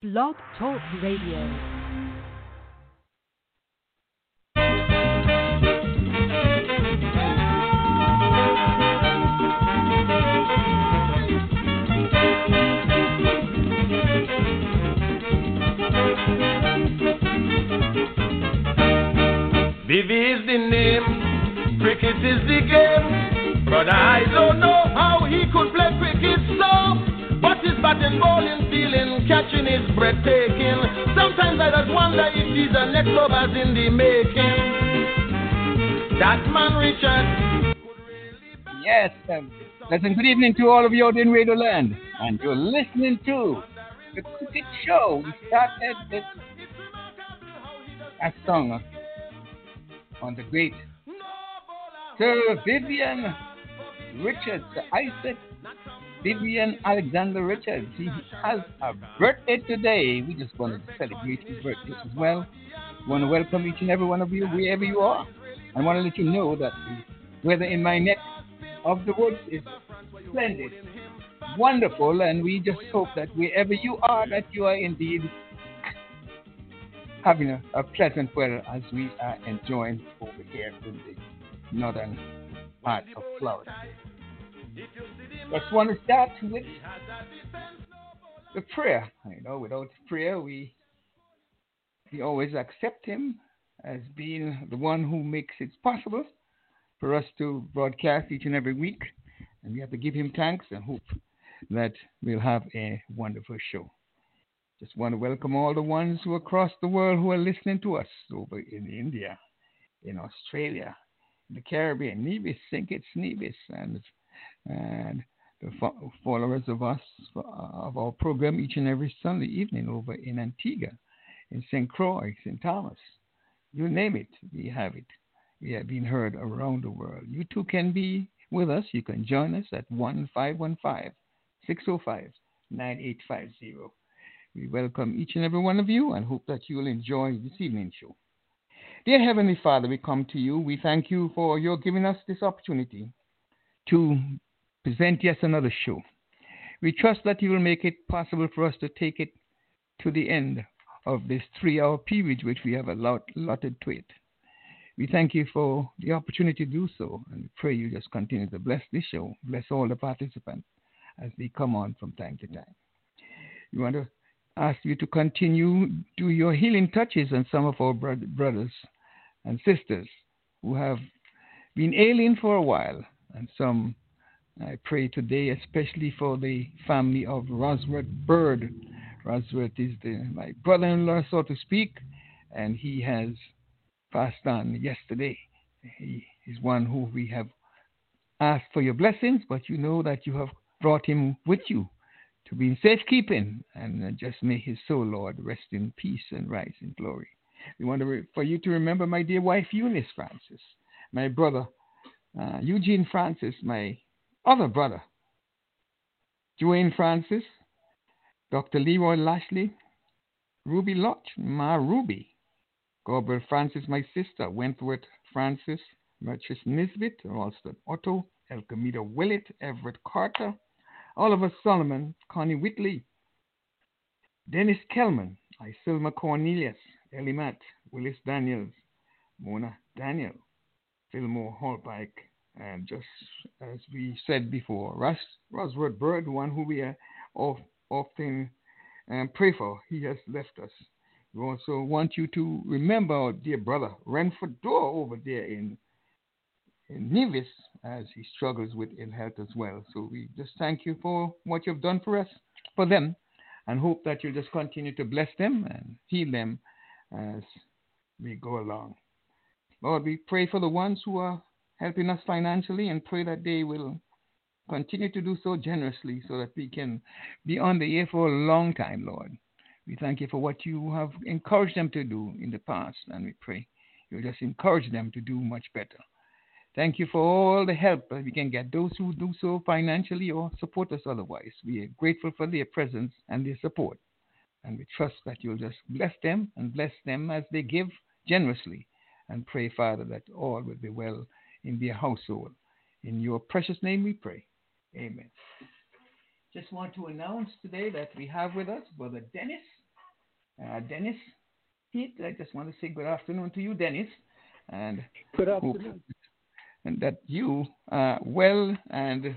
Blog Talk Radio. Vivi is the name, cricket is the game. But I don't know how he could play cricket so. His batting, bowling, feeling, catching is breathtaking. Sometimes I just wonder if he's a next lovers in the making. That man Richard. Yes, um, listen, good evening to all of you out in Radio Land. And you're listening to the Cricket Show. We started this a song on the great Sir Vivian Richards, Sir Isaac Vivian Alexander Richards. He has a birthday today. We just wanted to celebrate his birthday as well. We want to welcome each and every one of you wherever you are. I want to let you know that the weather in my neck of the woods is splendid, wonderful, and we just hope that wherever you are, that you are indeed having a, a pleasant weather as we are enjoying over here in the northern part of Florida. Just want to start with the prayer. You know, without prayer, we we always accept Him as being the one who makes it possible for us to broadcast each and every week, and we have to give Him thanks and hope that we'll have a wonderful show. Just want to welcome all the ones who are across the world who are listening to us over in India, in Australia, in the Caribbean, Nevis, St. Kitts, Nevis, and and the fo- followers of us of our program each and every Sunday evening over in Antigua, in St. Croix, St. Thomas. You name it, we have it. We have been heard around the world. You too can be with us. You can join us at 1515 605 9850. We welcome each and every one of you and hope that you will enjoy this evening's show. Dear Heavenly Father, we come to you. We thank you for your giving us this opportunity to present yet another show. We trust that you will make it possible for us to take it to the end of this three hour period which we have allotted to it. We thank you for the opportunity to do so, and we pray you just continue to bless this show, bless all the participants as they come on from time to time. We want to ask you to continue do your healing touches on some of our bro- brothers and sisters who have been ailing for a while, and some I pray today, especially for the family of Rosworth Bird. Rosworth is the, my brother-in-law, so to speak, and he has passed on yesterday. He is one who we have asked for your blessings, but you know that you have brought him with you to be in safekeeping, and uh, just may his soul, Lord, rest in peace and rise in glory. We want to re- for you to remember my dear wife Eunice Francis, my brother uh, Eugene Francis, my other brother, Dwayne Francis, Dr. Leroy Lashley, Ruby Lodge, Ma Ruby, Gabriel Francis, my sister, Wentworth Francis, Merchis Nisbet, Ralston Otto, Elkamita Willett, Everett Carter, Oliver Solomon, Connie Whitley, Dennis Kellman, Isilma Cornelius, Ellie Matt, Willis Daniels, Mona Daniel, Fillmore Holpike, and just as we said before, Ross, Rosworth Bird, one who we of, often um, pray for, he has left us. We also want you to remember our dear brother Renford Dorr over there in in Nevis as he struggles with ill health as well. So we just thank you for what you've done for us, for them, and hope that you'll just continue to bless them and heal them as we go along. Lord, we pray for the ones who are helping us financially and pray that they will continue to do so generously so that we can be on the air for a long time, Lord. We thank you for what you have encouraged them to do in the past, and we pray you'll just encourage them to do much better. Thank you for all the help that we can get, those who do so financially or support us otherwise. We are grateful for their presence and their support. And we trust that you'll just bless them and bless them as they give generously. And pray, Father, that all will be well in their household. In your precious name we pray. Amen. Just want to announce today that we have with us Brother Dennis uh, Dennis Heath. I just want to say good afternoon to you, Dennis, and good afternoon. and that you are well and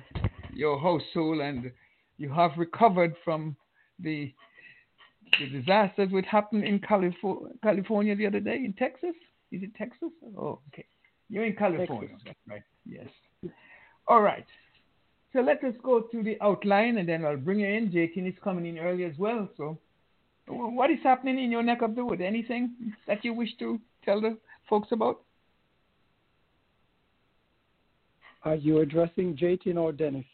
your household and you have recovered from the the disasters which happened in California the other day in Texas. Is it Texas? Oh, okay. You're in California. Texas. Right. Yes. All right. So let us go to the outline and then I'll bring you in. Jatin is coming in early as well. So, what is happening in your neck of the wood? Anything that you wish to tell the folks about? Are you addressing Jatin or Dennis?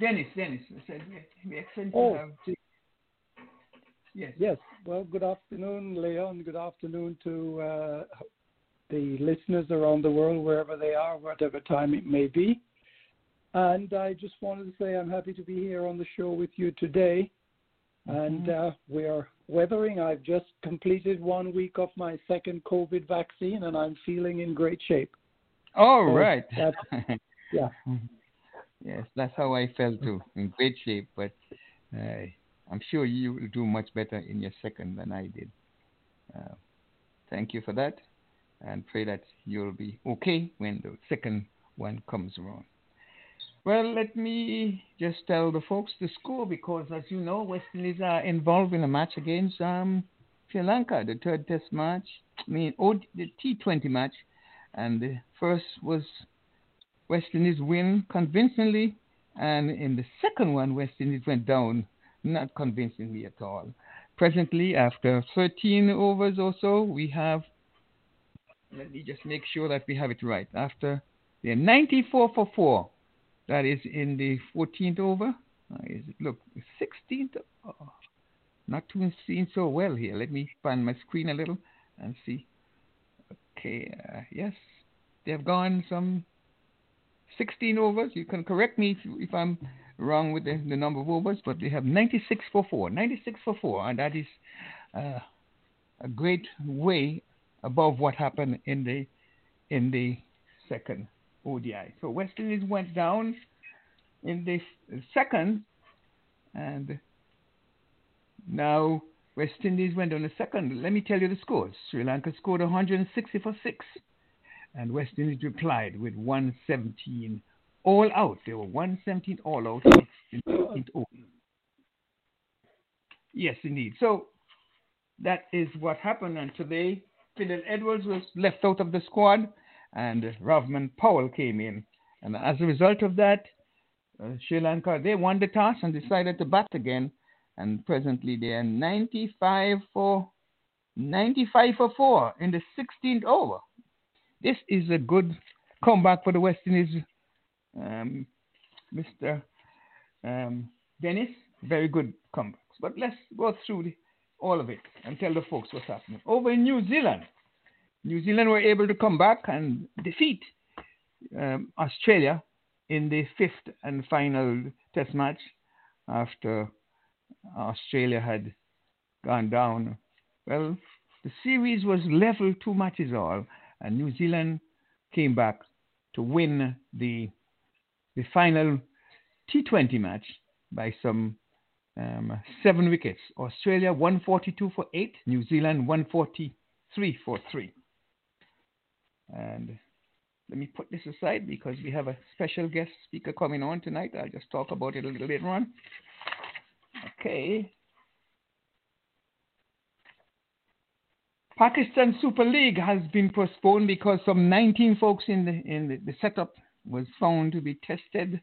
Dennis, Dennis. I said, we excellent oh. Yes. Yes. Well, good afternoon, Leon. Good afternoon to uh, the listeners around the world, wherever they are, whatever time it may be. And I just wanted to say I'm happy to be here on the show with you today. And Mm-hmm. uh, we are weathering. I've just completed one week of my second COVID vaccine, and I'm feeling in great shape. All So right. yeah. Yes, that's how I felt too, in great shape. But uh, I'm sure you will do much better in your second than I did. Uh, thank you for that, and pray that you'll be okay when the second one comes around. Well, let me just tell the folks the score because, as you know, West Indies are involved in a match against um, Sri Lanka, the third Test match. I mean, oh, the T20 match, and the first was West Indies win convincingly, and in the second one, West Indies went down not convincingly at all. Presently, after 13 overs or so, we have. Let me just make sure that we have it right. After they're 94 for four, that is in the 14th over. Is it, look, 16th. Oh, not doing seeing so well here. Let me find my screen a little and see. Okay, uh, yes, they have gone some 16 overs. You can correct me if, if I'm wrong with the, the number of overs, but they have 96 for 4. 96 for 4, and that is uh, a great way above what happened in the in the second ODI. So West Indies went down in the second, and now West Indies went on the second. Let me tell you the scores. Sri Lanka scored 160 for 6 and West Indies replied with 117 all out. They were 117 all out. Yes, indeed. So that is what happened. And today, Fidel Edwards was left out of the squad, and Rovman Powell came in. And as a result of that, uh, Sri Lanka they won the toss and decided to bat again. And presently, they are 95 for 95 for four in the 16th over this is a good comeback for the West Indies, um, Mr. Um, Dennis. Very good comebacks. But let's go through the, all of it and tell the folks what's happening. Over in New Zealand, New Zealand were able to come back and defeat um, Australia in the fifth and final test match after Australia had gone down. Well, the series was level two matches all and New Zealand came back to win the the final T20 match by some um, seven wickets. Australia 142 for eight, New Zealand 143 for three. And let me put this aside because we have a special guest speaker coming on tonight. I'll just talk about it a little later on. Okay. Pakistan Super League has been postponed because some 19 folks in the in the, the setup was found to be tested,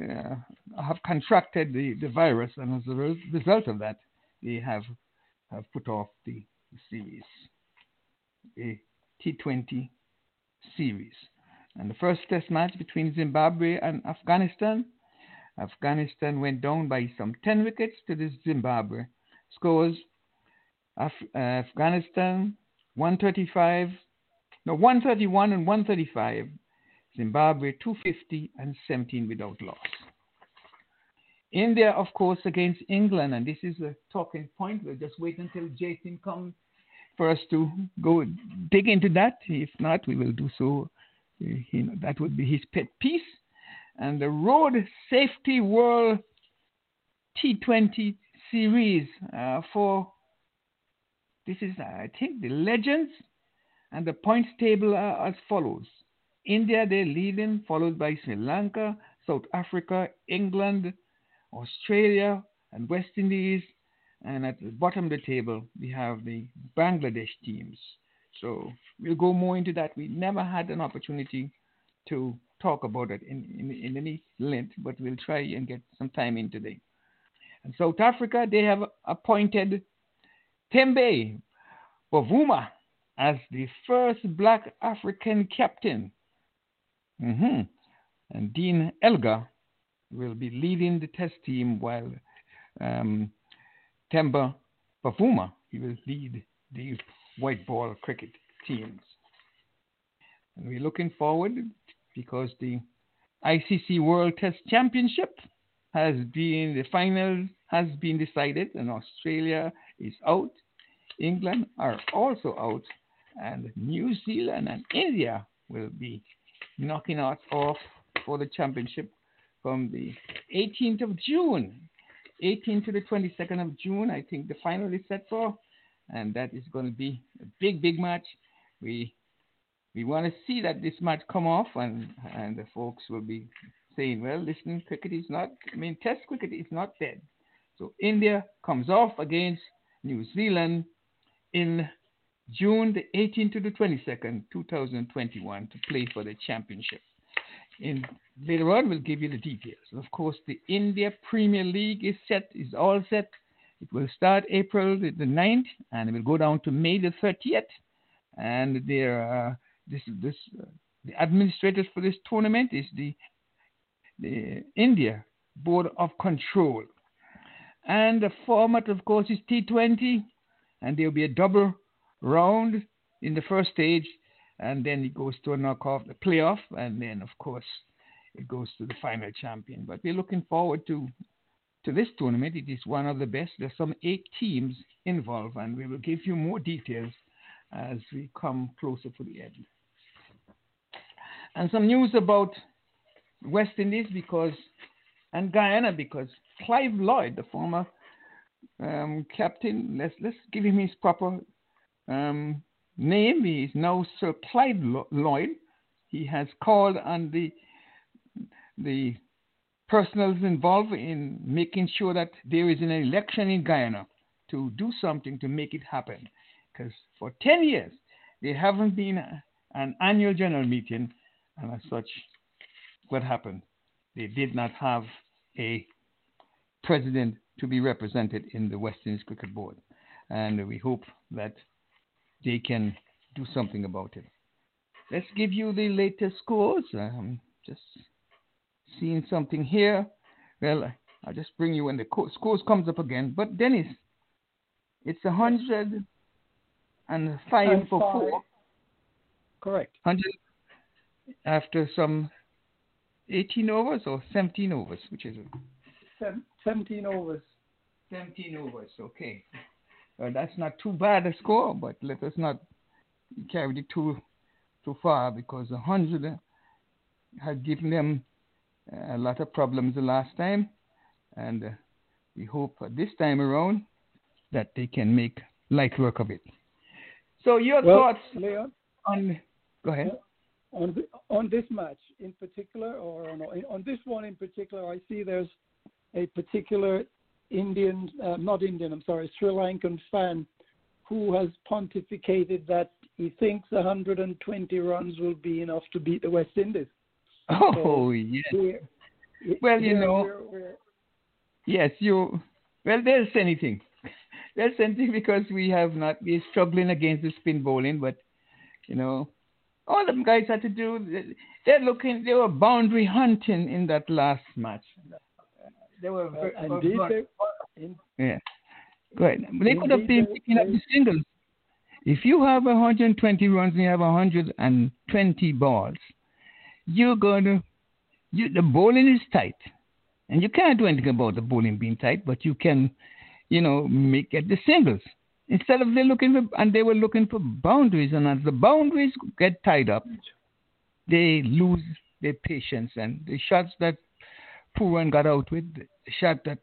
uh, have contracted the, the virus, and as a re- result of that, they have have put off the, the series, the T20 series. And the first test match between Zimbabwe and Afghanistan, Afghanistan went down by some 10 wickets to the Zimbabwe. Scores Af- uh, Afghanistan 135, no 131 and 135. Zimbabwe 250 and 17 without loss. India, of course, against England, and this is a talking point. We'll just wait until Jason comes for us to go dig into that. If not, we will do so. Uh, that would be his pet piece. And the Road Safety World T20 Series uh, for this is, I think, the legends and the points table are as follows. India, they're leading, followed by Sri Lanka, South Africa, England, Australia, and West Indies. And at the bottom of the table, we have the Bangladesh teams. So we'll go more into that. We never had an opportunity to talk about it in, in, in any length, but we'll try and get some time in today. And South Africa, they have appointed Temba Bavuma as the first black African captain. Mm-hmm. And Dean Elgar will be leading the test team while um, Temba Bavuma he will lead the white ball cricket teams. And we're looking forward because the ICC World Test Championship has been the final has been decided and Australia is out. England are also out and New Zealand and India will be knocking us off for the championship from the 18th of June. 18th to the 22nd of June, I think the final is set for, and that is going to be a big, big match. We we want to see that this match come off, and and the folks will be saying, well, listen, cricket is not, I mean, Test cricket is not dead. So India comes off against New Zealand in June the 18th to the 22nd, 2021, to play for the championship. In later on, we'll give you the details. Of course, the India Premier League is set, is all set. It will start April the 9th, and it will go down to May the 30th. And there, uh, this, this, uh, the administrators for this tournament is the, the India Board of Control. And the format, of course, is T20, and there will be a double round in the first stage, and then it goes to a knockoff, the playoff, and then of course it goes to the final champion. But we're looking forward to to this tournament. It is one of the best. There's some eight teams involved, and we will give you more details as we come closer to the end. And some news about West Indies because and Guyana because Clive Lloyd, the former um, captain, let's let's give him his proper um, name. He is now Sir Clive Lloyd. He has called on the the personals involved in making sure that there is an election in Guyana to do something to make it happen. Because for 10 years, there haven't been a, an annual general meeting, and as such, what happened? They did not have a president to be represented in the West Indies Cricket Board. And we hope that they can do something about it. Let's give you the latest scores. I'm just seeing something here. Well, I'll just bring you when the scores comes up again. But Dennis, it's a hundred and five for four. Correct. Hundred after some 18 overs or 17 overs, which is it? 17 overs. 17 overs, okay. Well, that's not too bad a score, but let us not carry it too too far because a hundred had given them a lot of problems the last time, and uh, we hope this time around that they can make light work of it. So your well, thoughts, Leon, on go ahead. On the, on this match in particular, or on, on this one in particular, I see there's a particular Indian, uh, not Indian, I'm sorry, Sri Lankan fan who has pontificated that he thinks 120 runs will be enough to beat the West Indies. Oh, so yes. well, you know, we're, we're, yes, you. Well, there's anything. There's anything because we have not been struggling against the spin bowling, but you know, all them guys had to do. They're looking. They were boundary hunting in that last match. They were very, uh, indeed, they, yeah. Go ahead. They could have been picking up the singles. If you have 120 runs and you have 120 balls, you're gonna you, the bowling is tight, and you can't do anything about the bowling being tight, but you can, you know, make it the singles instead of they looking for and they were looking for boundaries, and as the boundaries get tied up, they lose their patience, and the shots that Pooran got out with, the shot that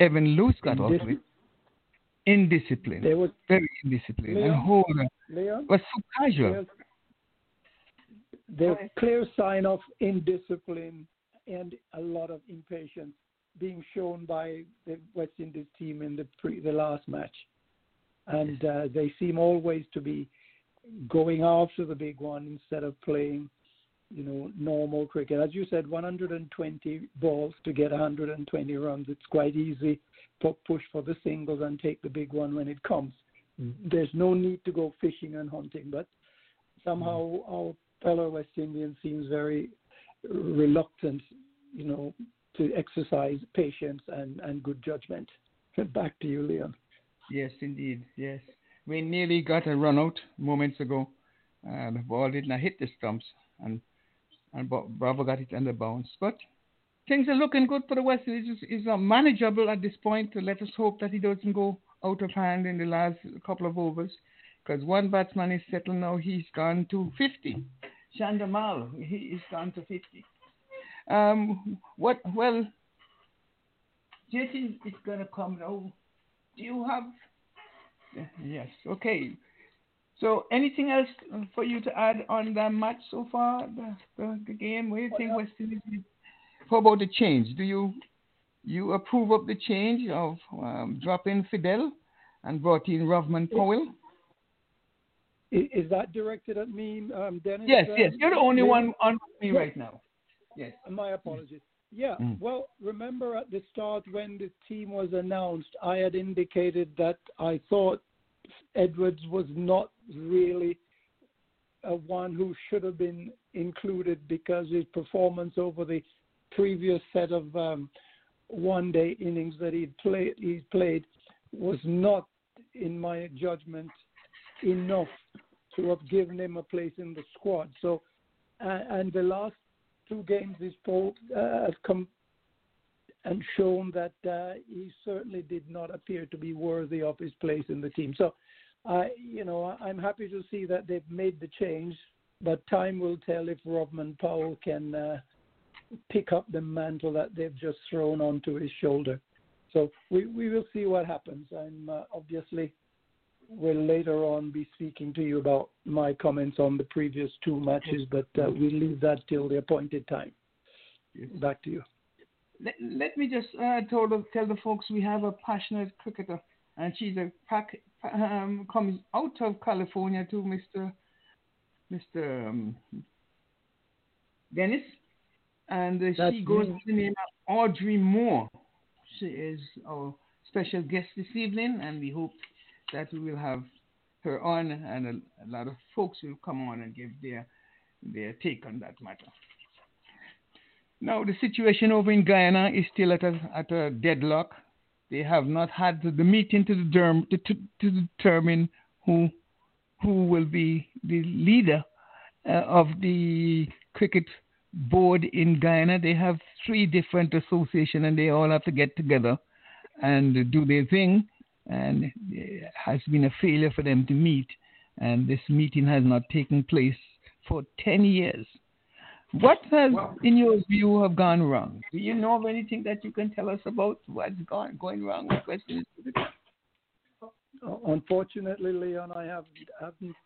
Evan Lewis got out with, indisciplined. They were very indisciplined. Leon, and Holder Leon, was so casual. There's clear sign of indiscipline and a lot of impatience being shown by the West Indies team in the pre, the last match, and uh, they seem always to be going after the big one instead of playing, you know, normal cricket. As you said, 120 balls to get 120 runs. It's quite easy to push for the singles and take the big one when it comes. Mm-hmm. There's no need to go fishing and hunting, but somehow mm-hmm. our fellow West Indian seems very reluctant, you know, to exercise patience and, and good judgment. Back to you, Leon. Yes, indeed. Yes. We nearly got a run out moments ago. Uh, the ball did not hit the stumps, and and Bravo got it under bounds. But things are looking good for the West. It's, it's manageable at this point. Let us hope that he doesn't go out of hand in the last couple of overs, because one batsman is settled now. He's gone to 50. Chandimal, he is gone to 50. Um, what? Well, Jason is going to come now. Do you have? Yes. Okay. So, anything else for you to add on the match so far, the, the, the game? What do you think West Indies? How about the change? Do you you approve of the change of um, dropping Fidel and brought in Rovman Powell? Is that directed at me, um, Dennis? Yes, yes. You're the only one on me right now. Yes. My apologies. Yeah. Mm. Well, remember at the start when the team was announced, I had indicated that I thought Edwards was not really a one who should have been included because his performance over the previous set of um, one-day innings that he played he played was not, in my judgment, enough to have given him a place in the squad. So, uh, and the last two games he's played uh, come and shown that uh, he certainly did not appear to be worthy of his place in the team. So, uh, you know, I'm happy to see that they've made the change, but time will tell if Rovman Powell can uh, pick up the mantle that they've just thrown onto his shoulder. So we, we will see what happens. I'm uh, obviously will later on be speaking to you about my comments on the previous two matches, but uh, we'll leave that till the appointed time. Back to you. Let, let me just uh, tell, the, tell the folks we have a passionate cricketer, and she's a pack, um, comes out of California to Mr. Mr. Um, Dennis, and uh, she goes by the name of Audrey Moore. She is our special guest this evening, and we hope that we will have her on, and a, a, lot of folks will come on and give their their take on that matter. Now, the situation over in Guyana is still at a at a deadlock. They have not had the meeting to, derm, to, to, to determine who who will be the leader uh, of the cricket board in Guyana. They have three different associations, and they all have to get together and do their thing and it has been a failure for them to meet. And this meeting has not taken place for 10 years. What has, well, in your view, have gone wrong? Do you know of anything that you can tell us about what's gone going wrong with Western Unfortunately, Leon, I have, haven't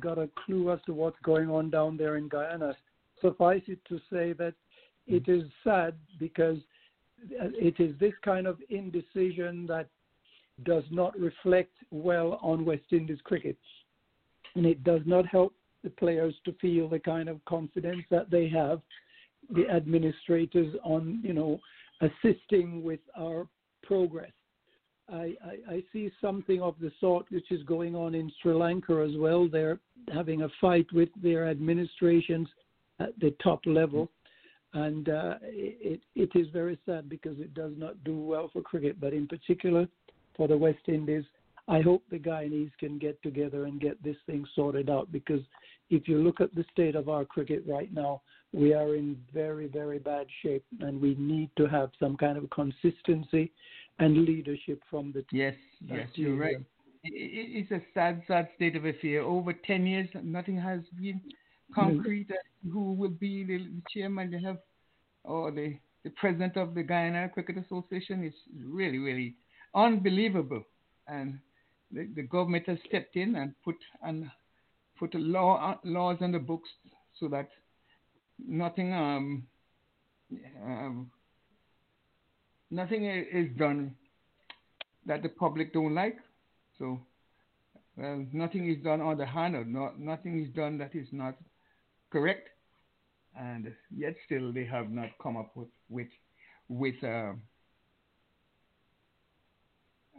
got a clue as to what's going on down there in Guyana. Suffice it to say that it is sad because it is this kind of indecision that does not reflect well on West Indies cricket. And it does not help the players to feel the kind of confidence that they have, the administrators on, you know, assisting with our progress. I, I, I, see something of the sort which is going on in Sri Lanka as well. They're having a fight with their administrations at the top level. And uh, it, it is very sad because it does not do well for cricket, but in particular, for the West Indies. I hope the Guyanese can get together and get this thing sorted out because if you look at the state of our cricket right now, we are in very, very bad shape and we need to have some kind of consistency and leadership from the team. Yes, yes, you're right. It's a sad, sad state of affair. Over 10 years, nothing has been concrete mm-hmm. who will be the, chairman. They have, or the, the president of the Guyana Cricket Association. It's really, really unbelievable and the, the government has stepped in and put and put law uh, laws on the books so that nothing um, um nothing is done that the public don't like. So, well, nothing is done on the hand, or not, nothing is done that is not correct, and yet still they have not come up with with with uh,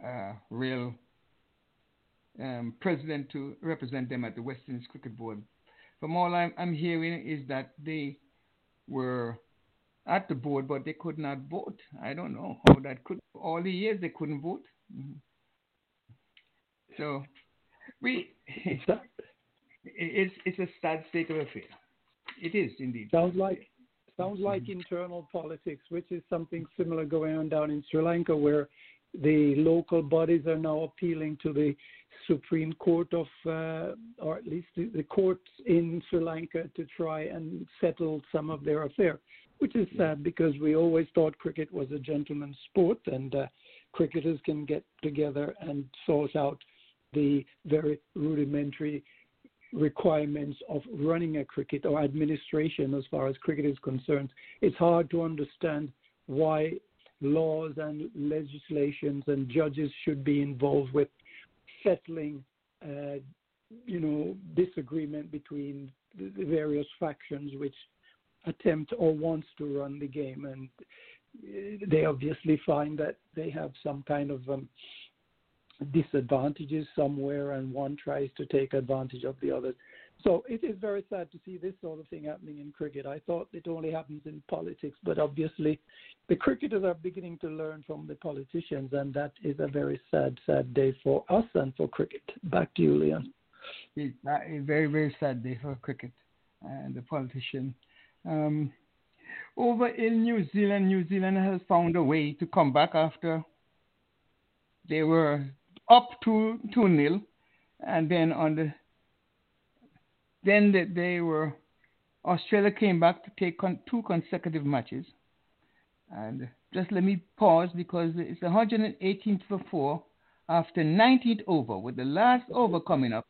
uh, real um, president to represent them at the West Indies Cricket Board. From all I'm, I'm hearing is that they were at the board, but they could not vote. I don't know how that could. All the years they couldn't vote. Mm-hmm. So we it's it's a sad state of affairs. It is indeed. Sounds like sounds like mm-hmm. internal politics, which is something similar going on down in Sri Lanka, where the local bodies are now appealing to the Supreme Court of, uh, or at least the, the, courts in Sri Lanka to try and settle some of their affair, which is sad because we always thought cricket was a gentleman's sport and uh, cricketers can get together and sort out the very rudimentary requirements of running a cricket or administration as far as cricket is concerned. It's hard to understand why laws and legislations and judges should be involved with settling, uh, you know, disagreement between the various factions which attempt or wants to run the game, and uh, they obviously find that they have some kind of um, disadvantages somewhere, and one tries to take advantage of the other. So it is very sad to see this sort of thing happening in cricket. I thought it only happens in politics, but obviously the cricketers are beginning to learn from the politicians, and that is a very sad, sad day for us and for cricket. Back to you, Leon. It's a very, very sad day for cricket and the politician. Um, over in New Zealand, New Zealand has found a way to come back after they were up to 2 nil, and then on the then they, they were Australia came back to take con- two consecutive matches. And just let me pause because it's 118th for four after 19th over, with the last over coming up.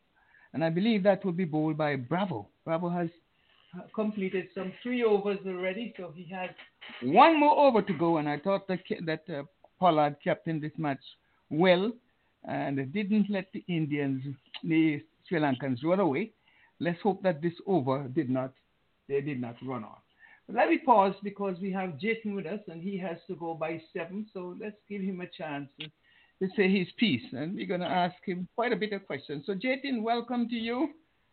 And I believe that will be bowled by Bravo. Bravo has completed some three overs already, so he has one more over to go. And I thought that, that uh, Pollard captained this match well and didn't let the Indians, the Sri Lankans, run away. Let's hope that this over did not, they did not run off. But let me pause because we have Jason with us and he has to go by seven. So let's give him a chance to, to say his piece. And we're going to ask him quite a bit of questions. So, Jatin, welcome to you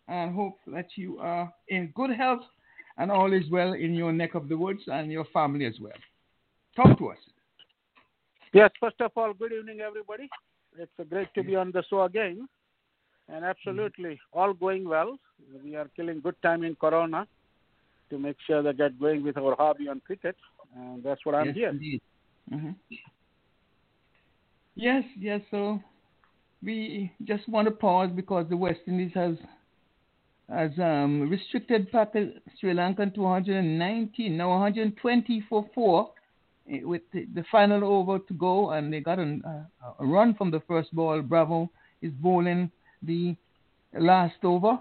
and hope that you are in good health and all is well in your neck of the woods and your family as well. Talk to us. Yes, first of all, good evening, everybody. It's great to be on the show again. And absolutely, all going well. We are killing good time in Corona to make sure that get going with our hobby on cricket. And that's what I'm yes, here. Indeed. Mm-hmm. Yes, yes. So we just want to pause because the West Indies has has um, restricted Sri Lanka to 119, now 120 for four, eh, with the, the, final over to go, and they got a, a run from the first ball. Bravo is bowling the last over,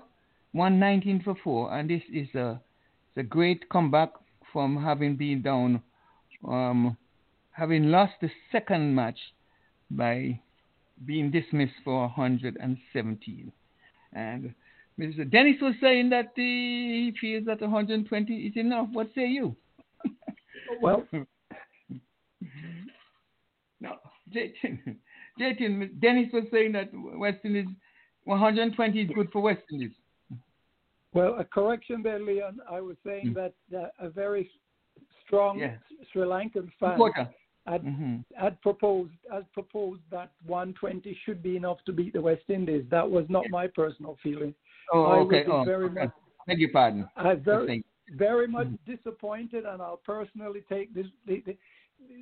119 for four, and this is a, a great comeback from having been down, um, having lost the second match by being dismissed for 117. And Mr. Dennis was saying that he feels that 120 is enough. What say you? well, no, Jatin, Dennis was saying that West Indies 120 is good for West Indies. Well, a correction there, Leon. I was saying mm. that uh, a very strong yeah. Sri Lankan fan had, mm-hmm. had proposed had proposed that 120 should be enough to beat the West Indies. That was not my personal feeling. Oh, I okay. Oh, very okay. much. Beg your pardon. I'm very, very much mm-hmm. disappointed, and I'll personally take this the, the,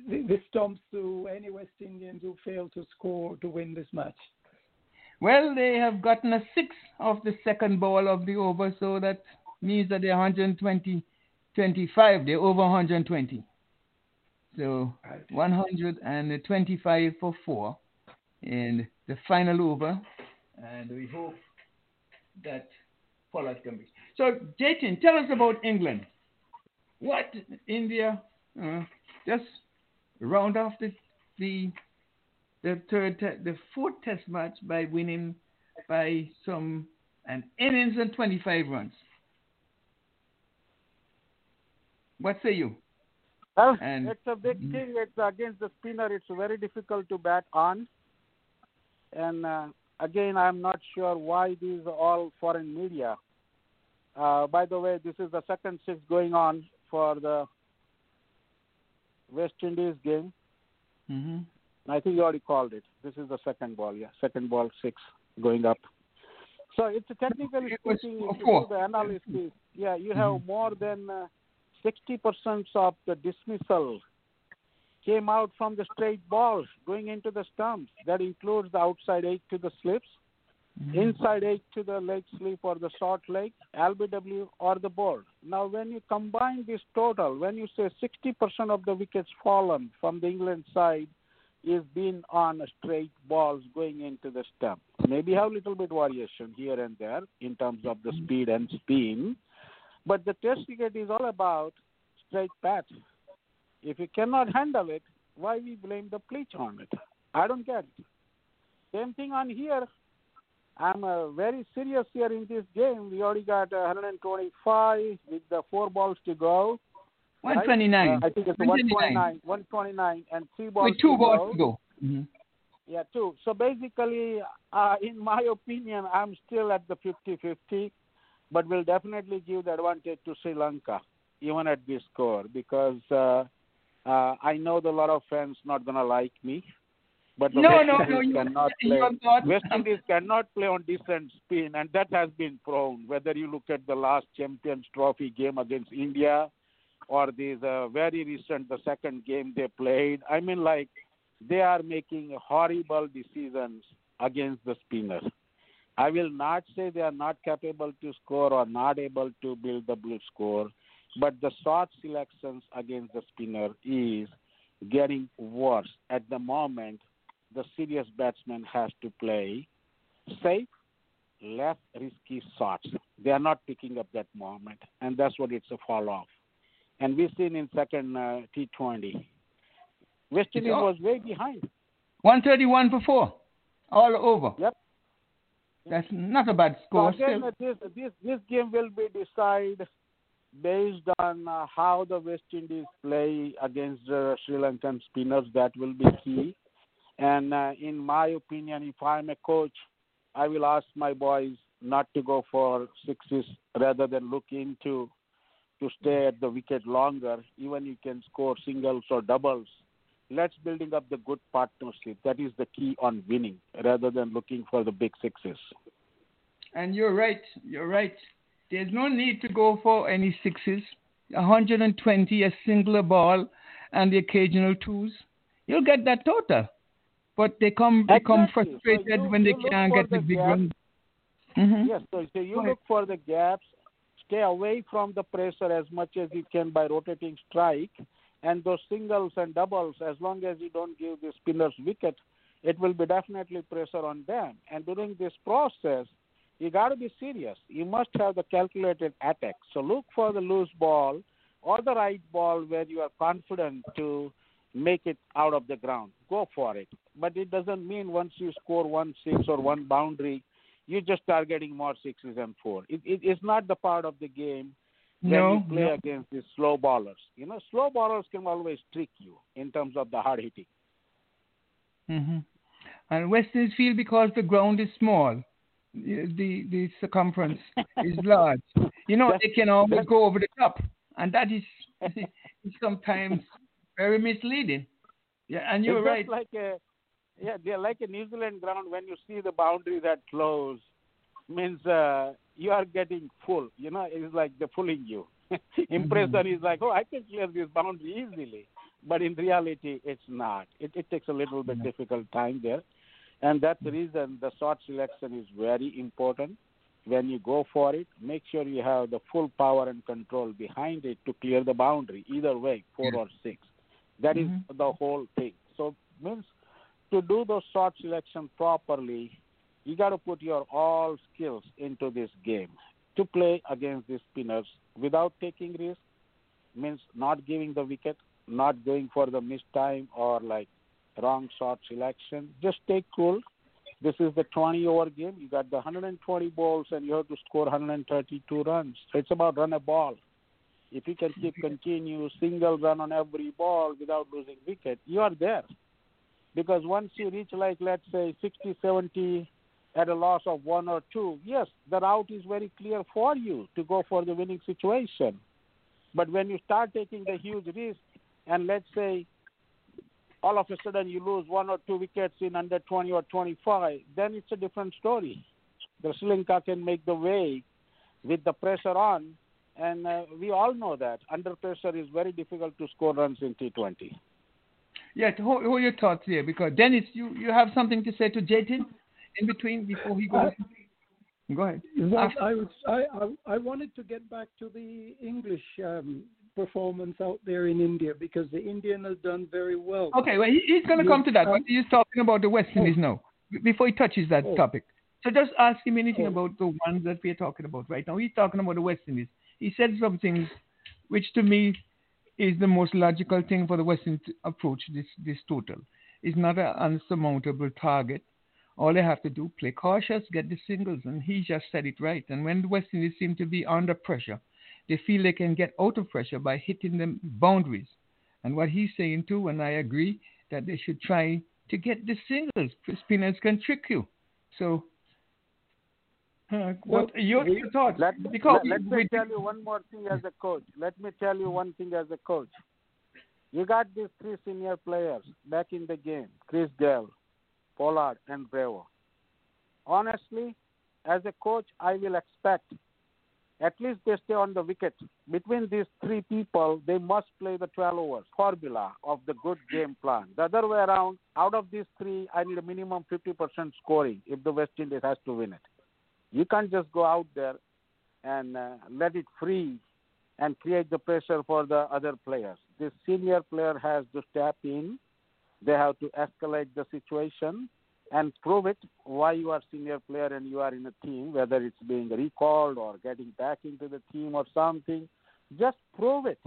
the, the stumps to any West Indians who fail to score to win this match. Well, they have gotten a six of the second ball of the over, so that means that they're 120, 25. They're over 120. So 125 for four. And the final over, and we hope that Pollard can be. So, Jatin, tell us about England. What India uh, just round off the the the third the fourth test match by winning by some an innings and 25 runs. What say you? Well, And- it's a big Mhm. thing. It's against the spinner. It's very difficult to bat on. And uh, again, I'm not sure why these are all foreign media. Uh, by the way, this is the second six going on for the West Indies game. Mm-hmm. I think you already called it. This is the second ball, yeah. Second ball, six going up. So it's technically speaking, four. if the analysis, yeah, you have Mhm. more than uh, 60% of the dismissal came out from the straight balls going into the stumps. That includes the outside edge to the slips, Mm-hmm. inside edge to the leg slip or the short leg, LBW or the board. Now, when you combine this total, when you say 60% of the wickets fallen from the England side is being on straight balls going into the stump. Maybe have a little bit variation here and there in terms of the speed and spin, but the test cricket is all about straight bat. If you cannot handle it, why we blame the pitch on it? I don't get it. Same thing on here. I'm uh, very serious here in this game. We already got uh, 125 with the four balls to go. Right? 129. Uh, I think it's 129, 129, and three balls With two to balls go. to go. Mm-hmm. Yeah, two. So basically, uh, in my opinion, I'm still at the 50-50, but will definitely give the advantage to Sri Lanka, even at this score, because uh, uh, I know a lot of fans not gonna like me. But the No, West no, Indies no, you- cannot you play. not- West Indies cannot play on decent spin, and that has been proven. Whether you look at the last Champions Trophy game against India, or this uh, very recent the second game they played. I mean, like they are making horrible decisions against the spinners. I will not say they are not capable to score or not able to build the blue score, but the shot selections against the spinner is getting worse. At the moment, the serious batsman has to play safe, less risky shots. They are not picking up that moment, and that's what it's a fall off. And we've seen in second uh, T20, West Indies was way behind. 131 before. All over. Yep. That's not a bad So score. again, uh, this this this game will be decided based on uh, how the West Indies play against the Sri Lankan spinners. That will be key. And uh, in my opinion, if I'm a coach, I will ask my boys not to go for sixes rather than look into to stay at the wicket longer. Even you can score singles or doubles. Let's building up the good partnership. That is the key on winning, rather than looking for the big sixes. And you're right. You're right. There's no need to go for any sixes. 120, a single ball, and the occasional twos. You'll get that total. But they come become Exactly. So frustrated you- when they can't get the the big gap. one. Mhm. Yes, so, so you look for the gaps, stay away from the pressure as much as you can by rotating strike, and those singles and doubles, as long as you don't give the spinners wicket, it will be definitely pressure on them. And during this process, you got to be serious. You must have the calculated attack. So look for the loose ball or the right ball where you are confident to make it out of the ground. Go for it. But it doesn't mean once you score one six or one boundary, you just start getting more sixes and four. It, it, it's not the part of the game when No, you play no. against these slow bowlers. You know, slow bowlers can always trick you in terms of the hard hitting. hmm And West Indies feel because the ground is small, the the, circumference is large. You know, they can always go over the top, and that is is sometimes very misleading. Yeah, and you're it's right. Just like a, yeah, they're like a New Zealand ground when you see the boundary that close means uh, you are getting full. You know, it's like they're fooling you. Impression Mm-hmm. is like, oh, I can clear this boundary easily, but in reality, it's not. It, it takes a little bit difficult time there, and that's the reason the shot selection is very important. When you go for it, make sure you have the full power and control behind it to clear the boundary. Either way, four Yeah. or six. That is Mhm. the whole thing. So means to do those shot selection properly, you got to put your all skills into this game. To play against these spinners without taking risk means not giving the wicket, not going for the missed time or like wrong shot selection. Just take cool. This is the 20 over game. You got the 120 balls and you have to score 132 runs. So it's about run a ball. If you can keep continue single run on every ball without losing wicket, you are there. Because once you reach like let's say 60, 70 at a loss of one or two, yes, the route is very clear for you to go for the winning situation. But when you start taking the huge risk, and let's say all of a sudden you lose one or two wickets in under 20 or 25, then it's a different story. The Sri Lanka can make the way with the pressure on, and uh, we all know that under pressure is very difficult to score runs in T20. Yeah, hold, hold your thoughts here because Dennis, you, you have something to say to Jatin in between before he goes. Uh, Go ahead. Well, I, was, I, I, I wanted to get back to the English um, performance out there in India because the Indian has done very well. Okay, well, he, he's going to come to that. but he's talking about the West Indies oh. now before he touches that oh. topic. So just ask him anything oh. about the ones that we're talking about right now. He's talking about the West Indies. He said some things which to me is the most logical thing for the Western to approach this, this total. It's not an unsurmountable target. All they have to do, play cautious, get the singles, and he just said it right. And when the West Indies seem to be under pressure, they feel they can get out of pressure by hitting the boundaries. And what he's saying too, and I agree, that they should try to get the singles. Spinners can trick you. So, what are your thoughts? Let, because let, let me tell you one more thing as a coach. Let me tell you one thing as a coach. You got these three senior players back in the game Chris Gayle, Pollard, and Bravo. Honestly, as a coach, I will expect at least they stay on the wicket. Between these three people, they must play the 12 overs formula of the good game plan. The other way around, out of these three, I need a minimum 50% scoring if the West Indies has to win it. You can't just go out there and uh, let it free and create the pressure for the other players. This senior player has to step in. They have to escalate the situation and prove it why you are senior player and you are in a team, whether it's being recalled or getting back into the team or something. Just prove it.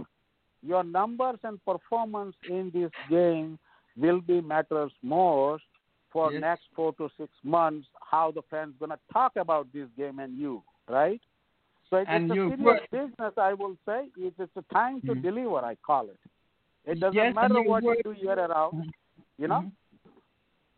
Your numbers and performance in this game will be matters most for yes. next four to six months. How the fans gonna talk about this game and you, right? So it's, a serious business, I will say. It's, it's a time to mm-hmm. deliver, I call it. It doesn't yes, matter what you do year around, mm-hmm. you know. Mm-hmm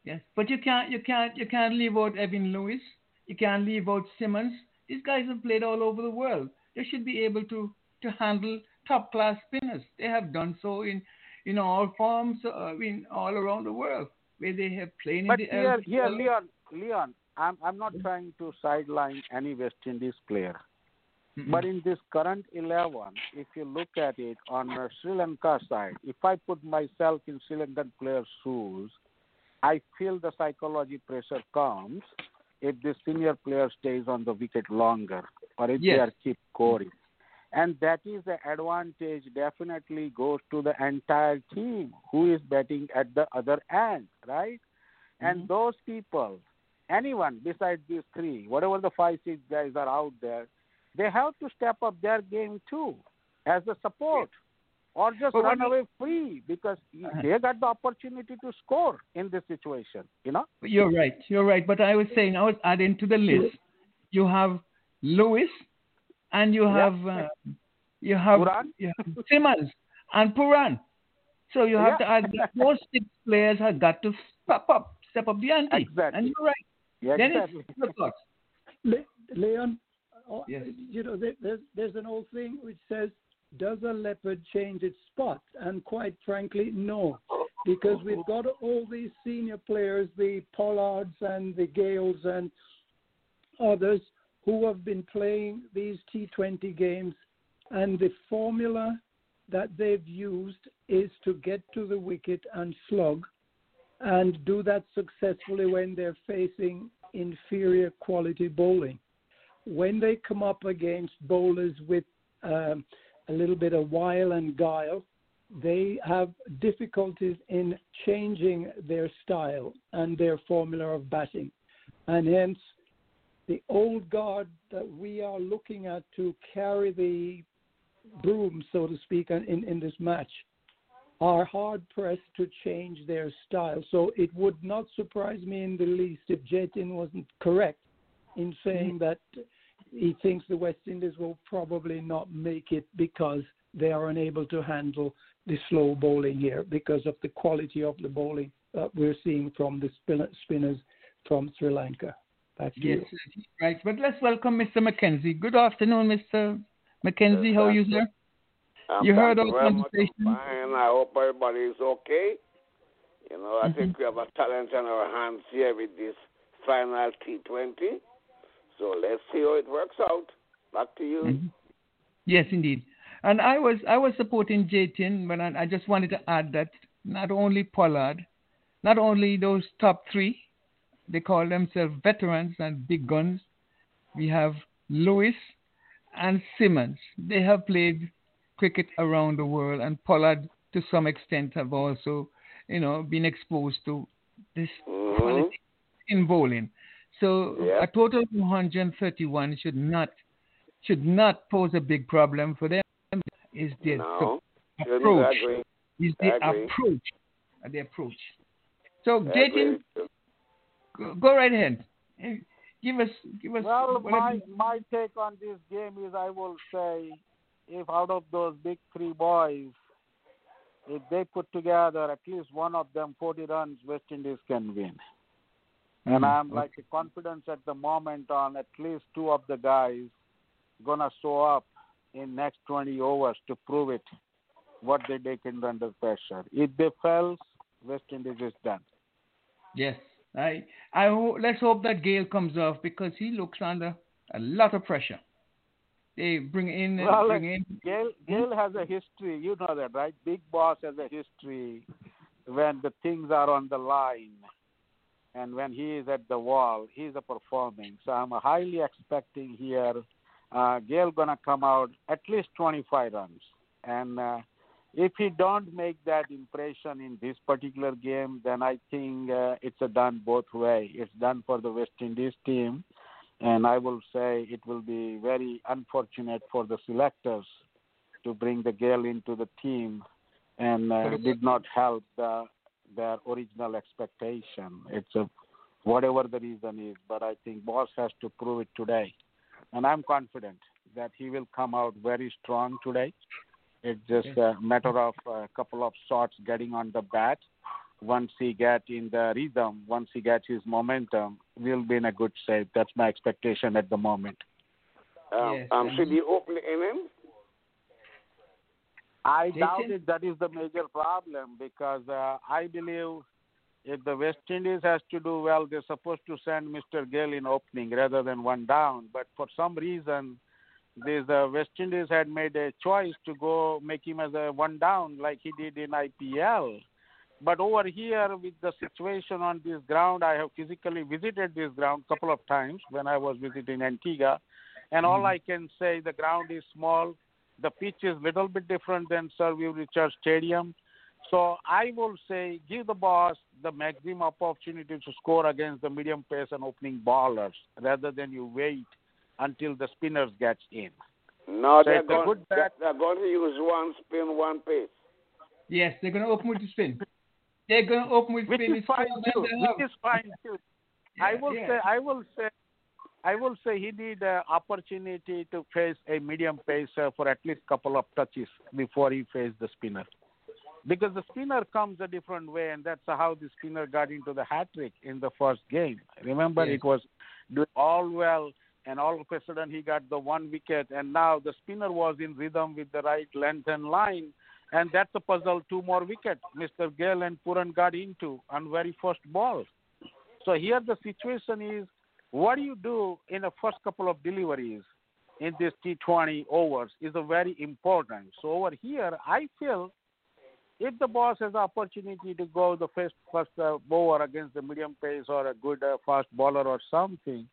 Yes, but you can't you can't you can't leave out Evin Lewis. You can't leave out Simmons. These guys have played all over the world. They should be able to to handle top class spinners. They have done so in in all forms. Uh, I mean, all around the world where they have played but in the. But here, here, Leon, Leon, I'm I'm not trying to sideline any West Indies player. Mm-hmm. But in this current 11, if you look at it on the Sri Lanka side, if I put myself in Sri Lankan players' shoes, I feel the psychology pressure comes if the senior player stays on the wicket longer or if yes. they are keep scoring. And that is the advantage definitely goes to the entire team who is betting at the other end, right? Mm-hmm. And those people, anyone besides these three, whatever the five, six guys are out there, they have to step up their game too as a support or just but run away free because uh-huh. they got the opportunity to score in this situation. You know. You're right. You're right. But I was saying I was adding to the list. You have Lewis, and you have uh, you have, you have Simmons and Pooran. So you have yeah. to add those six players have got to step up, step up the ante. Exactly. And you're right. Yeah, Dennis, exactly. Le- Leon, uh, yes. you know, there's there's an old thing which says does a leopard change its spots? And quite frankly, no, because we've got all these senior players, the Pollards and the Gayles and others who have been playing these T20 games, and the formula that they've used is to get to the wicket and slog, and do that successfully when they're facing inferior quality bowling. When they come up against bowlers with um, a little bit of wile and guile, they have difficulties in changing their style and their formula of batting. And hence, the old guard that we are looking at to carry the broom, so to speak, in, in this match are hard pressed to change their style. So it would not surprise me in the least if Jatin wasn't correct in saying mm-hmm. that he thinks the West Indies will probably not make it because they are unable to handle the slow bowling here because of the quality of the bowling that we're seeing from the spinners from Sri Lanka. Back to yes, you. right. But let's welcome Mr. McKenzie. Good afternoon, Mr. McKenzie. How are you, sir? I'm you heard our conversation? Fine. I hope everybody is okay. You know, I mm-hmm. think we have a talent on our hands here with this final T20. So let's see how it works out. Back to you. Mm-hmm. Yes, indeed. And I was I was supporting Jatin, but I, I just wanted to add that not only Pollard, not only those top three, they call themselves veterans and big guns. We have Lewis and Simmons. They have played cricket around the world, and Pollard to some extent have also, you know, been exposed to this mm-hmm. quality in bowling. So yeah. a total of 131 should not should not pose a big problem for them. Is their no. approach? Is the approach? The approach. So, Jatin, go, go right ahead. Give us, give us. Well, my my take on this game is, I will say, if out of those big three boys, if they put together at least one of them 40 runs, West Indies can win. And mm, I'm like okay. confidence at the moment on at least two of the guys gonna show up in next 20 overs to prove it what they did under pressure. If they fail, West Indies is done. Yes, I I let's hope that Gayle comes off because he looks under a lot of pressure. They bring in. Well, bring in. Gayle, Gayle has a history. You know that, right? Big Boss has a history when the things are on the line, and when he is at the wall, he's a performing. So I'm highly expecting here. Uh, Gayle gonna come out at least 25 runs, and uh, if he don't make that impression in this particular game, then I think uh, it's a done both way. It's done for the West Indies team and I will say it will be very unfortunate for the selectors to bring the Gayle into the team and uh, did not help the, their original expectation. It's a whatever the reason is, but I think Boss has to prove it today, and I'm confident that he will come out very strong today. It's just a matter of a couple of shots getting on the bat once he get in the rhythm, once he gets his momentum, we'll be in a good shape. That's my expectation at the moment. Um, yes, um, should he open inning? I doubt it. That is the major problem because uh, I believe if the West Indies has to do well, they're supposed to send Mr. Gayle in opening rather than one down. But for some reason, this uh, West Indies had made a choice to go make him as a one down like he did in IPL but over here, with the situation on this ground, I have physically visited this ground a couple of times when I was visiting Antigua, and all mm-hmm. I can say the ground is small. The pitch is little bit different than Sir Viv Richards Stadium. So I will say give the boss the maximum opportunity to score against the medium pace and opening ballers rather than you wait until the spinners gets in. No, so they're, going, they're, they're going to use one spin, one pace. Yes, they're going to open with the spin. They're going to open with which is fine too. Which is fine too. Yeah, I will yeah. say, I will say, I will say he need an opportunity to face a medium pacer for at least couple of touches before he faces the spinner. Because the spinner comes a different way, and that's how the spinner got into the hat trick in the first game. Remember, yes. it was doing all well, and all of a sudden he got the one wicket, and now the spinner was in rhythm with the right length and line, and that's a puzzle. Two more wickets, Mr. Gayle and Pooran got into on very first ball. So here the situation is, what do you do in the first couple of deliveries in this T20 overs is a very important. So over here, I feel if the boss has the opportunity to go the first first uh, over against the medium pace or a good uh, fast bowler or something,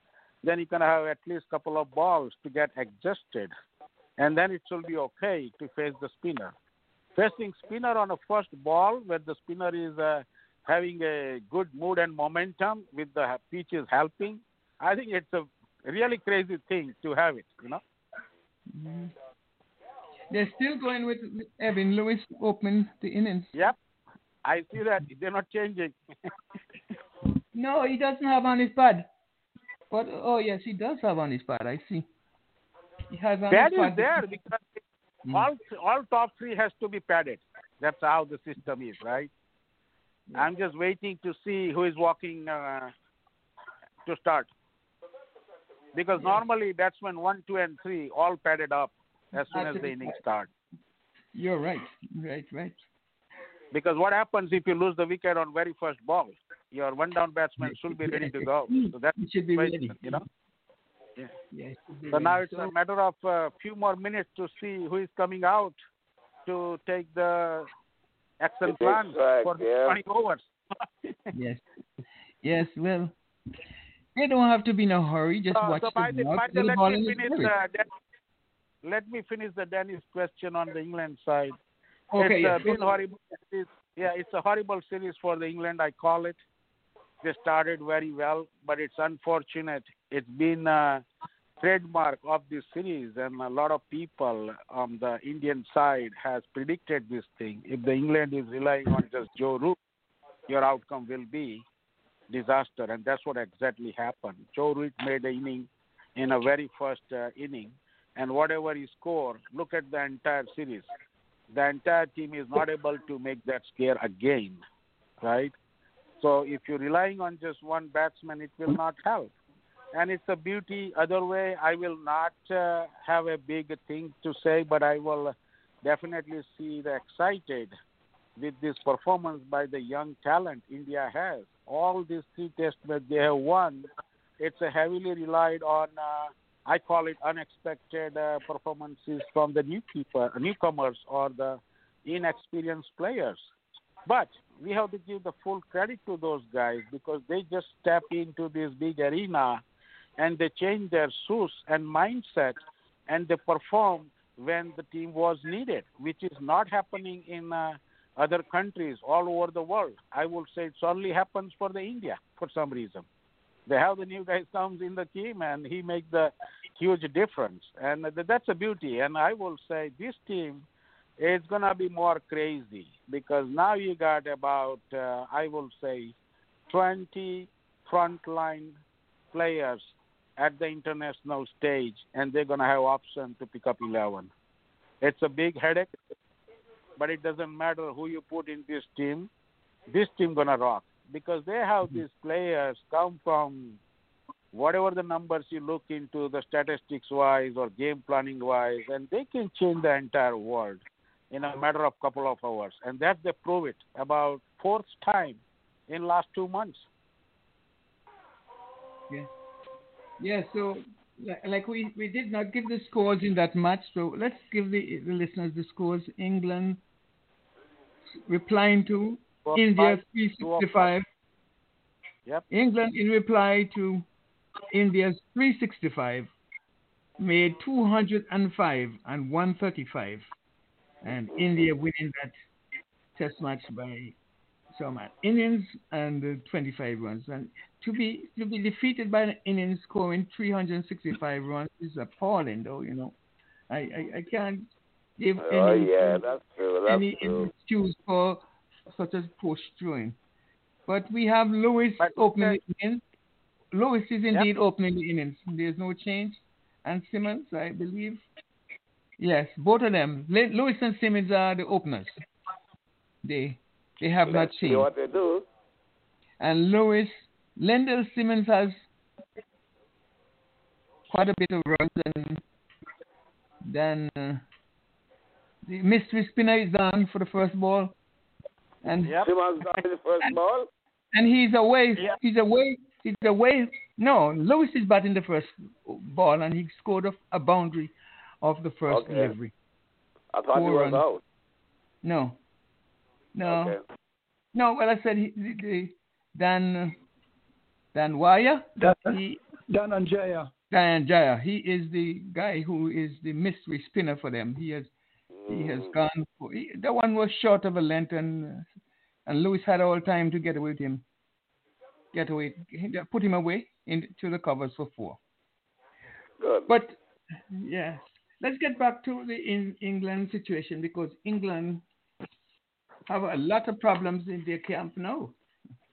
then you can have at least couple of balls to get adjusted, and then it will be okay to face the spinner. facing spinner on a first ball where the spinner is uh, having a good mood and momentum with the pitches helping. I think it's a really crazy thing to have it, you know. Mm-hmm. They're still going with Evin Lewis opening the innings. Yep, I see that they're not changing. no, he doesn't have on his pad. But oh yes, he does have on his pad. I see. He has on pad his pad. is there because mm. all all top three has to be padded. That's how the system is, right? I'm just waiting to see who is walking uh, to start. Because yeah. normally batsmen one, two, and three all padded up as soon as the inning starts. You're right, right, right. Because what happens if you lose the wicket on very first ball? Your one down batsman should be ready to go. So that should be ready. You know. Yeah. yeah so ready. now it's so, a matter of a few more minutes to see who is coming out to take the action plan for yeah. 20 overs. yes. Yes. Well, they don't have to be in a hurry. Just uh, watch so the, by the, by the, let me finish, uh, let me finish the Dennis question on the England side. Okay, it's yes. been horrible. It's, yeah, it's a horrible series for the England. I call it. They started very well, but it's unfortunate. It's been a trademark of this series, and a lot of people on the Indian side has predicted this thing. If the England is relying on just Joe Root, your outcome will be disaster, and that's what exactly happened. Joe Root made the inning in a very first uh, inning, and whatever he scored, look at the entire series. The entire team is not able to make that scare again, right? So if you're relying on just one batsman, it will not help. And it's a beauty. Other way, I will not uh, have a big thing to say, but I will definitely see the excited with this performance by the young talent India has. All these three tests that they have won, it's a heavily relied on uh, I call it unexpected uh, performances from the new keeper, newcomers or the inexperienced players. But we have to give the full credit to those guys because they just step into this big arena and they change their shoes and mindset and they perform when the team was needed, which is not happening in uh, other countries all over the world. I would say it only happens for the India for some reason. They have the new guy comes in the team and he makes the huge difference, and that's a beauty. And I will say this team is gonna be more crazy because now you got about uh, I will say 20 frontline players at the international stage, and they're gonna have option to pick up 11. It's a big headache, but it doesn't matter who you put in this team. This team gonna rock because they have hmm. these players come from whatever the numbers you look into the statistics wise or game planning wise and they can change the entire world in a matter of couple of hours. And that they prove it about fourth time in last two months. Yeah. Yeah so like we we did not give the scores in that match so let's give the, the listeners the scores. England replying to India 365. Yep. England, in reply to India's 365, made 205 and 135, and India winning that test match by some innings and 25 runs. And to be to be defeated by an innings scoring 365 runs is appalling, though. You know, I I, I can't give oh, any yeah, that's true. That's any true. excuse for such as post drawing. But we have Lewis but, opening the innings. Lewis is indeed yep. opening the innings. There's no change. And Simmons, I believe. Yes, both of them. Lewis and Simmons are the openers. They they have Let's not changed. what they do. And Lewis, Lendl Simmons has quite a bit of runs and then uh, the mystery spinner is done for the first ball. And yep. the first and, ball. And he's away. Yep. He's away. He's away. No, Lewis is batting the first ball, and he scored a, a boundary of the first okay. delivery. I thought Four he was runs. out. No. No. Okay. No. Well, I said he, the, the Dan Dan Wire. Dan, he, Dananjaya. Dan Jaya. He is the guy who is the mystery spinner for them. He has He has Mm. gone. For, he, that one was short of a length, and and Lewis had all time to get away with him. Get away, put him away into the covers for four. Good. But yeah, let's get back to the in England situation because England have a lot of problems in their camp now.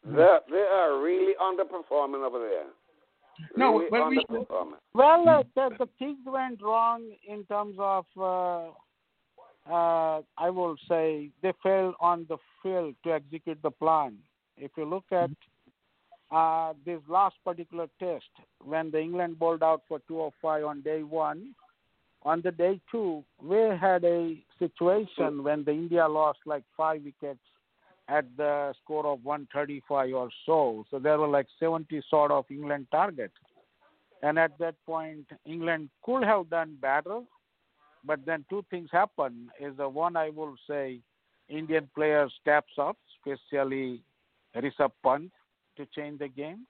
They're, they are really underperforming over there. No, really but we- Well, uh, the, the things went wrong in terms of, uh, uh, I will say, they failed on the field to execute the plan. If you look at uh, this last particular test, when the England bowled out for 205 on day one, on the day two, we had a situation when the India lost like five wickets at the score of 135 or so. So there were like 70 sort of England targets. And at that point, England could have done better, but then two things happen. Is the one I will say, Indian players steps up, especially Rishabh Pant, to change the game,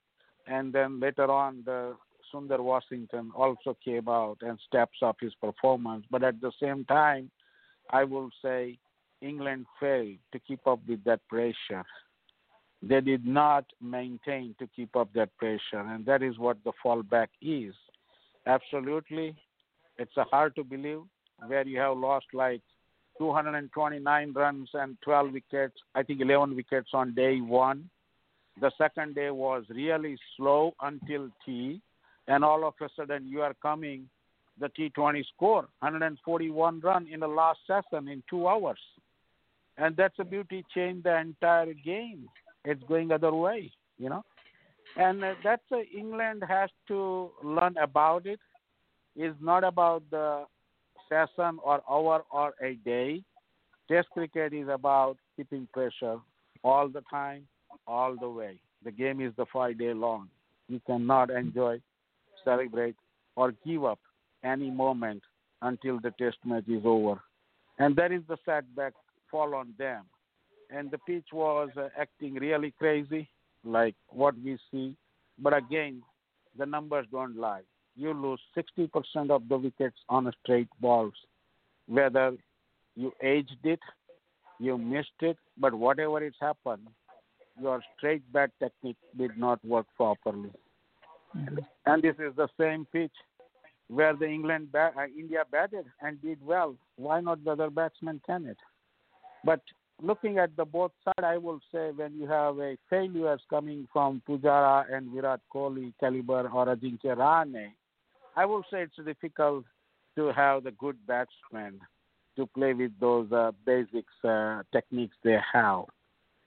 and then later on the Sundar Washington also came out and steps up his performance. But at the same time, I will say England failed to keep up with that pressure. They did not maintain to keep up that pressure, and that is what the fallback is. Absolutely, it's hard to believe where you have lost like 229 runs and 12 wickets, I think 11 wickets on day one. The second day was really slow until tea, and all of a sudden you are coming the T20 score 141 run in the last session in two hours, and that's a beauty change the entire game. It's going other way, you know, and uh, that's uh, England has to learn about it. it. Is not about the session or hour or a day. Test cricket is about keeping pressure all the time, all the way. The game is the five day long. You cannot enjoy, celebrate, or give up any moment until the test match is over. And that is the setback fall on them. And the pitch was uh, acting really crazy, like what we see. But again, the numbers don't lie. You lose 60% of the wickets on a straight balls, whether you aged it, you missed it, but whatever it's happened, your straight bat technique did not work properly. And this is the same pitch where the England bat, uh, India batted and did well. Why not the other batsmen can it? But looking at the both side, I will say when you have a failures coming from Pujara and Virat Kohli caliber or Ajinkya Rahane, I will say it's difficult to have the good batsmen to play with those uh, basics uh, techniques they have.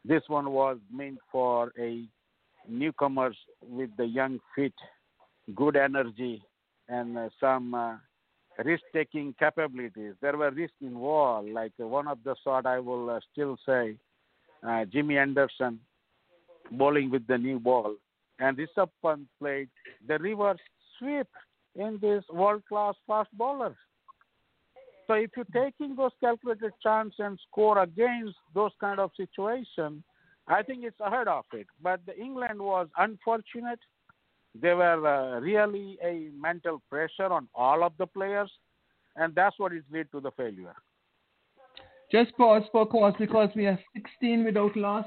This one was meant for a newcomers with the young feet, good energy, and uh, some uh, risk-taking capabilities. There were risks involved. Like one of the sort, I will uh, still say, uh, Jimmy Anderson bowling with the new ball, and Rishabh Pant played the reverse sweep in this world-class fast bowler. So if you're taking those calculated chance and score against those kind of situation, I think it's ahead of it. But the England was unfortunate. There were uh, really a mental pressure on all of the players, and that's what it led to the failure. Just pause for cause because we are 16 without loss.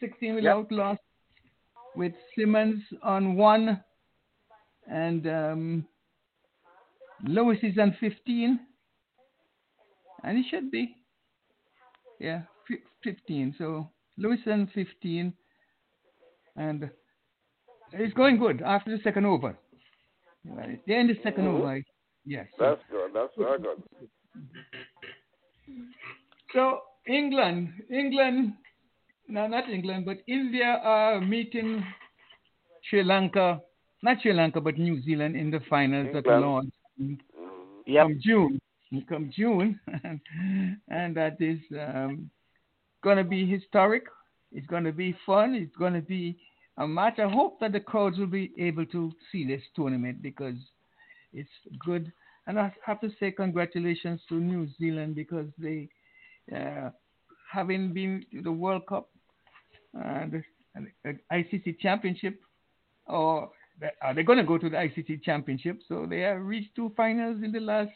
16 without loss with Simmons on one and um, Lewis is on 15. And it should be. Yeah, 15. So Lewis on 15. And it's going good after the second over. Right. The end of 2nd Mhm. over. Yes. That's good. That's very good. So England, England, no, not England, but India are meeting Sri Lanka, not Sri Lanka, but New Zealand in the finals at England. Lord's Mhm. come June, come June, and that is um, going to be historic. It's going to be fun. It's going to be a match. I hope that the crowds will be able to see this tournament because it's good. And I have to say congratulations to New Zealand because they, uh, having been to the World Cup, uh, the, the ICC Championship, or are they going to go to the ICC Championship? So they have reached two finals in the last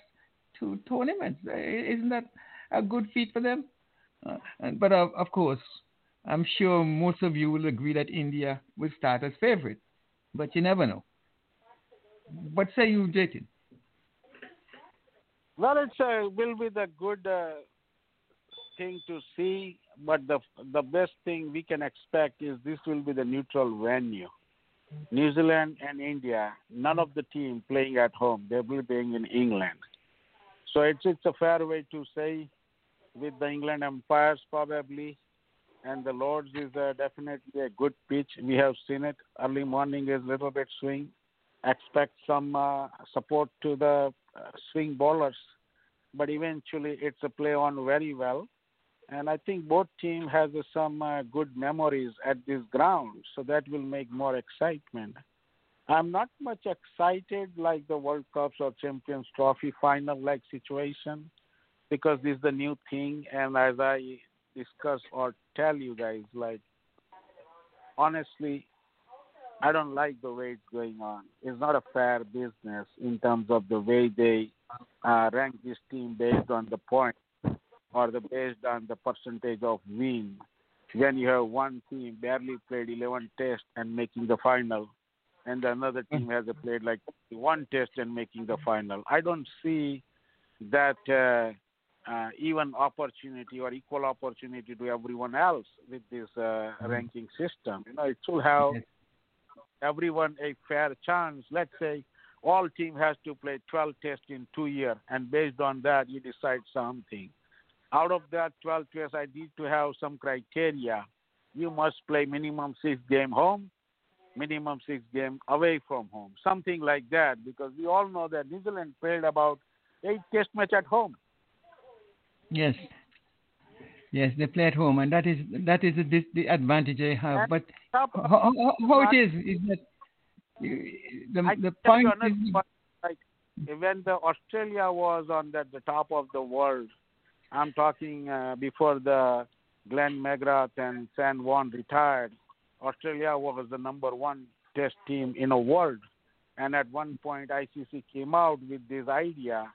two tournaments. Isn't that a good feat for them? Uh, and, but of, of course, I'm sure most of you will agree that India will start as favorite, but you never know. What say you, Jatin? Well, it uh, will be the good uh, thing to see, but the the best thing we can expect is this will be the neutral venue. New Zealand and India, none of the team playing at home. They will be playing in England. So it's it's a fair way to say with the England umpires probably, and the Lords is uh, definitely a good pitch. We have seen it. Early morning is a little bit swing. Expect some uh, support to the uh, swing bowlers, but eventually it's a play on very well. And I think both team has uh, some uh, good memories at this ground, so that will make more excitement. I'm not much excited like the World Cups or Champions Trophy final like situation because this is the new thing. And as I discuss or tell you guys, like honestly, I don't like the way it's going on. It's not a fair business in terms of the way they uh, rank this team based on the point or the based on the percentage of win. When you have one team barely played 11 tests and making the final, and another team has played like one test and making the final. I don't see that uh, uh, even opportunity or equal opportunity to everyone else with this uh, mm-hmm. ranking system. You know, it should have everyone a fair chance. Let's say all team has to play 12 tests in two years, and based on that, you decide something. Out of that 12 tests, I need to have some criteria. You must play minimum six game home, minimum six game away from home, something like that, because we all know that New Zealand played about eight test match at home. Yes. Yes, they play at home, and that is that is the, the advantage they have. But how, how, how it is is that uh, the the point is like when the Australia was on the, the top of the world. I'm talking uh, before the Glenn McGrath and Shane Warne retired. Australia was the number one test team in the world. And at one point, ICC came out with this idea,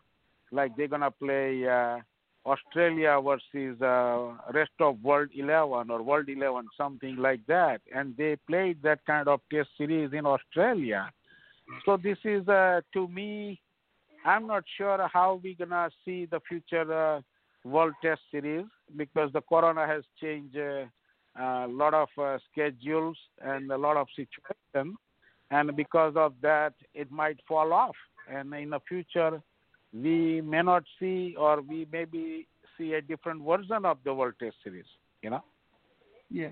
like they're gonna play uh, Australia versus uh, rest of World 11 or World 11, something like that. And they played that kind of test series in Australia. So this is, uh, to me, I'm not sure how we're gonna see the future uh, World Test Series because the Corona has changed uh, a lot of uh, schedules and a lot of situations, and because of that, it might fall off. And in the future, we may not see, or we maybe see a different version of the World Test Series. You know? Yeah,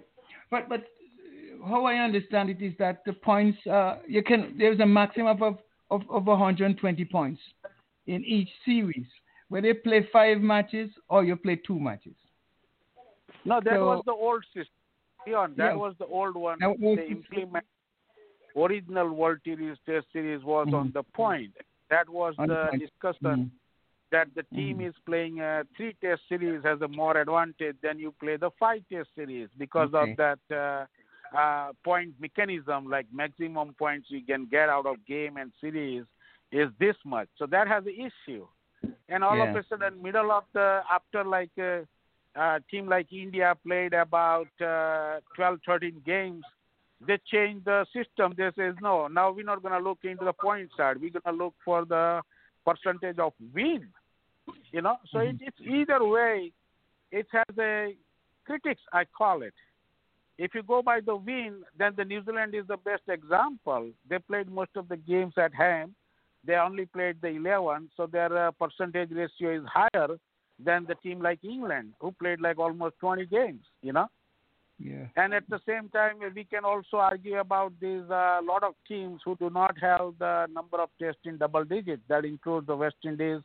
but but how I understand it is that the points uh, you can there's a maximum of of, of 120 points in each series. Whether you play five matches or you play two matches. No, that so, was the old system. Leon, that yeah. was the old one. The implement original World Series Test Series was mm-hmm. on the point. That was on the, the discussion mm-hmm. that the team mm-hmm. is playing a three Test Series has a more advantage than you play the five Test Series because okay. of that uh, uh, point mechanism, like maximum points you can get out of game and series is this much. So that has an issue. And all yeah. of a sudden, middle of the after like. Uh, uh, team like India played about uh, 12, 13 games, they changed the system. They says no, now we're not going to look into the point side. We're going to look for the percentage of win. You know, so mm-hmm. it, it's either way. It has a critics, I call it. If you go by the win, then the New Zealand is the best example. They played most of the games at home. They only played the 11, so their uh, percentage ratio is higher than the team like England, who played like almost 20 games, you know. Yeah. And at the same time, we can also argue about these a uh, lot of teams who do not have the number of tests in double digits. That includes the West Indies,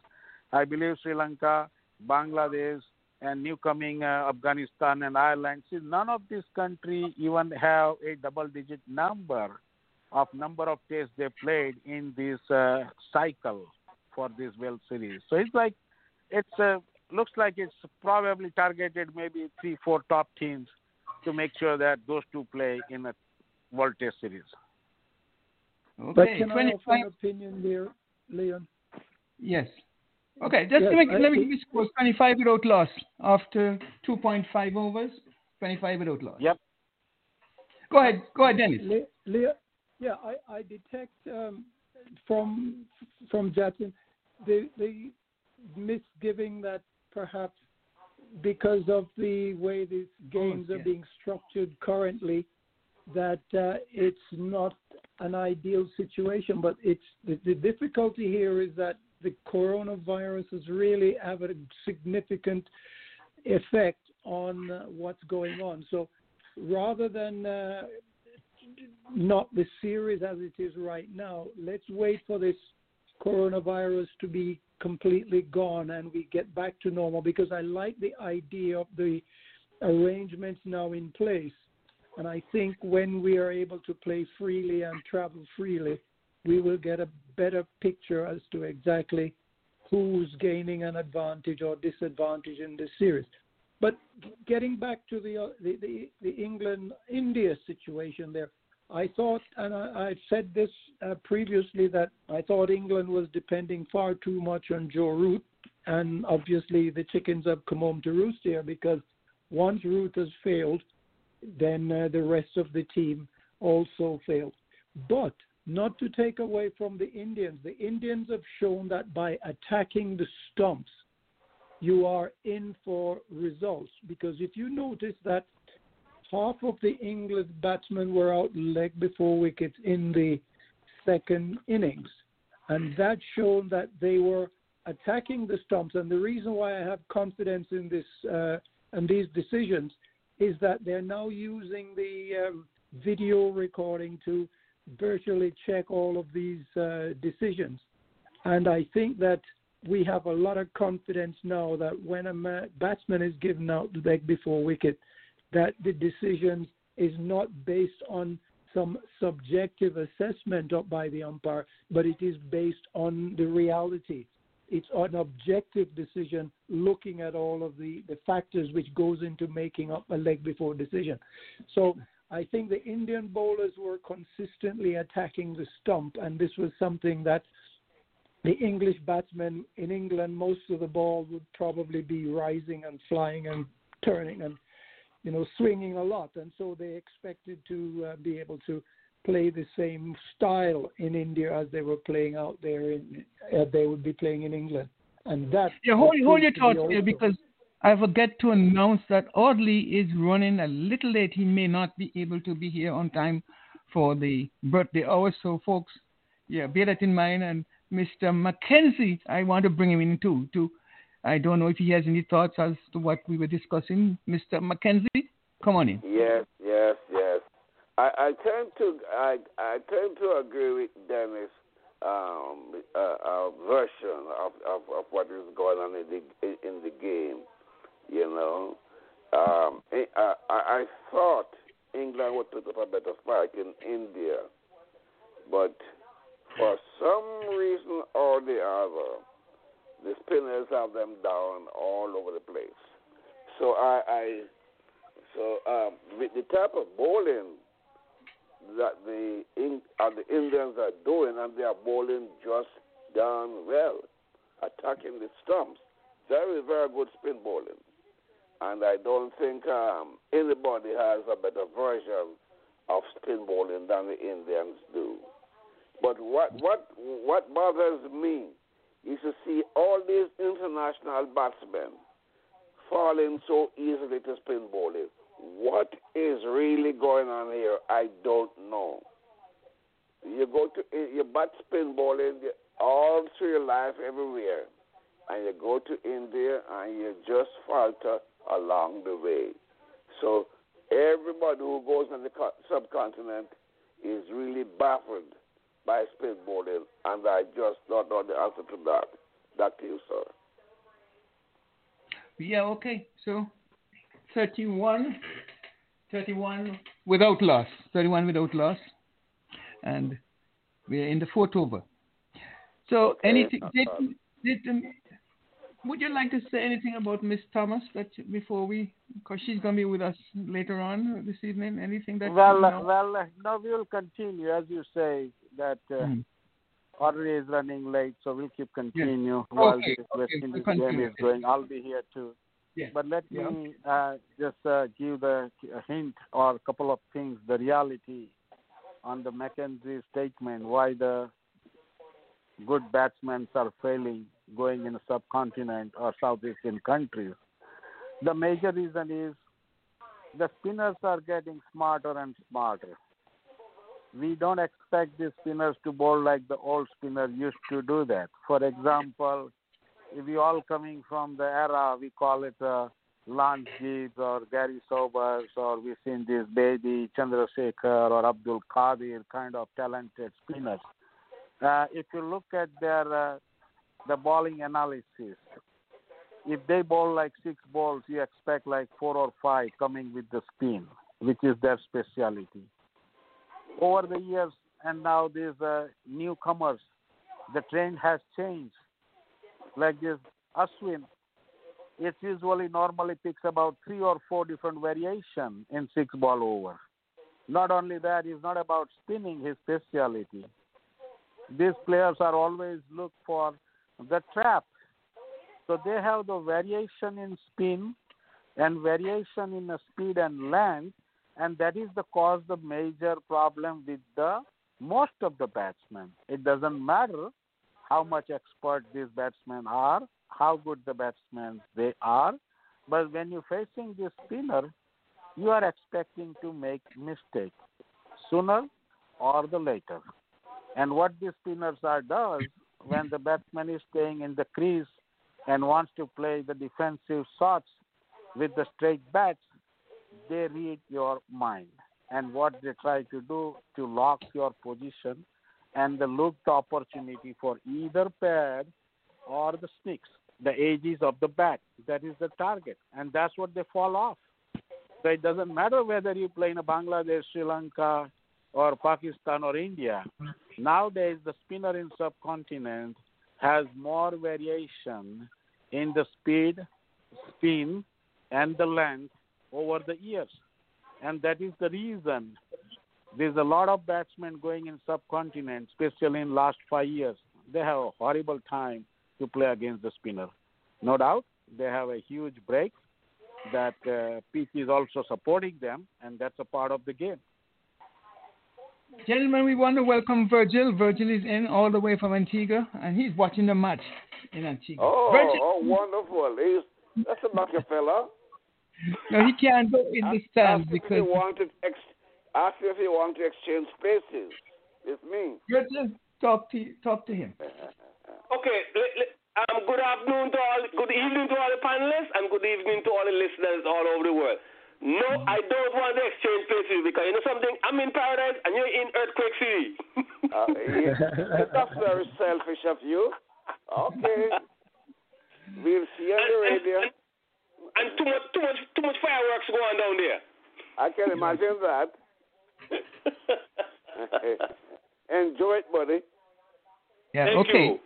I believe Sri Lanka, Bangladesh, and newcoming uh, Afghanistan and Ireland. See, none of these countries even have a double-digit number of number of tests they played in this uh, cycle for this World Series. So it's like it's a looks like it's probably targeted maybe three, four top teams to make sure that those two play in a World Test Series. Okay. But can 25... I have an opinion there, Leon? Yes. Okay, just yes, let me, let me give you scores 25 without loss after 2.5 overs, 25 without loss. Yep. Go ahead, go ahead, Dennis. Le- yeah, I, I detect um, from from Jackson the the misgiving that perhaps because of the way these games oh, yeah. are being structured currently, that uh, it's not an ideal situation. But it's the, the difficulty here is that the coronavirus has really have a significant effect on uh, what's going on. So rather than uh, not the series as it is right now, let's wait for this coronavirus to be completely gone and we get back to normal because I like the idea of the arrangements now in place. And I think when we are able to play freely and travel freely, we will get a better picture as to exactly who's gaining an advantage or disadvantage in this series. But getting back to the uh, the, the, the England India situation there, I thought, and I, have said this uh, previously, that I thought England was depending far too much on Joe Root, and obviously the chickens have come home to roost here because once Root has failed, then uh, the rest of the team also failed. But not to take away from the Indians, the Indians have shown that by attacking the stumps, you are in for results. Because if you notice that half of the English batsmen were out leg before wickets in the second innings, and that showed that they were attacking the stumps. And the reason why I have confidence in this uh, and these decisions is that they're now using the um, video recording to virtually check all of these uh, decisions. And I think that we have a lot of confidence now that when a batsman is given out the leg before wicket, that the decision is not based on some subjective assessment by the umpire, but it is based on the reality. It's an objective decision looking at all of the, the factors which goes into making up a leg before decision. So I think the Indian bowlers were consistently attacking the stump, and this was something that the English batsmen in England, most of the ball would probably be rising and flying and turning and you know, swinging a lot, and so they expected to uh, be able to play the same style in India as they were playing out there in uh, they would be playing in England, and that. Yeah, hold, hold your thoughts there because I forget to announce that Audrey is running a little late. He may not be able to be here on time for the birthday hour. So, folks, yeah, bear that in mind. And Mr. Mackenzie, I want to bring him in too to I don't know if he has any thoughts as to what we were discussing. Mr. Mackenzie, come on in. Yes, yes, yes. I, I tend to I I tend to agree with Dennis' um, uh, uh, version of, of, of what is going on in the in the game. You know, um, I, I thought England would put up a better fight in India, but for some reason or the other the spinners have them down all over the place. So I, I so um, with the type of bowling that the uh, the Indians are doing, and they are bowling just darn well, attacking the stumps. Very, very good spin bowling. And I don't think um, anybody has a better version of spin bowling than the Indians do. But what what what bothers me is to see all these international batsmen falling so easily to spin bowling. What is really going on here? I don't know. You go to eh, you bat spin bowling all through your life everywhere, and you go to India and you just falter along the way. So everybody who goes on the subcontinent is really baffled by spin bowling, and I just don't know the answer to that. Back to you, sir. Yeah, okay. So 31, 31 without loss, 31 without loss, and we're in the fourth over. So okay, anything? Did, did, um, would you like to say anything about Miss Thomas that before we, because she's going to be with us later on this evening? Anything that? Well, you know? well, uh, now we will continue, as you say that uh, mm. Audrey is running late, so we'll keep continue while okay. this West okay. Indies game is going. I'll be here too. But let yeah. me uh, just uh, give the a hint or a couple of things, the reality on the McKenzie statement, why the good batsmen are failing going in a subcontinent or South Asian countries. The major reason is the spinners are getting smarter and smarter. We don't expect the spinners to bowl like the old spinner used to do that. For example, if we all coming from the era, we call it uh, Lance Gibbs or Gary Sobers, or we've seen this Bedi, Chandrasekhar, or Abdul Qadir kind of talented spinners. Uh, if you look at their uh, the bowling analysis, if they bowl like six balls, you expect like four or five coming with the spin, which is their specialty. Over the years, and now these uh, newcomers, the trend has changed. Like this Ashwin, it usually normally picks about three or four different variation in six ball over. Not only that, it's not about spinning his specialty. These players are always look for the trap. So they have the variation in spin and variation in the speed and length, and that is the cause the major problem with the most of the batsmen. It doesn't matter how much expert these batsmen are, how good the batsmen they are, but when you're facing this spinner, you are expecting to make mistake sooner or the later. And what these spinners are does when the batsman is staying in the crease and wants to play the defensive shots with the straight bats, they read your mind. And what they try to do to lock your position and they look the opportunity for either pair or the sneaks, the edges of the bat. That is the target. And that's what they fall off. So it doesn't matter whether you play in Bangladesh, Sri Lanka, or Pakistan or India. Nowadays, the spinner in subcontinent has more variation in the speed, spin, and the length over the years. And that is the reason there's a lot of batsmen going in subcontinent, especially in last five years. They have a horrible time to play against the spinner. No doubt, they have a huge break that uh, pitch is also supporting them, and that's a part of the game. Gentlemen, we want to welcome Virgil. Virgil is in all the way from Antigua, and he's watching the match in Antigua. Oh, Virgil. oh wonderful. He's, that's a lucky fella. No, he can't go in the stands ask because. If he wanted ex- ask if he want to exchange spaces with me. Virgil, talk to talk to him. Okay. Um, good afternoon to all. Good evening to all the panelists, and good evening to all the listeners all over the world. No, I don't want to exchange places because you know something. I'm in paradise and you're in earthquake city. uh, yeah, that's very selfish of you. Okay, we'll see you on the radio. And, and, too much, too much, too much fireworks going down there. I can imagine that. Enjoy it, buddy. Yeah. Thank okay. you.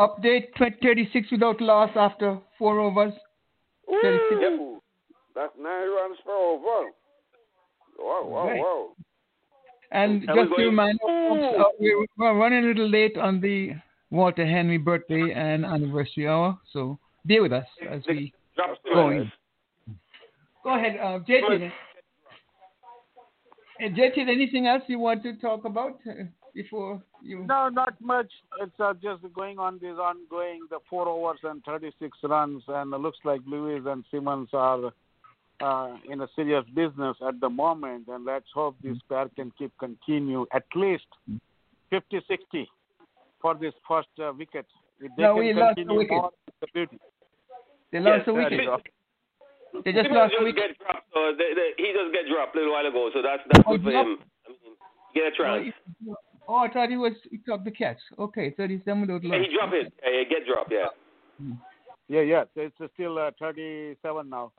Update 36 without loss after four overs. 36. Ooh, that's nine runs per over. Whoa, whoa, Right. whoa. And That just to going- remind folks, uh, we're, we're running a little late on the Walter Henry birthday and anniversary hour, so bear with us as we Drop go in. Go ahead, uh, JT. Uh, JT, anything else you want to talk about uh, before you? No, not much. It's uh, just going on this ongoing, the four overs and 36 runs, and it looks like Lewis and Simmons are uh, in a serious business at the moment, and let's hope this pair can keep continue at least 50-60 for this first uh, wicket. If they No, can we lost the wicket. more, it's a beauty. They lost Yes, a that wicket. Is- They just Simmons lost just wicket. get dropped. So they, they, he just get dropped a little while ago. So that's that's Oh, good for drop- him. I mean, get a chance. Oh, I thought he was he caught the catch. Okay, 37 without Yeah, he drop it. Yeah, yeah, get dropped. Yeah. Yeah, yeah. It's uh, still uh, 37 now.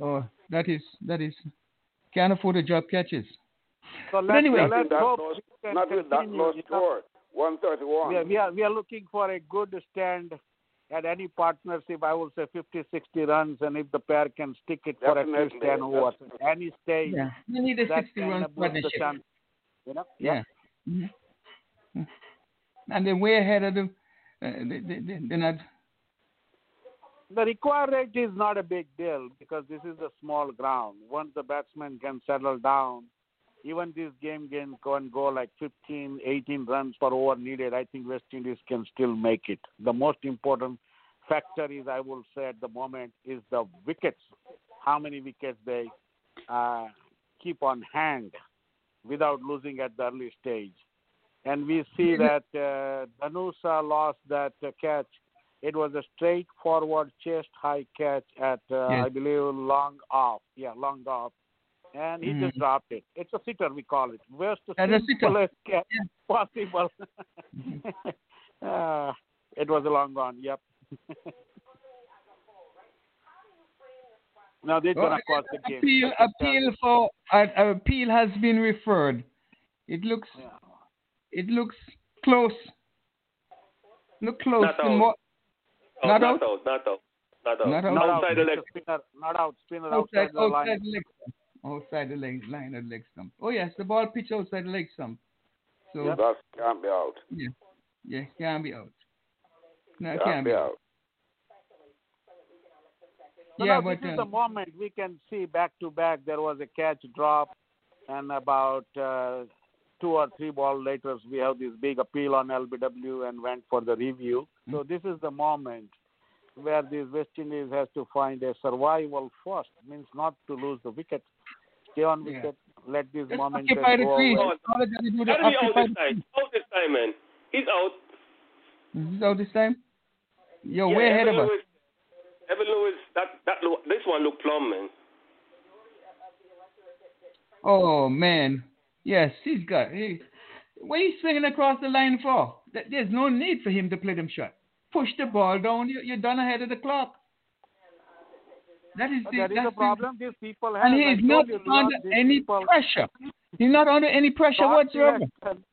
Oh, that is that is can't afford to drop catches. So But let's, anyway- let's That hope low- not with that continue, low score. 131. We are, we are we are looking for a good stand at any partnership. I would say 50, 60 runs, and if the pair can stick it for at least Definitely. 10 overs, any stage, Yeah, you need a 60 can run partnership. chance. You know? Yeah. Mhm. and they're way ahead of the. Uh, they, they, they're not. The required rate is not a big deal because this is a small ground. Once the batsman can settle down, even this game can go and go like 15, 18 runs per over needed. I think West Indies can still make it. The most important factor is, I will say at the moment, is the wickets. How many wickets they uh, keep on hand without losing at the early stage. And we see that uh, Danusa lost that uh, catch. It was a straightforward chest high catch at, uh, yes. I believe, long off. Yeah, long off. And he mm. just dropped it. It's a sitter, we call it. Where's the simplest catch yeah. possible? uh, it was a long one. Yep. now they're gonna well, the game. Appeal, appeal for uh, appeal has been referred. It looks, yeah. it looks close. Look close. Not out. More, oh, not, out? out. Not out. Not out. Not out. Not outside the leg. Spinner, not out. Spinner outside, outside the line. Outside the leg stump. Outside the leg, line of the leg stump. Oh yes, the ball pitch outside the leg stump. So yeah. that can't be out. Yeah, yeah, can't be out. No, can't, can't be out. So yeah, but this is the moment we can see back to back. There was a catch drop, and about uh, two or three ball later, we have this big appeal on LBW and went for the review. Mm-hmm. So this is the moment where this West Indies has to find a survival first. Means not to lose the wicket, stay on wicket, yeah. let this moment go away. How did he out this time? Out this time, man. He's out. He's out this time. You're yeah, way ahead of us. Evin Lewis, that that this one looked plumb, man. Oh man, yes, he's got. He, what are you swinging across the line for? There's no need for him to play them shot. Push the ball down. You're done ahead of the clock. That is the, that is the problem. These people have. And he is not under any people. pressure. He's not under any pressure whatsoever. Selection,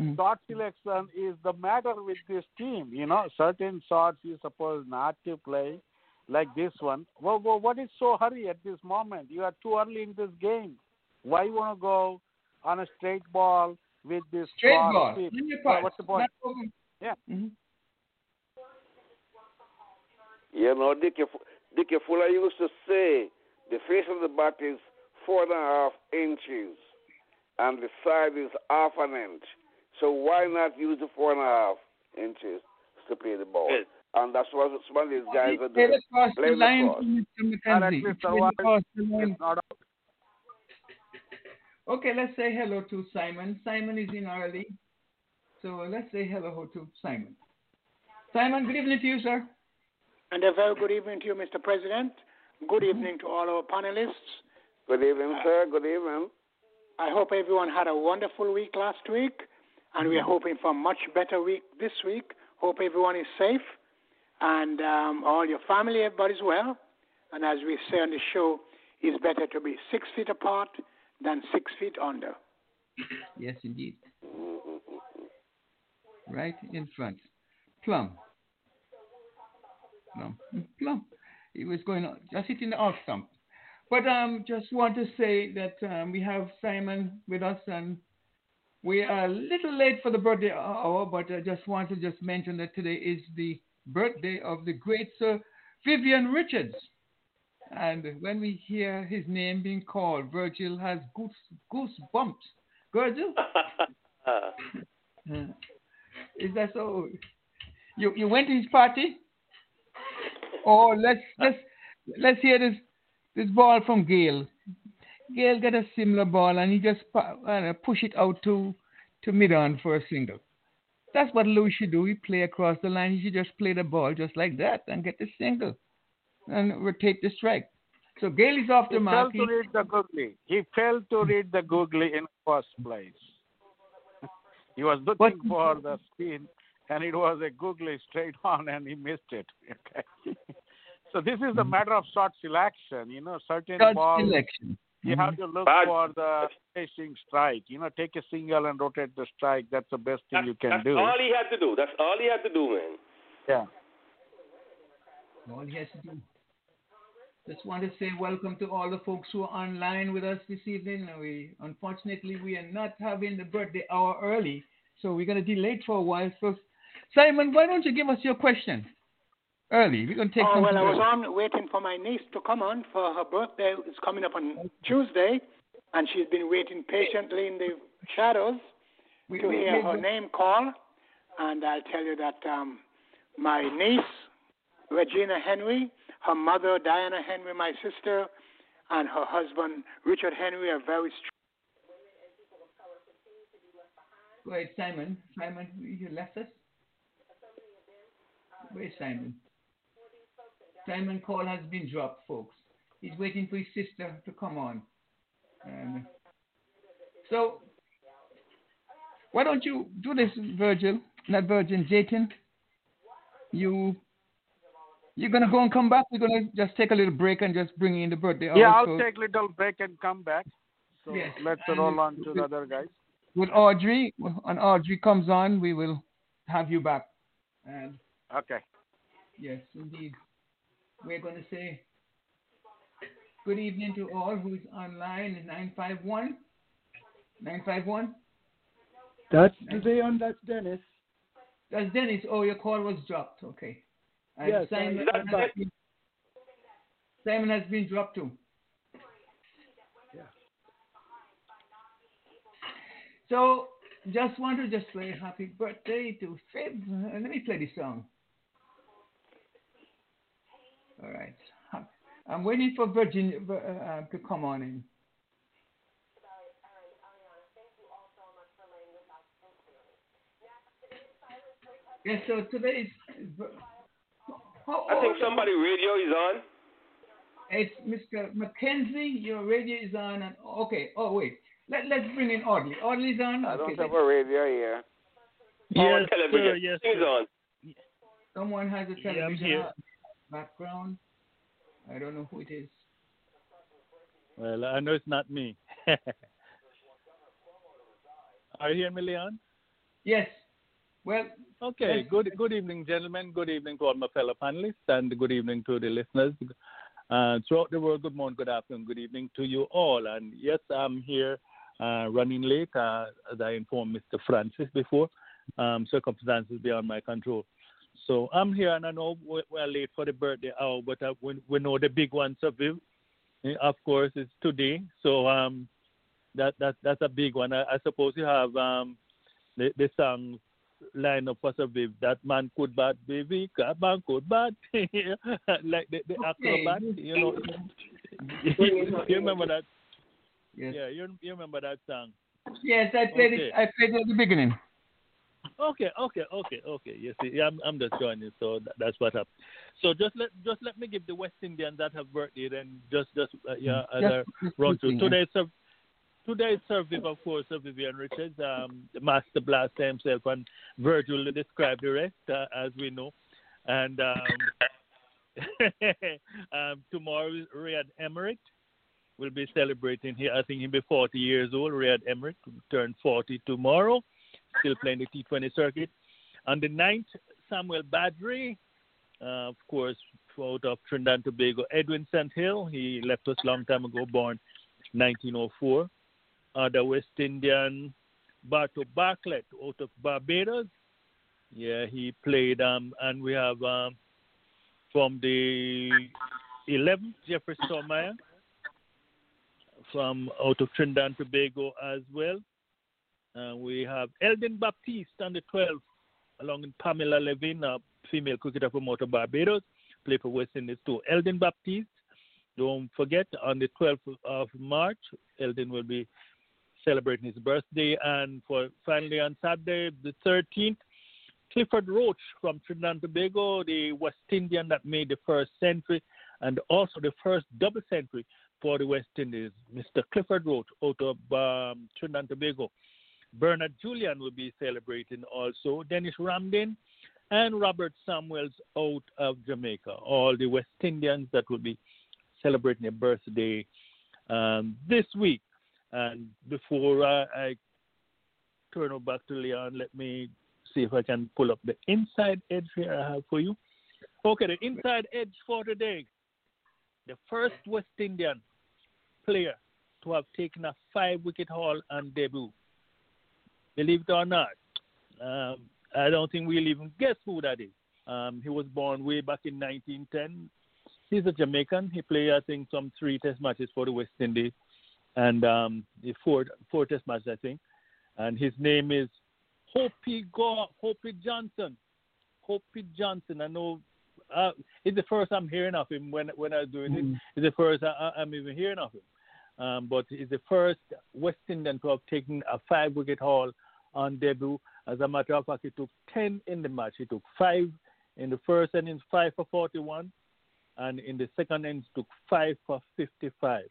mm. Shot selection is the matter with this team. You know, certain shots you're supposed not to play like this one. Well, well, what is so hurry at this moment? You are too early in this game. Why you want to go on a straight ball with this straight ball? what's the point? Yeah. Mm-hmm. You know, Dickie, Dickie Fuller used to say the face of the bat is four and a half inches and the side is half an inch. So why not use the four and a half inches to play the ball? Yes. And that's what some of these guys are doing. Across the line, Mr. McKenzie. Okay, let's say hello to Simon. Simon is in early. So let's say hello to Simon. Simon, good evening to you, sir. And a very good evening to you, Mr. President. Good evening to all our panelists. Good evening, uh, sir. Good evening. I hope everyone had a wonderful week last week, and we are hoping for a much better week this week. Hope everyone is safe and um, all your family, everybody's well. And as we say on the show, it's better to be six feet apart than six feet under. Yes, indeed. Right in front. Plum. Plum. Plum. It was going on, just hitting the off stump. But um, just want to say that um, we have Simon with us, and we are a little late for the birthday hour, but I just want to just mention that today is the birthday of the great Sir Vivian Richards. And when we hear his name being called, Virgil has goose goosebumps. Virgil, is that so? You you went to his party? Oh, let's let's let's hear this this ball from Gayle. Gayle got a similar ball and he just uh, push it out to to mid on for a single. That's what Lou should do. He play across the line. He should just play the ball just like that and get the single and rotate the strike. So Gayle is off the he mark. He failed to read the googly. He failed to read the googly in first place. he was looking what? for the spin, and it was a googly straight on, and he missed it. Okay. so this is a hmm. matter of shot selection. You know, certain shot balls. selection. You have hmm. to look but, for the facing strike. You know, take a single and rotate the strike. That's the best thing you can that's do. That's all he had to do. That's all he had to do, man. Yeah. All he has to do. Just want to say welcome to all the folks who are online with us this evening. We unfortunately we are not having the birthday hour early so we're going to delay it for a while. So, Simon, why don't you give us your question early? We're going to take. Oh well, I was early. on waiting for my niece to come on for her birthday. It's coming up on Tuesday, and she's been waiting patiently in the shadows We- to we- hear we- her name call. And I'll tell you that um, my niece, Regina Henry, her mother, Diana Henry, my sister, and her husband, Richard Henry, are very strong. Ahead, Simon. Simon, you left us. Where's Simon? Simon call has been dropped, folks. He's waiting for his sister to come on. Um, so, why don't you do this, Virgil? Not Virgin, Jatin. You, you're gonna go and come back. We're gonna just take a little break and just bring in the birthday. Yeah, also. I'll take little break and come back. So Yes, let's and roll on to with- the other guys. with Audrey. When Audrey comes on, we will have you back. And Okay. yes, indeed, we're going to say good evening to all who's online. Nine five one. Nine five one. That's Leon, that's Dennis. That's Dennis. Oh, your call was dropped. Okay. And Yes, Simon, I'm back. Simon has been dropped too. So, just want to just say happy birthday to Viv. Let me play this song. All right. I'm waiting for Virginia uh, to come on in. Yes, so today is. How I think somebody radio is on. It's Mr. Mackenzie. Your radio is on. And, okay. Oh wait. Let Let's bring in Audrey. Audrey's on. I okay. don't have a radio here. Our Yes, television sir, yes, is sir. on. Someone has a Yeah, I'm television here. Background. I don't know who it is. Well, I know it's not me. Are you hearing me, Leon? Yes. Well, Okay. Good good evening, gentlemen. Good evening to all my fellow panelists, and good evening to the listeners uh, throughout the world. Good morning, good afternoon, good evening to you all. And yes, I'm here uh, running late, uh, as I informed Mr. Francis before. Um, circumstances beyond my control. So I'm here, and I know we're, we're late for the birthday hour, but uh, we, we know the big one, so we, eh, of course, it's today. So um, that that that's a big one. I, I suppose you have um, the the song line up for Viv. That man could bat baby, that man could bat like the, the Okay. acrobat. You know, you remember that? yes. Yeah, you, you remember that song. Yes, I played Okay. it. I played it at the beginning. Okay, okay, okay, okay. You see, I'm, I'm just joining, so that, that's what happened. So just let just let me give the West Indians that have birthday, then just just uh, yeah, as Just- a just run through. Today's Sir, today's Sir Viv, of course, Sir Vivian Richards, um, master blaster himself, and Virgil described the rest, uh, as we know. And um, um, tomorrow, Rayad Emrit will be celebrating here. I think he'll be 40 years old. Rayad Emrit will turn 40 tomorrow, still playing the T20 circuit. On the 9th, Samuel Badree, uh, of course, out of Trinidad and Tobago. Edwin St. Hill, he left us a long time ago, born 1904. Uh, the West Indian Barto Bartlett out of Barbados. Yeah, he played, um, and we have um, from the 11th, Jeffrey Stollmeyer from out of Trinidad and Tobago as well. Uh, we have Eldon Baptiste on the 12th, along with Pamela Lavine, a female cricketer from out Barbados, play for West Indies too. Eldon Baptiste, don't forget, on the 12th of March, Eldon will be celebrating his birthday. And for finally on Saturday, the 13th, Clifford Roach from Trinidad and Tobago, the West Indian that made the first century and also the first double century for the West Indies, Mr. Clifford Roach out of um, Trinidad and Tobago. Bernard Julien will be celebrating also. Denesh Ramdin and Robert Samuels out of Jamaica. All the West Indians that will be celebrating their birthday um, this week. And before uh, I turn it back to Leon, let me see if I can pull up the inside edge here I have for you. Okay, the inside edge for today. The first West Indian player to have taken a five wicket haul on debut. Believe it or not, Um, I don't think we'll even guess who that is. Um, he was born way back in 1910. He's a Jamaican. He played, I think, some three Test matches for the West Indies, and um, four four Test matches, I think. And his name is Hoppy, Go Hoppy Johnson. Hoppy Johnson. I know uh, it's the first I'm hearing of him when when I'm doing mm. it. It's the first I, am even hearing of him. Um, but he's the first West Indian to have taken a five wicket haul on debut. As a matter of fact, he took 10 in the match. He took five in the first innings, five for 41, and in the second innings, took five for 55.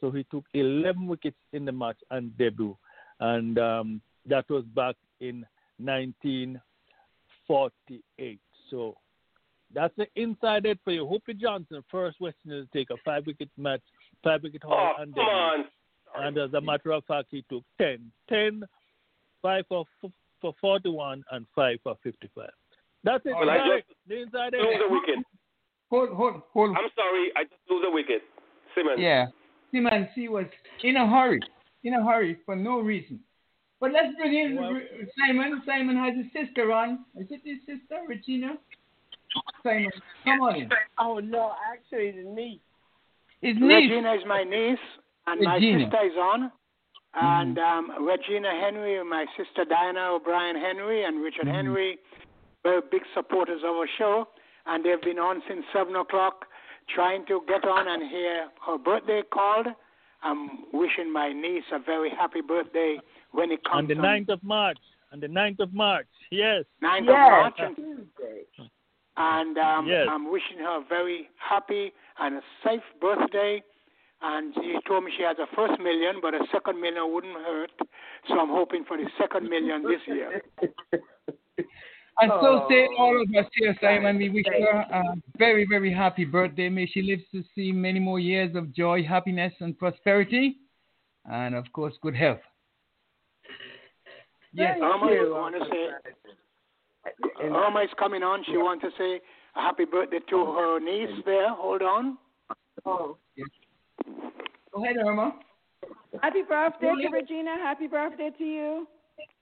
So he took 11 wickets in the match and debut, and um, that was back in 1948. So that's the inside it for you. Hoppy Johnson, first Westerner to take a five wicket match, five wicket haul, oh, and on. And as a matter of fact, he took 10. 10, 5 for, for 41, and 5 for 55. That's it. Well, I just the inside lose the wicket. Hold, hold, hold. I'm sorry, I just lose the wicket. Simon. Yeah. Simon, he was in a hurry, in a hurry for no reason. But let's bring in well, Simon. Simon has his sister on. Is it his sister, Regina? Simon, come on in. Oh, no, actually, the niece. His niece. Regina is my niece, and Regina. my sister is on. And um, Regina Henry, my sister Diana O'Brien Henry, and Richard Mhm. Henry, very big supporters of our show, and they've been on since seven o'clock, trying to get on and hear her birthday called. I'm wishing my niece a very happy birthday when it comes On comes the 9th of March. On the 9th of March. Yes. 9th Yes. of March, and, Tuesday. and um, Yes. I'm wishing her a very happy and a safe birthday. And she told me she has a first million, but a second million wouldn't hurt. So I'm hoping for the second million this year. And so say Oh. all of us here, Simon, we wish her a very, very happy birthday. May she live to see many more years of joy, happiness, and prosperity. And of course, good health. Yes. Alma, Irma, you. you want to say? Alma is coming on. She wants to say a happy birthday to her niece there. Hold on. Oh. Go ahead, Irma. Happy birthday to Regina. Happy birthday to you.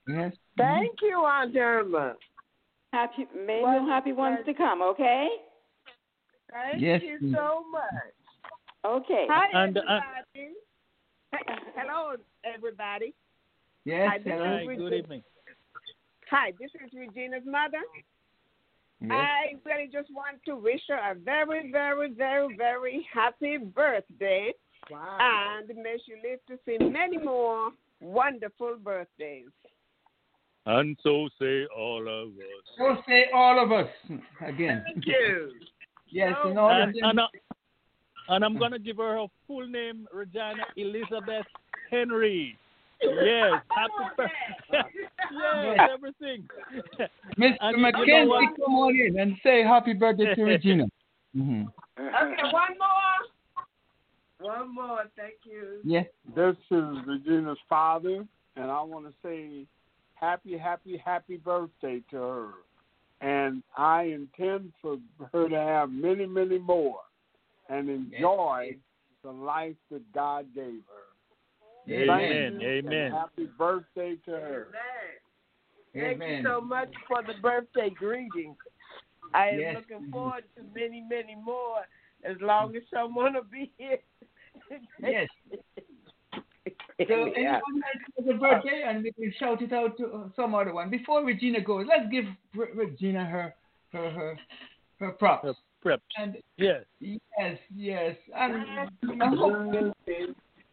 Yes. Thank you, Aunt Irma. Happy, many Well, more happy ones to come, okay? Thank Yes, you please. so much. Okay. Hi, And, uh, everybody. Hello, everybody. Yes. Hi, hello. Hi, good evening. Hi, this is Regina's mother. Yes. I really just want to wish her a very, very, very, very happy birthday. And may she live to see many more wonderful birthdays. And so say all of us. So say all of us again. Thank you. Yes, So in all And, them. and, uh, and I'm going to give her her full name, Regina Elizabeth Henry. Yes, happy birthday. yes, everything. Mr. And you know come on in and say happy birthday to Regina. hmm Okay, one more. One more. Thank you. Yes. This is Regina's father, and I want to say happy, happy, happy birthday to her. And I intend for her to have many, many more and enjoy the life that God gave her. Thank Amen. Amen. Happy birthday to her. Thank Amen. you so much for the birthday greetings. I am Yes. looking forward to many, many more as long as someone will be here. Yes. So Yeah. anyone has a birthday, and we can shout it out to uh, some other one. Before Regina goes, let's give Regina her her her, her props. Her Prep. And Yes. yes, yes, and I hope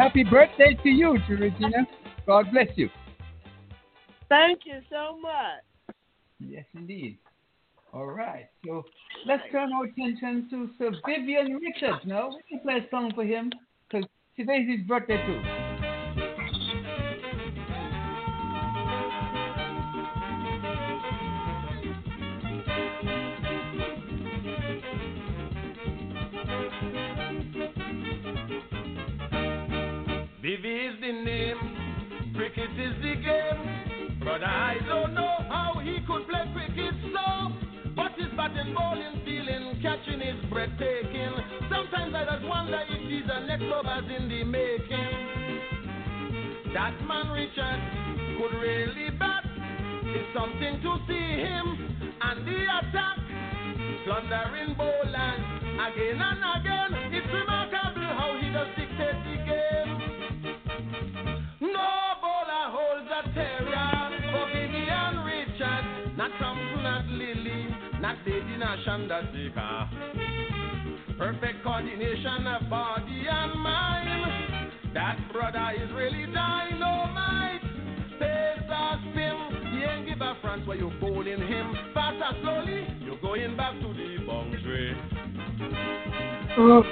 happy birthday to you, to Regina. God bless you. Thank you so much. Yes, indeed. All right. So let's turn our attention to Sir Vivian Richards now. We can play a song for him because today's his birthday too. Vivi is the name, cricket is the game. But I don't know how he could play cricket so. But his batting, bowling, feeling, catching is breathtaking. Sometimes I just wonder if he's a next lovers in the making. That man Richard could really bat. It's something to see him and the attack. Plundering bowlers again and again. It's remarkable how he does dictate holds a terror for Vivian Richard. Not Trump, not Lillee, not Lady, not Chandrasekhar. Perfect coordination of body and mind. That brother is really dynamite. Pace or spin, he ain't give a France where you're bowling him. Fast or slowly, you're going back to the boundary. Oh.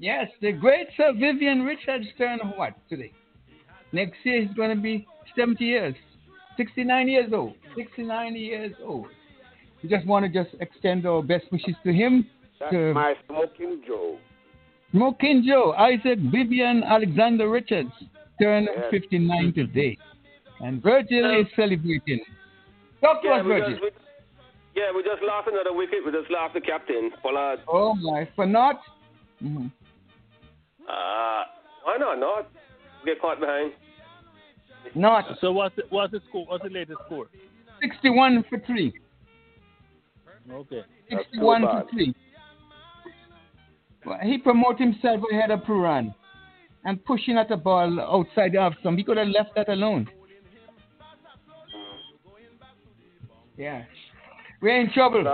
Yes, the great Sir Vivian Richards turn what today? Next year he's going to be 70 years, 69 years old, 69 years old. We just want to just extend our best wishes to him. That's to my smoking Joe. Smoking Joe, Isaac Vivian Alexander Richards turned Yes. 59 today. And Virgil is celebrating. Talk to Yeah, us, Virgil. just, we, yeah, we just lost another wicket. We just lost the captain, Pollard. Oh, my. For not? hmm Uh, why not? Not get caught behind. Not. So what's the, what's the score? What's the latest score? 61 for 3. Okay. 61 for 3. Well, he promoted himself ahead of Pooran and pushing at the ball outside the off stump. He could have left that alone. Yeah. We're in trouble.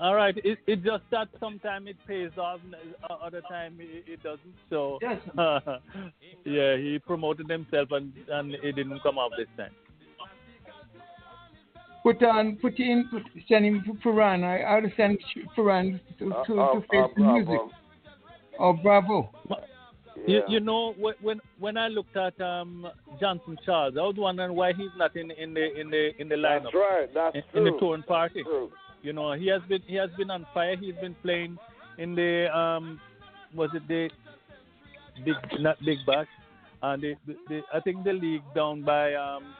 All right. It, it just that sometimes it pays off, uh, other time it, it doesn't. So Yes. yeah, he promoted himself and and it didn't come off this time. Put on, put in, put, send him to Pooran. I, I ought to send Pooran to, to, Uh, to uh, face uh, the music. Oh, bravo. You, you know when when I looked at um Johnson Charles, I was wondering why he's not in in the in the in the lineup. That's right. That's in, true. in the touring party. True. You know, he has been he has been on fire. He's been playing in the um was it the big not big bash and the, the, the I think the league down by um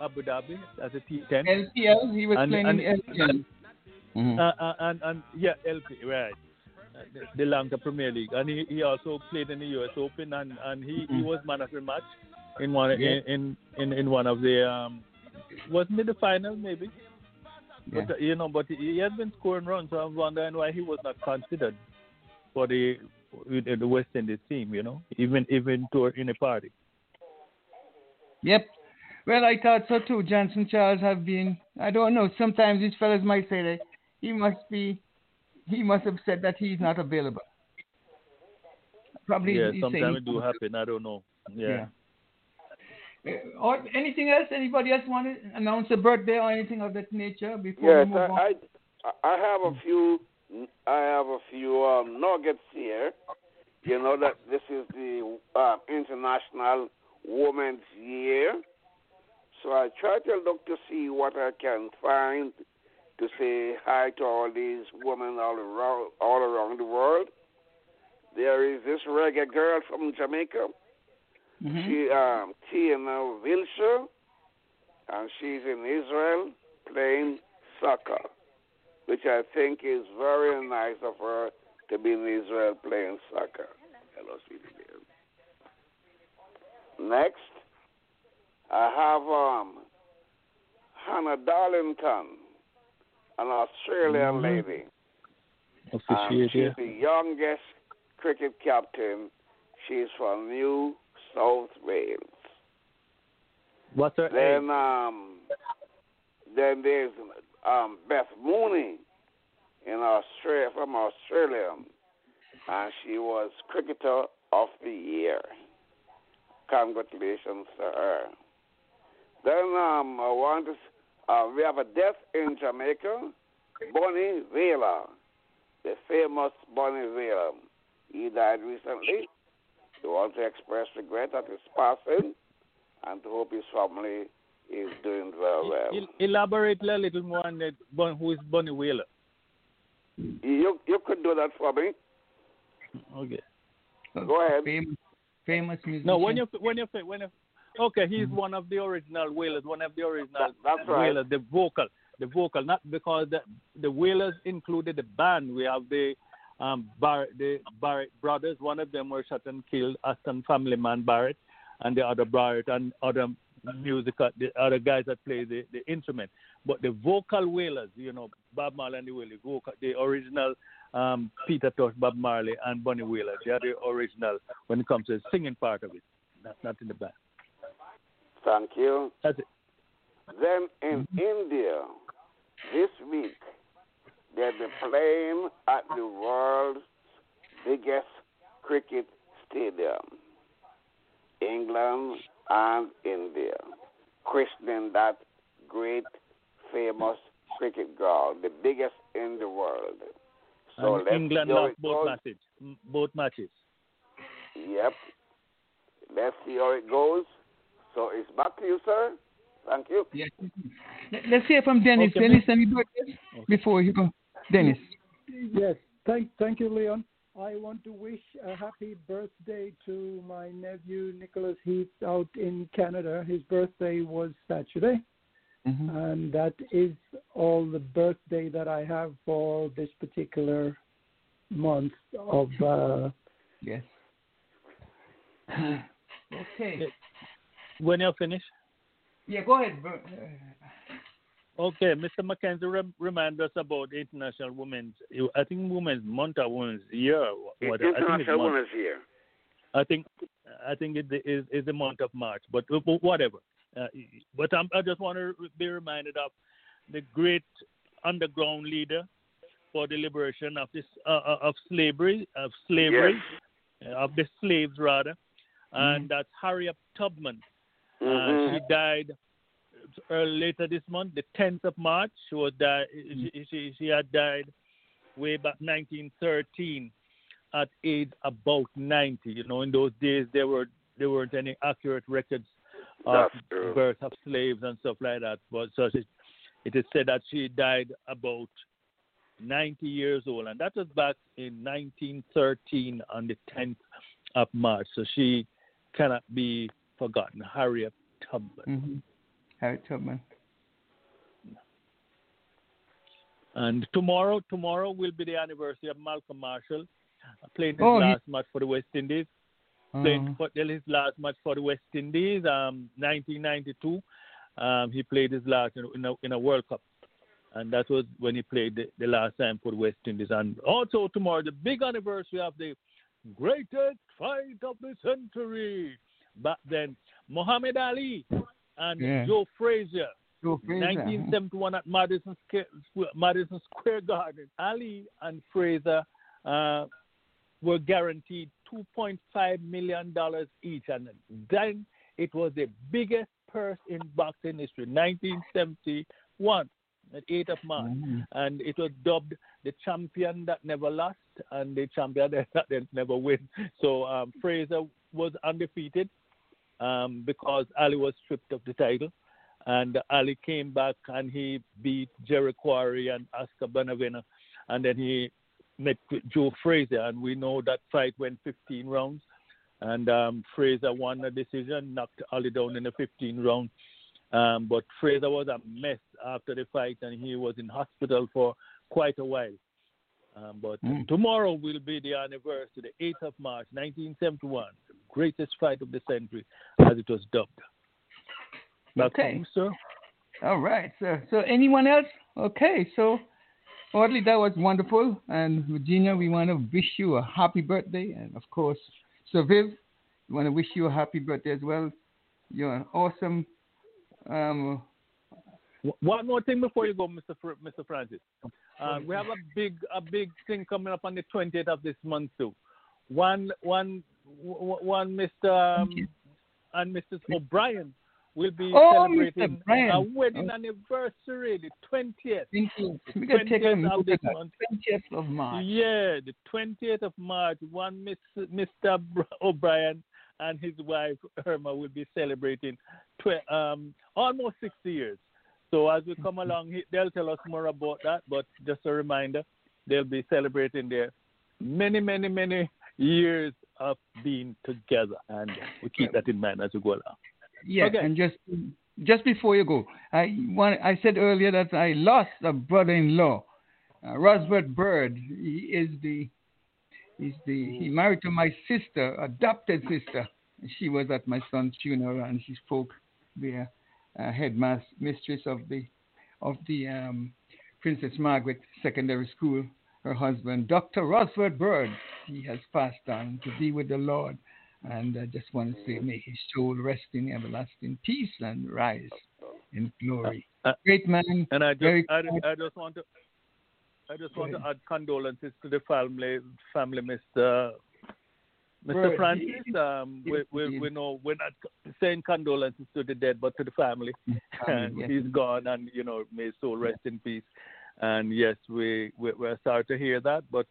Abu Dhabi as a T ten. LPL, he was And- playing and- in LPL. Mhm. Uh, uh, and and yeah, LP right. The, the Lanka Premier League, and he, he also played in the U.S. Open, and, and he, he Mhm. was man of the match in one Yeah. in, in in one of the um wasn't it the final maybe? Yeah. But you know, but he, he has been scoring runs, so I'm wondering why he was not considered for the the West Indies team. You know, even even to in a party. Yep. Well, I thought so too. Johnson Charles have been. I don't know. Sometimes these fellas might say that he must be. He must have said that he's not available. Probably. yeah, sometimes it do happen. I don't know. Yeah. Uh, Or anything else? Anybody else want to announce a birthday or anything of that nature before Yes, we move on? I, I I have a few I have a few um, nuggets here. You know that this is the uh, International Women's Year, so I try to look to see what I can find to say hi to all these women all around all around the world. There is this reggae girl from Jamaica. Mhm. She um Tina Wilshire, and she's in Israel playing soccer, which I think is very nice of her to be in Israel playing soccer. Hello, sweetie dear. Next, I have um Hannah Darlington, an Australian Mhm. lady. And Officiate, she's yeah. the youngest cricket captain. She's from New South Wales. What's her? Then um then there's um Beth Mooney. in Australia from Australia, and she was cricketer of the year. Congratulations to her. Then um, I want to, uh, we have a death in Jamaica. Bunny Wailer, the famous Bunny Wailer. He died recently. We want to express regret at his passing and to hope his family is doing very well. Elaborate a little more on that. Who is Bunny Wailer? You you could do that for me. Okay. Go ahead. Famous, famous musician. No, when you when you when you okay, he's one of the original Wailers, one of the original that's right. Wailers, the vocal, the vocal, not because the the Wailers included the band. We have the um Barrett, the Barrett brothers. One of them were shot and killed, Aston family man Barrett, and the other Barrett and other music, the other guys that play the, the instrument. But the vocal Wailers, you know, Bob Marley and the vocal, the original um, Peter Tosh, Bob Marley, and Bunny Wailer. They are the original when it comes to the singing part of it, not, not in the band. Thank you. That's it. Then in mm-hmm. India, this week, they'll be playing at the world's biggest cricket stadium, England and India, christening that great, famous cricket ground, the biggest in the world. So and England lost both matches. Both matches. Yep. Let's see how it goes. So it's back to you, sir. Thank you. Yes. Let- Let's hear from Dennis. Okay, Dennis, any birthdays before you go? Dennis. Yes, thank thank you, Leon. I want to wish a happy birthday to my nephew Nicholas Heath out in Canada. His birthday was Saturday, Mm-hmm. and that is all the birthday that I have for this particular month of. Uh, yes. okay. When you finish. Yeah, go ahead. Okay, Mr. Mackenzie rem- remind us about International Women's. I think Women's Month or Women's Year. or What, I think it's International. Women's Year. I think I think it is is the month of March, but, but whatever. Uh, but I'm, I just want to be reminded of the great underground leader for the liberation of this uh, uh, of slavery of slavery uh, of the slaves rather, and that's Harriet Tubman. Uh, Mhm. she died uh, later this month, the 10th of March. She was died. She, she she had died way back 1913 at age about 90. You know, in those days there were there weren't any accurate records of birth of slaves and stuff like that. But so she, it is said that she died about 90 years old, and that was back in 1913 on the 10th of March. So she cannot be forgotten. Harriet Tubman. Mm-hmm. Harriet Tubman. And tomorrow, tomorrow will be the anniversary of Malcolm Marshall playing his Oh, he- last match for the West Indies. Playing Uh, for his last match for the West Indies, um, 1992. Um, he played his last in, in, a, in a World Cup, and that was when he played the, the last time for the West Indies. And also tomorrow, the big anniversary of the greatest fight of the century. Back then, Muhammad Ali and Yeah. Joe Frazier. Joe Frazier, 1971 at Madison Square, Madison Square Garden. Ali and Frazier uh, were guaranteed 2.5 million dollars each, and then it was the biggest purse in boxing history. 1971, at 8th of March, Mhm. and it was dubbed the champion that never lost and the champion that, that never win. So um, Frazier was undefeated um, because Ali was stripped of the title. And Ali came back and he beat Jerry Quarry and Oscar Bonavena. And then he met Joe Frazier. And we know that fight went 15 rounds. And um, Frazier won the decision, knocked Ali down in the 15 round. Um, but Frazier was a mess after the fight and he was in hospital for quite a while. Um, but Mm. tomorrow will be the anniversary, the 8th of March, 1971, the greatest fight of the century, as it was dubbed. Back Okay. you, sir. All right, sir. So anyone else? Okay, so Audley, that was wonderful. And Virginia, we want to wish you a happy birthday. And of course, Sir Viv, we want to wish you a happy birthday as well. You're an awesome um, One more thing before you go, Mr. Fr- Mr. Francis. Um, we have a big a big thing coming up on the 20th of this month too. One one one Mr. Um, and Mrs. O'Brien will be Oh, celebrating a wedding anniversary, the 20th. Thank you. We can take a 20th of this month. 20th of March. Yeah, the 20th of March, one Miss, Mr. O'Brien and his wife Irma will be celebrating tw- um, almost 60 years. So as we come along, they'll tell us more about that. But just a reminder, they'll be celebrating their many, many, many years of being together, and we keep that in mind as we go along. Yeah, Okay. and just just before you go, I want, I said earlier that I lost a brother-in-law, uh, Rosbert Bird. He is the he's the he married to my sister, adopted sister. She was at my son's funeral, and she spoke the uh, headmaster mistress of the of the um, Princess Margaret Secondary School. Her husband, Dr. Rosbert Bird, he has passed on to be with the Lord. And I just want to say, may his soul rest in everlasting peace and rise in glory. Uh, Great man. And I just, I, I just want to, I just want to add condolences to the family, family, Mr. Mr. Francis. Um, we, yes, we, we know we're not saying condolences to the dead, but to the family. and yes. he's gone, and you know, may his soul rest in peace. And yes, we, we we're sorry to hear that, but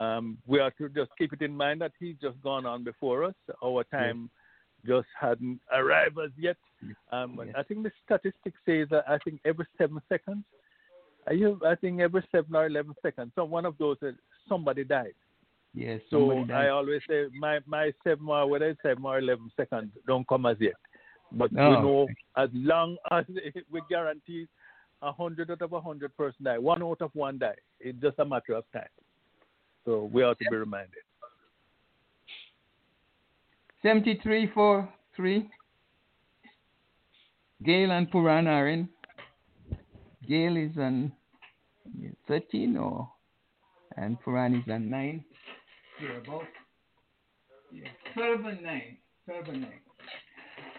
um, we have to just keep it in mind that he's just gone on before us. Our time just hadn't arrived as yet. Um, I think the statistic says that I think every seven seconds, I, you, I think every seven or eleven seconds, so one of those uh, somebody died. Yes, So. I always say my my seven or whether it's seven or eleven seconds don't come as yet. But we Oh. know as long as we guarantee a hundred out of a hundred person die, one out of one die. It's just a matter of time. So we ought to be reminded. 73 for 3. Gayle and Pooran are in. Gayle is on 13 or and Pooran is on 9. Thereabout. Yeah, 12 and 9. 12 9.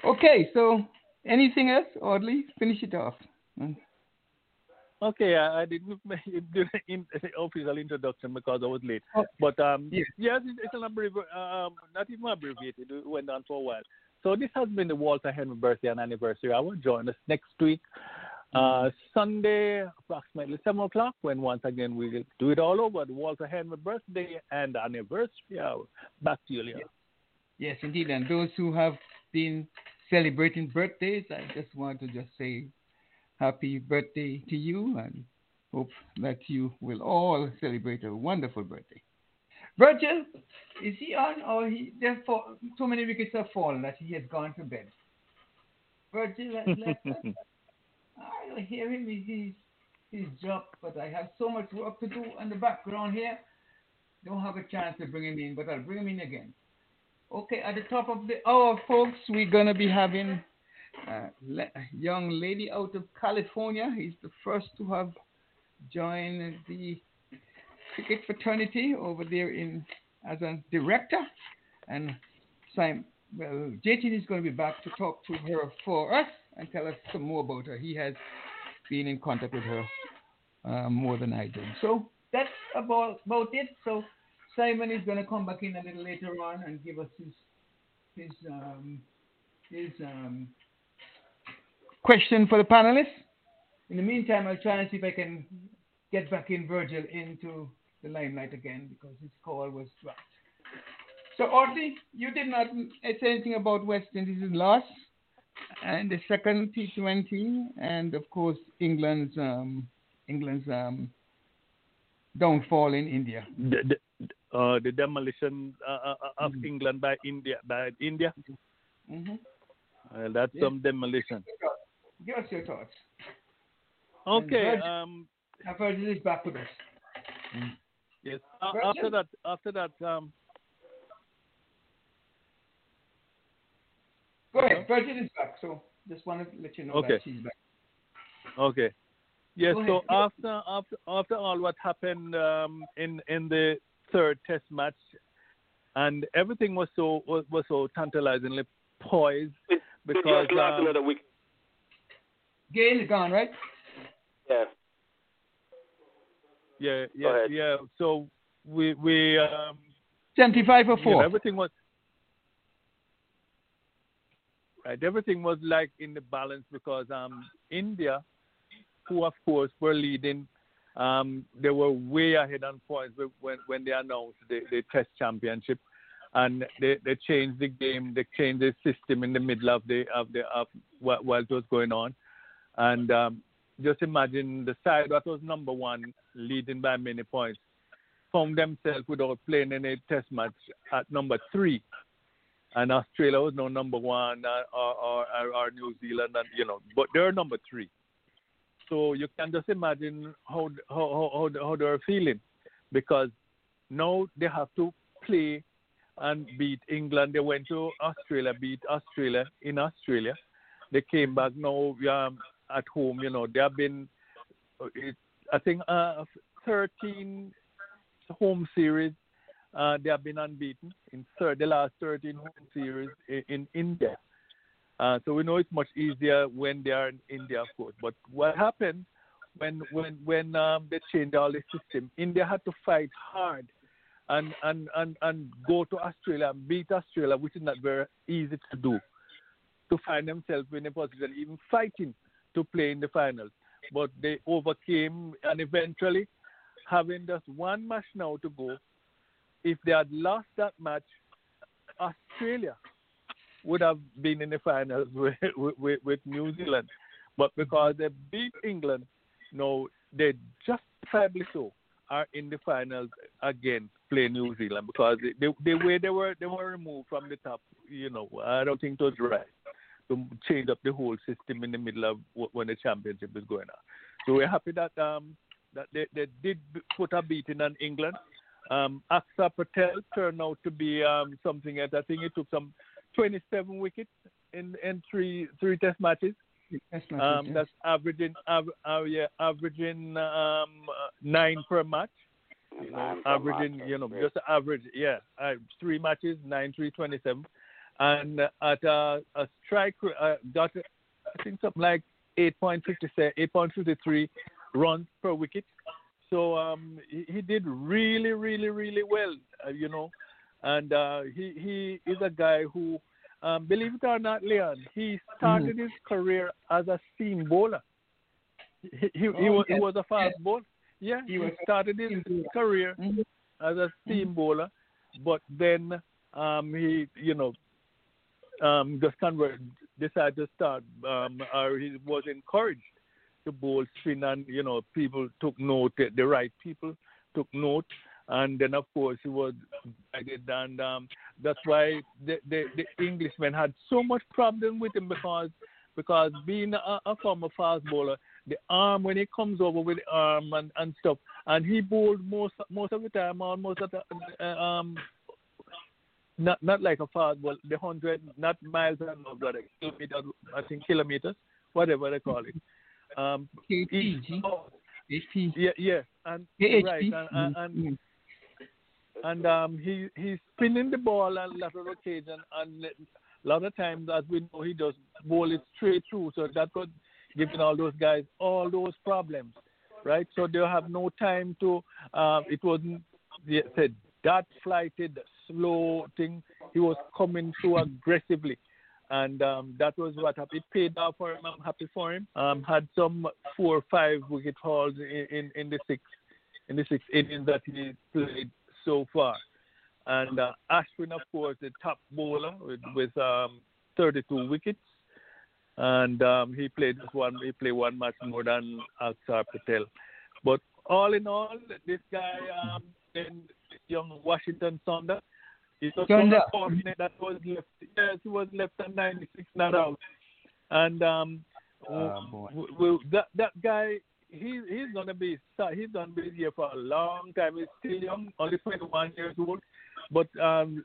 Okay, so anything else, Audley? Finish it off. Mm. Okay, I, I didn't do the in, official introduction because I was late. Oh, But um, yes. yes, it- it's an abbrevi- um, not even abbreviated. It went on for a while. So this has been the Walter Henry birthday and anniversary I will Join us next week, uh, Sunday, approximately seven o'clock, when once again we do it all over. The Walter Henry birthday and anniversary hour. Back to you, Leon. Yes, indeed. And those who have been celebrating birthdays, I just want to just say happy birthday to you and hope that you will all celebrate a wonderful birthday. Virgil, is he on or he therefore so many wickets have fallen that he has gone to bed? Virgil us. I don't hear him. He- He's he's dropped, but I have so much work to do in the background here. Don't have a chance to bring him in, but I'll bring him in again. Okay, at the top of the hour, folks, we're gonna be having uh, a a young lady out of California. He's the first to have joined the cricket fraternity over there in as a director. And Simon, well, JT is going to be back to talk to her for us and tell us some more about her. He has been in contact with her uh, more than I do. So that's about about it. So Simon is going to come back in a little later on and give us his his um, his um, question for the panelists. In the meantime, I'll try and see if I can get back in Virgil into the limelight again because his call was dropped. So, Audley, you did not say anything about West Indies' loss and the second T20, and of course England's um, England's um, downfall in India. The, the, uh, the demolition uh, uh, of England by India by India. Mm-hmm. Uh, that's Yeah. some demolition. Give us your thoughts. Okay. Virgil- Um, Virgil is back with us. yes. Uh, after that, after that, um, Go ahead. Virgil is back, so just want to let you know Okay. that she's back. Okay. Yes. Go So ahead. after after after all what happened um, in in the third Test match, and everything was so was, was so tantalizingly poised because just last um, another week. Gayle is gone, right? Yeah. Yeah, yeah, yeah. So we we um, 75 or you know, 4. everything was right. Everything was like in the balance because um India, who of course were leading, um they were way ahead on points when when they announced the, the Test Championship, and they they changed the game. They changed the system in the middle of the of the of it was going on, and um, just imagine the side that was number one, leading by many points, found themselves without playing any test match at number three. And Australia was no number one, uh, or, or, or, New Zealand, and you know, but they're number three. So you can just imagine how how how, how they're feeling, because now they have to play and beat England. They went to Australia, beat Australia in Australia. They came back now um, at home. You know, they have been, it, I think, uh, 13 home series. Uh, they have been unbeaten in third, the last 13 home series in, in India. Uh, so we know it's much easier when they are in India, of course. But what happened when when when um, they changed all the system? India had to fight hard and and and and go to Australia and beat Australia, which is not very easy to do. To find themselves in a position, even fighting to play in the finals. But they overcame and eventually, having just one match now to go, if they had lost that match, Australia would have been in the finals with, with, with New Zealand. But because they beat England, no, they justifiably so are in the finals again playing New Zealand because the, the way they were they were removed from the top, you know, I don't think it was right to change up the whole system in the middle of when the championship is going on. So we're happy that um that they, they did put a beating on England. Um, Axar Patel turned out to be um, something else. I think he took some 27 wickets in in three three test matches. Test Um, matches, that's averaging av- uh, yeah, averaging um, uh, nine per match. You know, Nine averaging, match, you know, that's just average, yeah, uh, three matches, nine, three, twenty-seven, and uh, at uh, a strike, uh, got I think something like eight point fifty-seven, eight point fifty-three runs per wicket. So um, he, he did really, really, really well, uh, you know, and uh, he he is a guy who, um, believe it or not, Leon, he started his career as a seam bowler. He he, he, Oh, was, he was a fast yes. bowler. Yeah, He he, started his career Mhm. as a seam bowler, but then um, he, you know, um, just convert, decided to start, um, or he was encouraged to bowl spin, and you know, people took note. The the right people took note, and then of course he was guided, and um, that's why the, the the Englishmen had so much problem with him because because being a, a former fast bowler, the arm when he comes over with the arm and, and stuff, and he bowled most most of the time, almost at the, uh, um not not like a fast ball, the hundred not miles an hour, but kilometers, I think kilometers, whatever they call it. Um, he- HP. yeah, yeah, and AHP. right, and, and, and and um, he he's spinning the ball a lot of occasion, and a lot of times, as we know, he does bowl it straight through, so that could giving all those guys all those problems, right? So they have no time to. Um, it wasn't said that flighted slow thing. He was coming through aggressively. And um, that was what happened. It paid off for him. I'm happy for him. Um, had some four or five wicket hauls in, in, in the six in the six innings that he played so far. And uh, Ashwin, of course, the top bowler with, with um, 32 wickets. And um, he played one. He played one match more than Axar Patel. But all in all, this guy, um, young Washington Sundar, he was unfortunate that was left. Yes, he was left at 96 not out. And um, Oh, boy. w- w- that that guy, he he's gonna be he's gonna be here for a long time. He's still young, only 21 years old, but um,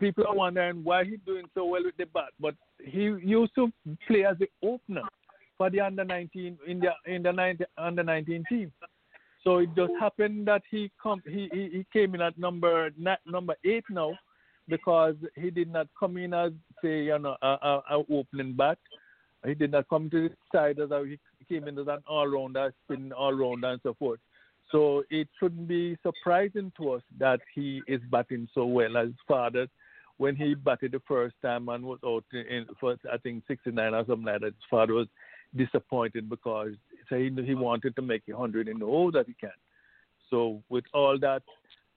people are wondering why he's doing so well with the bat. But he used to play as the opener for the under 19 in the in the 19, under 19 team. So it just happened that he come he, he, he came in at number number eight now because he did not come in as say you know a, a, a opening bat He did not come to the side as a, he came in as an all rounder, spinning all rounder and so forth. So it shouldn't be surprising to us that he is batting so well as father. When he batted the first time and was out in for I think 69 or something like that, his father was disappointed because he he wanted to make a hundred and know that he can. So with all that,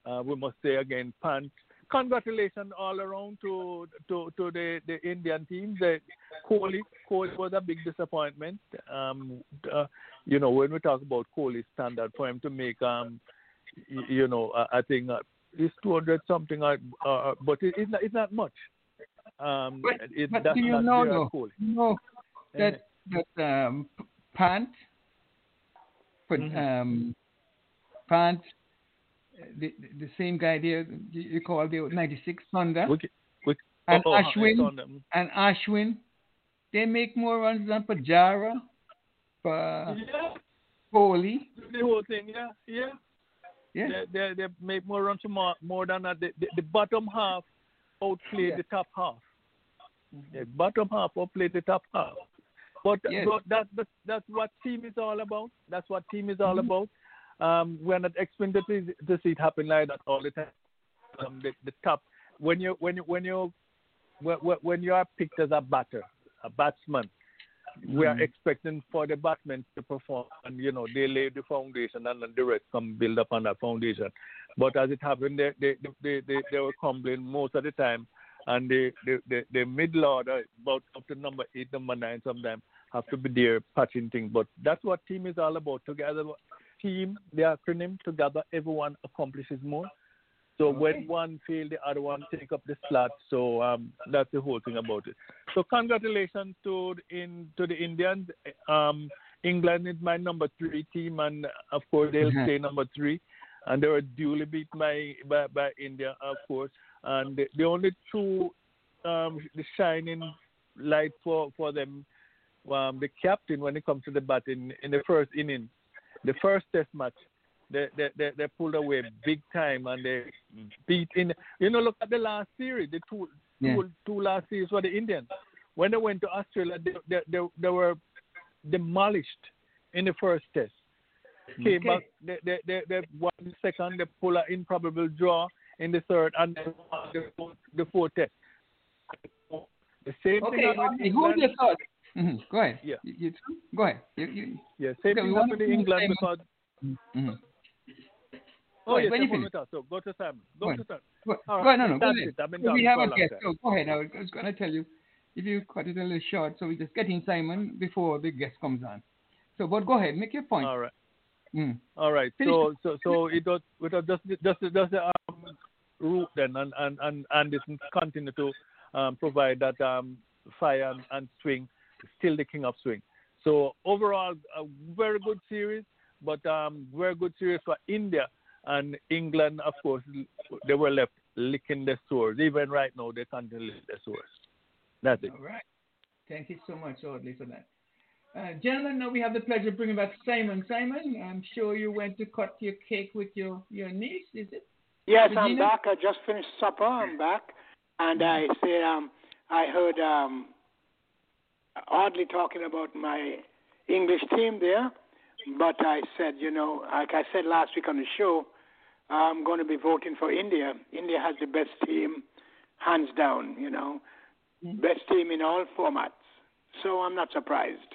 uh, we must say again, Pant, congratulations all around to to, to the, the Indian team. The Kohli, Kohli was a big disappointment. Um, uh, you know, when we talk about Kohli's standard, for him to make, um, you, you know, I, I think uh, it's 200 something, uh, uh, but it, it's, not, it's not much. Um, but, it, but that's do you not know, Kohli. no, that, Uh, that um, Pant, but, Mm-hmm. um, Pant, the, the same guy there, you you call the 96 Sundar, we, and oh, oh, Ashwin, and Ashwin, they make more runs than Pujara, for Yeah. Kohli. the whole thing, yeah, yeah. Yeah. They, they, they make more runs more, more than that. The, the, the bottom half outplayed Yeah. the top half. The bottom half outplayed the top half. But, Yes. but that, that, that's what team is all about. That's what team is all Mhm. about. Um, we're not expecting to see, to see it happen like that all the time. Um, the, the top when you when you when you when, when- you are picked as a batter, a batsman, we are Mhm. expecting for the batsmen to perform, and you know they lay the foundation, and then the rest come build up on that foundation. But as it happened, they they they they, they were crumbling most of the time, and the the the, the middle order, about up to number eight, number nine, sometimes have to be there patching things. But that's what team is all about. Together, team, the acronym together, everyone accomplishes more. So when one fail, the other one take up the slot. So um, that's the whole thing about it. So congratulations to the, in to the Indians. Um, England is my number three team, and of course they'll Mhm. stay number three. And they were duly beat by by, by India, of course. And the, the only two um, the shining light for for them, um, the captain when it comes to the batting in the first inning, the first Test match they, they, they, they pulled away big time and they beat in. You know, look at the last series, the two, Yeah. two, two last series for the Indians. When they went to Australia, they, they, they, they were demolished in the first test. Came Okay. back, they, they, they, they won the second, they pull an improbable draw in the third, and then the fourth, the fourth test. The same Okay, thing happened in England. your thought. hmm Go ahead. Yeah. You, you, go ahead. You, you, Yeah, same Okay, thing happened in England because. Mhm. Oh, yes, when you finish. So go to Simon. Go Go to ahead. Simon. Go, All go right, ahead, no, no, go ahead. it. We have a guest, so go ahead. I was, going to tell you, if you cut it a little short, so we just get in Simon before the guest comes on. So, but go ahead, make your point. All right. Mm. All right. Finish So so so it was it was just just just the um, route then, and and and and this continue to um, provide that um, fire and, and swing, still the king of swing. So overall, a very good series, but um, very good series for India and England. Of course, they were left licking their swords. Even right now, they can't lick their swords. That's it. All right. Thank you so much, Audley, for that. Uh, gentlemen, now we have the pleasure of bringing back Simon. Simon, I'm sure you went to cut your cake with your, your niece, is it? Yes, I'm back. I just finished supper. I'm back, and I said um, I heard um, Audley talking about my English team there, but I said, you know, like I said last week on the show, I'm going to be voting for India. India has the best team, hands down. You know, best team in all formats. So I'm not surprised.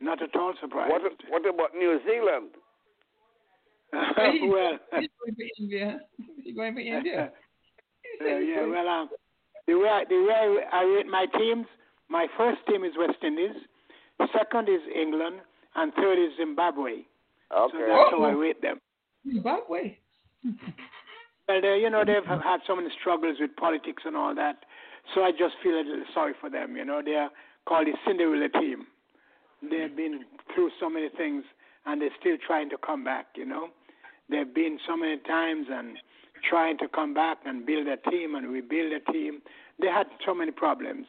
Not at all surprised. What, what about New Zealand? well, He's going for India. He's going for India. yeah, yeah. Well, um, the way I, the way I rate my teams, my first team is West Indies, second is England, and third is Zimbabwe. Okay. So that's how I rate them. Zimbabwe. Well, they, you know, they've had so many struggles with politics and all that. So I just feel a little sorry for them. You know, they are called the Cinderella team. They've been through so many things, and they're still trying to come back. You know, they've been so many times and trying to come back and build a team and rebuild a team. They had so many problems.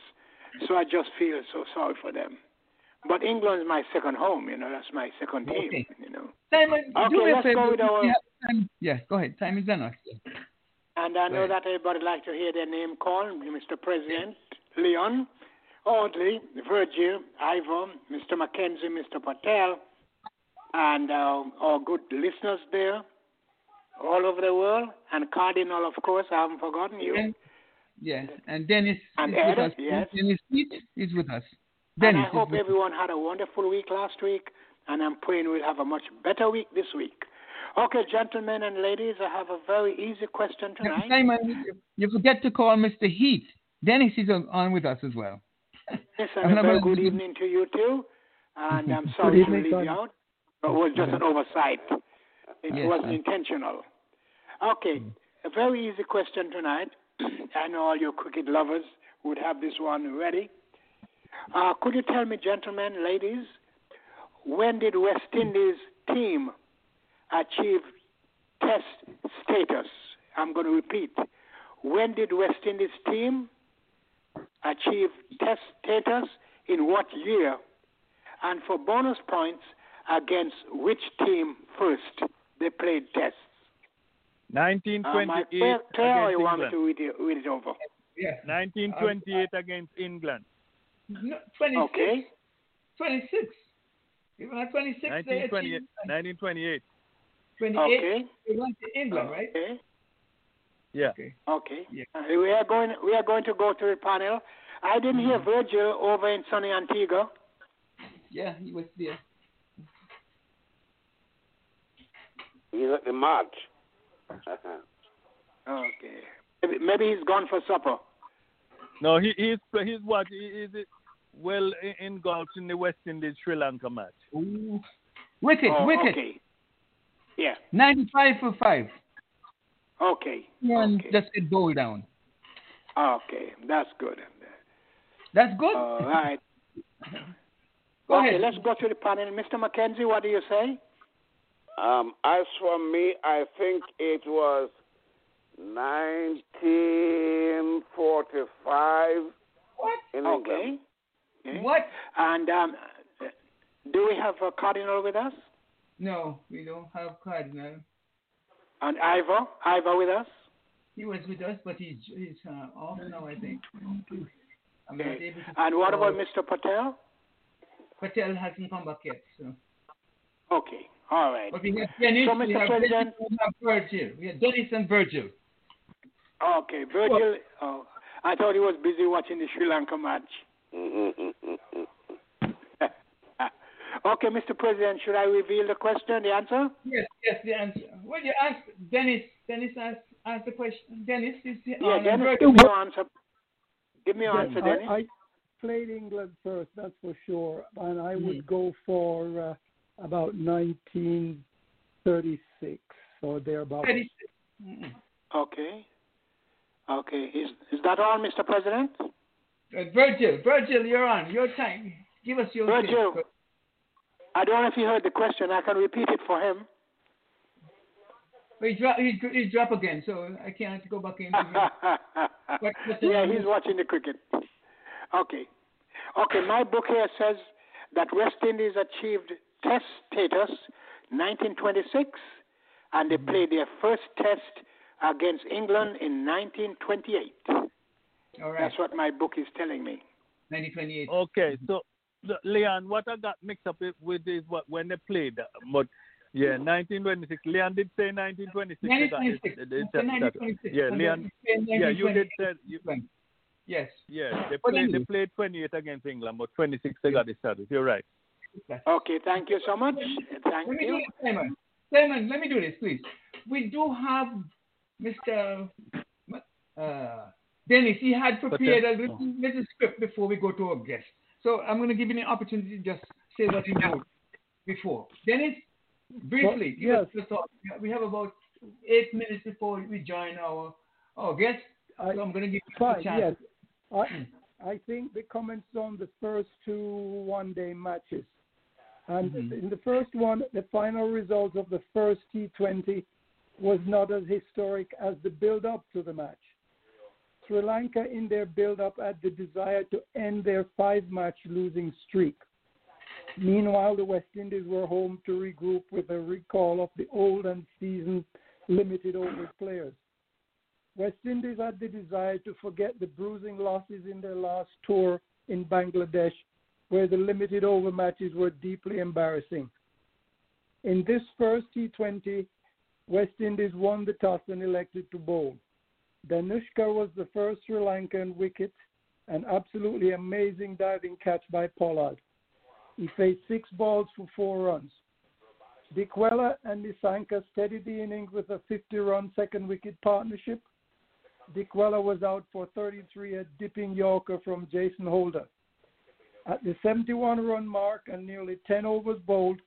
So I just feel so sorry for them. But England's my second home. You know, that's my second team. Okay. You know. Simon, Okay, let's go with our- time- Yes, go ahead. Time is on us. And I know Right. that everybody like to hear their name called, Mr. President Leon. Audley, Virgil, Ivor, Mr. Mackenzie, Mr. Patel, and uh, our good listeners there all over the world, and Cardinal, of course, I haven't forgotten you. And, yes, and Dennis And is Ed, with us. yes. Dennis is with us. And I hope with us. everyone had a wonderful week last week, and I'm praying we'll have a much better week this week. Okay, gentlemen and ladies, I have a very easy question tonight. Simon, you- forget to call Mr. Heath. Dennis is on, with us as well. Yes, and a very good evening to you too. And I'm sorry to leave you out. But it was just an oversight. It Yes, wasn't sir. intentional. Okay, a very easy question tonight. I know all your cricket lovers would have this one ready. Uh, could you tell me, gentlemen, ladies, when did West Indies team achieve test status? I'm going to repeat. When did West Indies team achieve test status in what year? And for bonus points, against which team first they played tests? Um, am I 1928 clear, clear or against you want me England. to read it, read it over? Yes. 1928 against England. No, 26. Okay. 26. Even at 26, 1928. 1928. 28. Okay. They went to England, right? Okay. Yeah. Okay. Uh, we are going. We are going to go to the panel. I didn't hear Mm-hmm. Virgil over in sunny Antigua. Yeah, he was there. He's at the march. Okay. Maybe, maybe he's gone for supper. No, he he's he's what he is it uh, well in- engulfed in the West Indies Sri Lanka match. Ooh. Wicket, Oh, wicket. Okay. Yeah. 95 for 5. Okay. One just get bowled down. Okay. That's good. That's good. All right. Go okay. ahead. Let's go to the panel. Mr. Mackenzie, what do you say? Um, as for me, I think it was 1945 in Okay. England. Okay. What? And um, do we have a cardinal with us? No, we don't have Cardinal. And Ivor? Ivor with us? He was with us, but he's, he's uh, off now, I think. Okay. And what about Mr. Patel? Patel hasn't come back yet. So. Okay. All right. But we have Dennis, So, we Mr. have, President- Dennis, we have Virgil. We have Dennis and Virgil. Okay. Virgil, oh, I thought he was busy watching the Sri Lanka match. okay, Mr. President, should I reveal the question, the answer? Yes, yes, the answer. Well, you ask Dennis. Dennis asked, asked the question. Dennis is the Yeah, um, Dennis, Virgil. give me your answer. Give me your Yeah, answer, Dennis. I, I played England first, that's for sure, and I would Hmm. go for uh, about 1936 or thereabouts. Okay. Okay. Is is that all, Mr. President? Uh, Virgil, Virgil, you're on. Your time. Give us your Virgil, take. I don't know if he heard the question. I can repeat it for him. He drop, he, he drop again, so I can't go back in. But- but, yeah, he's watching the cricket. Okay. Okay, my book here says that West Indies achieved test status 1926 and they mm-hmm. played their first test against England in 1928. All right. That's what my book is telling me. 1928. Okay, mm-hmm. so Leon, what I got mixed up with- with is what when they played, uh, but yeah, mm-hmm. 1926. Leon did say 1926. they got it- 1926. it- it- I said that- 1926. Yeah, Leon. then Yeah, you did say you, Yes. yeah. They played they played 28 against England, but 26 they got the status. You're right. Okay, thank you so much. Thank Let me do you. this, Simon. Simon, let me do this, please. We do have Mr. Uh, Dennis. He had prepared a little, little script before we go to our guest. So I'm going to give you an opportunity to just say what you wrote before. Dennis, briefly, give us your. We have about eight minutes before we join our our guest. So I'm going to give you Fine, a chance. yes. I, I think the comments on the first two one day matches. And Mm-hmm. in the first one, the final results of the first T20 was not as historic as the build up to the match. Sri Lanka, in their build up, had the desire to end their five match losing streak. Meanwhile, the West Indies were home to regroup with a recall of the old and seasoned limited over players. West Indies had the desire to forget the bruising losses in their last tour in Bangladesh, where the limited over matches were deeply embarrassing. In this first T20, West Indies won the toss and elected to bowl. Danushka was the first Sri Lankan wicket, an absolutely amazing diving catch by Pollard. He faced six balls for four runs. Dickwella and Nisanka steadied the innings with a 50 run second wicket partnership. Dickwella was out for 33, a dipping Yorker from Jason Holder. At the 71 run mark and nearly 10 overs bowled,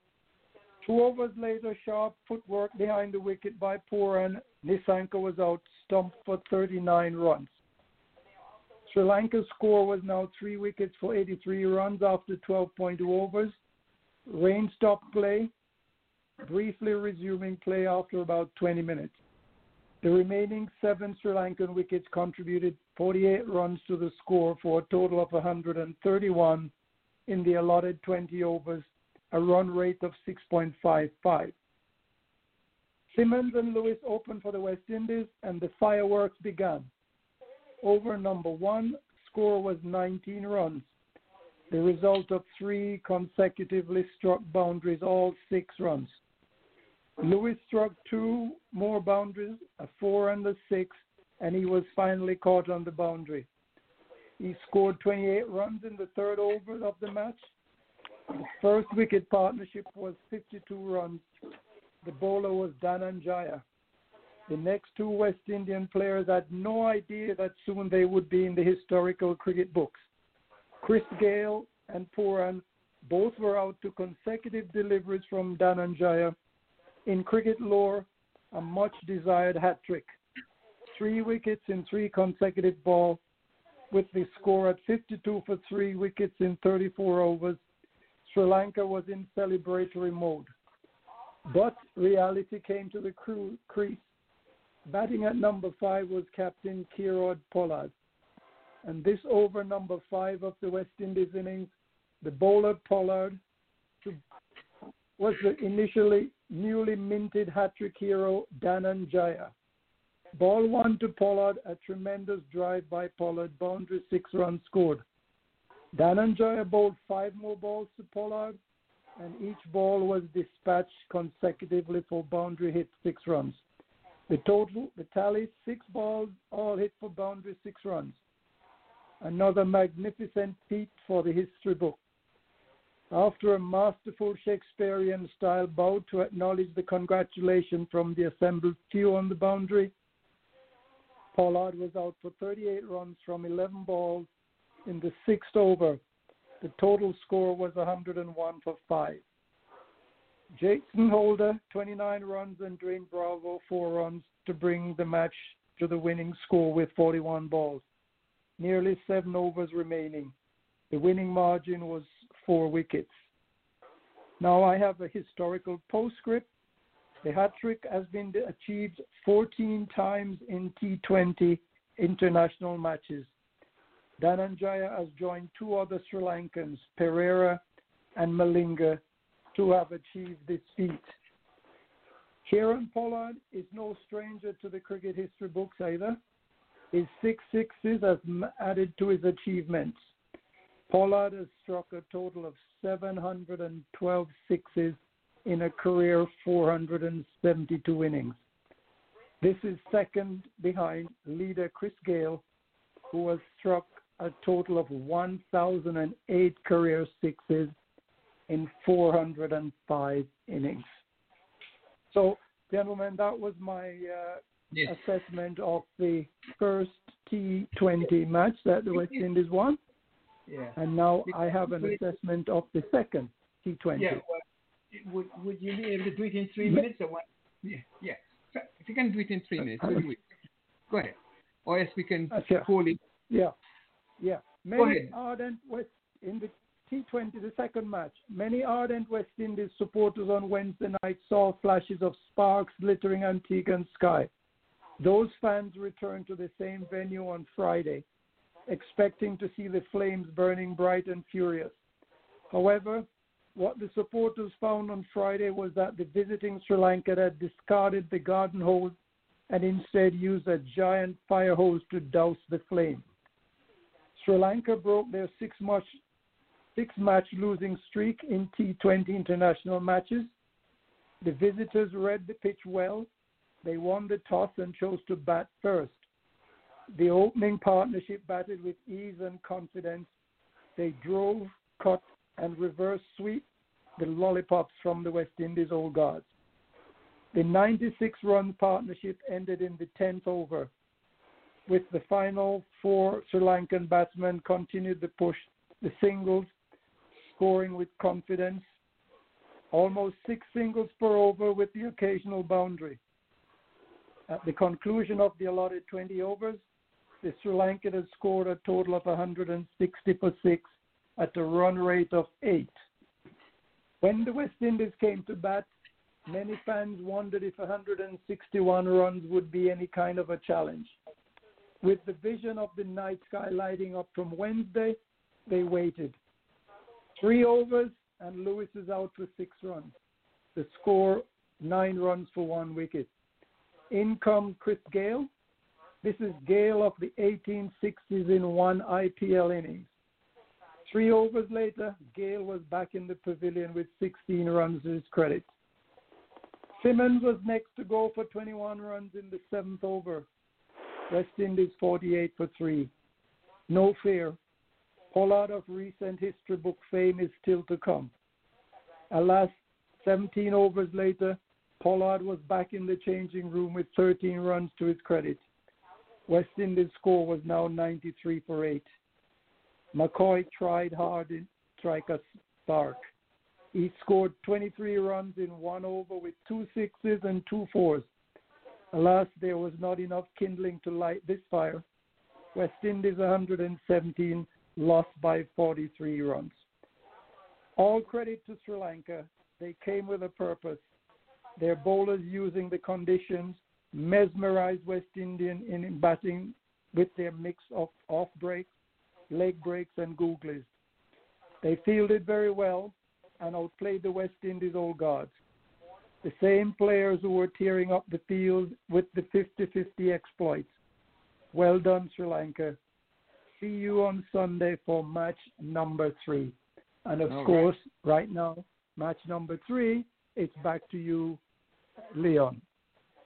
two overs later, sharp footwork behind the wicket by Pooran, Nisanka was out, stumped for 39 runs. Sri Lanka's score was now three wickets for 83 runs after 12.2 overs. Rain stopped play, briefly resuming play after about 20 minutes. The remaining seven Sri Lankan wickets contributed 48 runs to the score for a total of 131 in the allotted 20 overs, a run rate of 6.55. Simmons and Lewis opened for the West Indies and the fireworks began. Over number one, score was 19 runs, the result of three consecutively struck boundaries, all six runs. Lewis struck two more boundaries, a four and a six, and he was finally caught on the boundary. He scored 28 runs in the third over of the match. The first wicket partnership was 52 runs. The bowler was Dananjaya. The next two West Indian players had no idea that soon they would be in the historical cricket books. Chris Gayle and Pooran both were out to consecutive deliveries from Dananjaya in cricket lore, a much desired hat trick. Three wickets in three consecutive balls, with the score at 52 for three wickets in 34 overs. Sri Lanka was in celebratory mode. But reality came to the cru- crease. Batting at number five was Captain Kieron Pollard. And this over number five of the West Indies innings, the bowler Pollard was the initially newly minted hat trick hero Dananjaya. Ball one to Pollard, a tremendous drive by Pollard, boundary six runs scored. Dananjaya bowled five more balls to Pollard, and each ball was dispatched consecutively for boundary hit six runs. The total, the tally, six balls, all hit for boundary six runs. Another magnificent feat for the history book. After a masterful Shakespearean style bow to acknowledge the congratulations from the assembled few on the boundary, Pollard was out for 38 runs from 11 balls in the sixth over. The total score was 101 for 5. Jason Holder, 29 runs, and Dwayne Bravo, 4 runs to bring the match to the winning score with 41 balls. Nearly 7 overs remaining. The winning margin was 4 wickets. Now I have a historical postscript. The hat trick has been achieved 14 times in T20 international matches. Dananjaya has joined two other Sri Lankans, Perera and Malinga, to have achieved this feat. Kieron Pollard is no stranger to the cricket history books either. His six sixes has added to his achievements. Pollard has struck a total of 712 sixes in a career of 472 innings. This is second behind leader Chris Gayle, who has struck a total of 1,008 career sixes in 405 innings. So, gentlemen, that was my uh, yes. assessment of the first T20 match that the West Indies won. Yeah. And now I have an assessment of the second T20. Yeah. Well, would would you be able to do it in three minutes or what? Yeah. Yeah. So if you can do it in three minutes, we'll. Go ahead. Or else we can Okay. call it. Yeah, yeah. Go Many ahead. ardent West in the T20, the second match. Many ardent West Indies supporters on Wednesday night saw flashes of sparks glittering Antiguan sky. Those fans returned to the same venue on Friday, expecting to see the flames burning bright and furious. However, what the supporters found on Friday was that the visiting Sri Lanka had discarded the garden hose and instead used a giant fire hose to douse the flame. Sri Lanka broke their six match six match losing streak in T20 international matches. The visitors read the pitch well. They won the toss and chose to bat first. The opening partnership batted with ease and confidence. They drove, cut, and reverse sweep the lollipops from the West Indies Old Guards. The 96 run partnership ended in the 10th over, with the final four Sri Lankan batsmen continued to push the singles, scoring with confidence. Almost six singles per over with the occasional boundary. At the conclusion of the allotted 20 overs, the Sri Lankan had scored a total of 160 for six at a run rate of eight. When the West Indies came to bat, many fans wondered if 161 runs would be any kind of a challenge. With the vision of the night sky lighting up from Wednesday, they waited. Three overs, and Lewis is out for six runs. The score nine runs for one wicket. In come Chris Gayle. This is Gayle of the 1860s in one IPL innings. Three overs later, Gayle was back in the pavilion with 16 runs to his credit. Simmons was next to go for 21 runs in the seventh over. West Indies 48 for three. No fear. Pollard of recent history book fame is still to come. Alas, 17 overs later, Pollard was back in the changing room with 13 runs to his credit. West Indies score was now 93 for 8. McCoy tried hard in strike a spark. He scored 23 runs in one over with two sixes and two fours. Alas, there was not enough kindling to light this fire. West Indies 117 lost by 43 runs. All credit to Sri Lanka. They came with a purpose. Their bowlers using the conditions mesmerized West Indian in batting with their mix of off breaks, leg breaks, and googlies. They fielded very well and outplayed the West Indies Old Guards. The same players who were tearing up the field with the 50 50 exploits. Well done, Sri Lanka. See you on Sunday for match number three. And of All right. course, right now, match number three, it's back to you, Leon.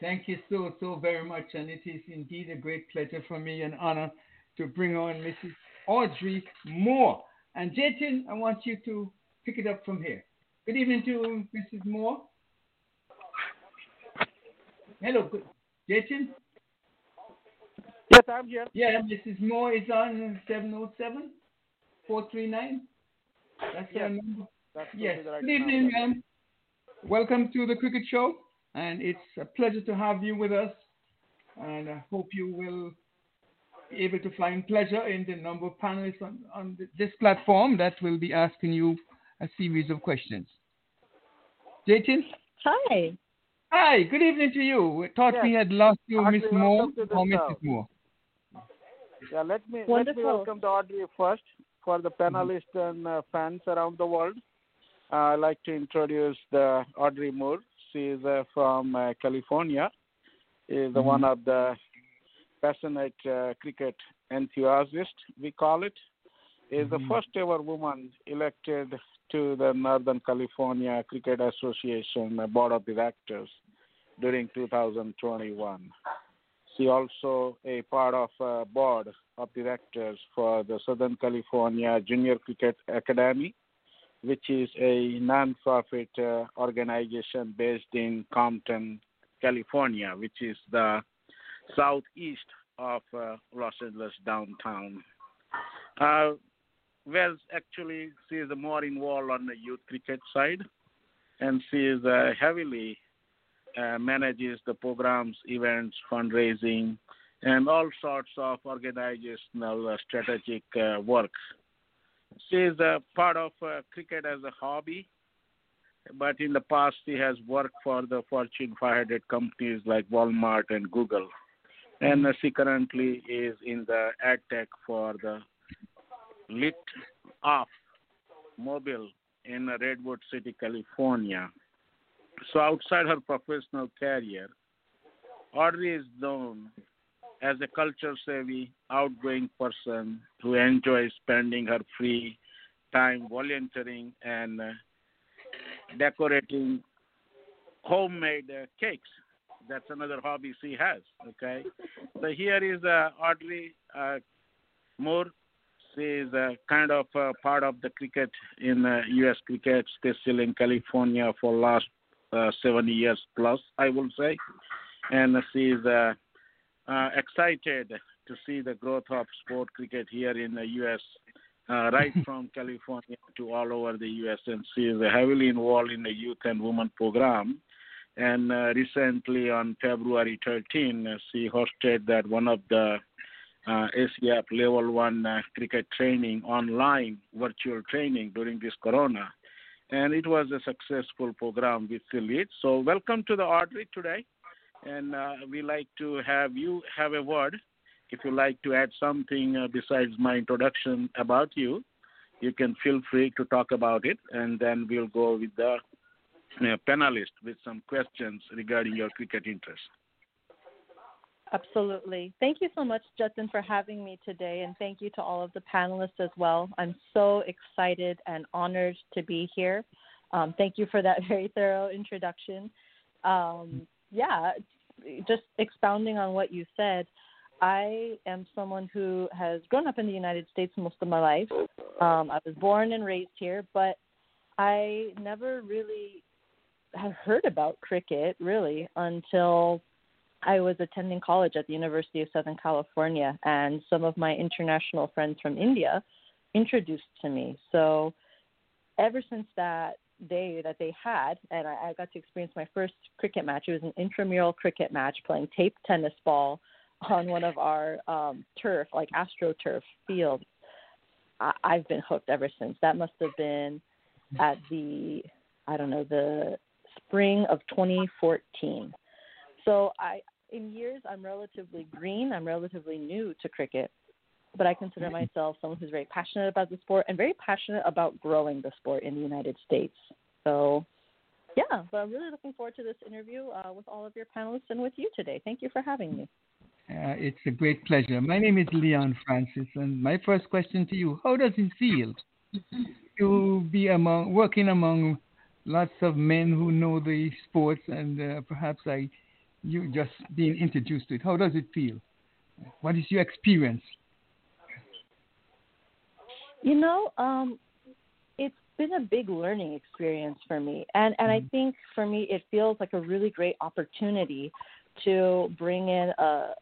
Thank you so, so very much. And it is indeed a great pleasure for me and honor to bring on Mrs. Audrey Moore. And Jatin, I want you to pick it up from here. Good evening to Mrs. Moore. Hello, good. Jatin? Yes, I'm here. Yeah, Mrs. Moore is on 707 439. That's her number. That's Yes. Good evening, ma'am. Welcome to the Cricket Show, and it's a pleasure to have you with us. And I hope you will be able to find pleasure in the number of panelists on, on this platform that will be asking you a series of questions. Jatin? Hi. Hi, good evening to you. We thought we had lost you, Audrey, Miss Moore welcome to or show. Mrs. Moore. Yeah, let me let me welcome the Audrey first for the panelists and uh, fans around the world. Uh, I'd like to introduce the Audrey Moore. She is uh, from uh, California. Is the one of the passionate uh, cricket enthusiast, we call it. Is the Mhm. first ever woman elected to the Northern California Cricket Association Board of Directors during 2021. She also a part of uh, board of directors for the Southern California Junior Cricket Academy, which is a non-profit uh, organization based in Compton, California, which is the southeast of uh, Los Angeles downtown. Uh, well, actually, she is more involved on the youth cricket side, and she is uh, heavily uh, manages the programs, events, fundraising, and all sorts of organizational uh, strategic uh, work. She is a part of uh, cricket as a hobby, but in the past she has worked for the Fortune 500 companies like Walmart and Google, and uh, she currently is in the ad tech for the Lit Off Mobile in Redwood City, California. So outside her professional career, Audrey is known as a culture savvy, outgoing person who enjoys spending her free time volunteering and uh, decorating homemade uh, cakes. That's another hobby she has. Okay, so here is uh, Audrey uh, Moore. She is uh, kind of uh, part of the cricket in uh, U.S. cricket, still in California for last uh, seven years plus, I will say, and she is uh, uh, excited to see the growth of sport cricket here in the U.S. Uh, right from California to all over the U.S. And she is heavily involved in the youth and women program. And uh, recently, on February 13, uh, she hosted that one of the uh, ACF Level One uh, cricket training online virtual training during this Corona, and it was a successful program with the lead. So, welcome to the Audrey today and uh, we like to have you have a word. If you like to add something uh, besides my introduction about you, you can feel free to talk about it, and then we'll go with the uh, panelist with some questions regarding your cricket interest. Absolutely. Thank you so much, Jatin, for having me today, and thank you to all of the panelists as well. I'm so excited and honored to be here. Um, thank you for that very thorough introduction. Um, yeah, just expounding on what you said, I am someone who has grown up in the United States most of my life. Um, I was born and raised here, but I never really had heard about cricket really until I was attending college at the University of Southern California, and some of my international friends from India introduced to me. So ever since that day that they had, and I, I got to experience my first cricket match. It was an intramural cricket match playing tape tennis ball on one of our um, turf, like AstroTurf fields. I, I've been hooked ever since. That must have been at the, I don't know, the spring of 2014. So I, in years, I'm relatively green. I'm relatively new to cricket but I consider myself someone who's very passionate about the sport and very passionate about growing the sport in the United States. So, yeah, but I'm really looking forward to this interview uh, with all of your panelists and with you today. Thank you for having me. Uh, it's a great pleasure. My name is Leon Francis, and my first question to you: How does it feel to be among working among lots of men who know the sports, and uh, perhaps I, you just being introduced to it? How does it feel? What is your experience? You know, um, it's been a big learning experience for me, and and I mm-hmm. think for me it feels like a really great opportunity to bring in a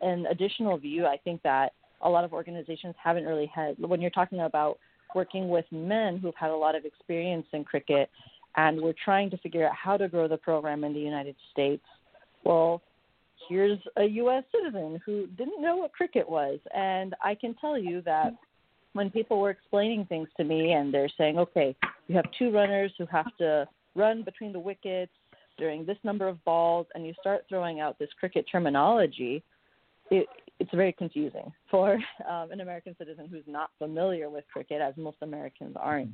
an additional view. I think that a lot of organizations haven't really had when you're talking about working with men who've had a lot of experience in cricket, and we're trying to figure out how to grow the program in the United States. Well, here's a U.S. citizen who didn't know what cricket was, and I can tell you that when people were explaining things to me and they're saying, okay, you have two runners who have to run between the wickets during this number of balls, and you start throwing out this cricket terminology, it, it's very confusing for um, an American citizen who's not familiar with cricket, as most Americans aren't.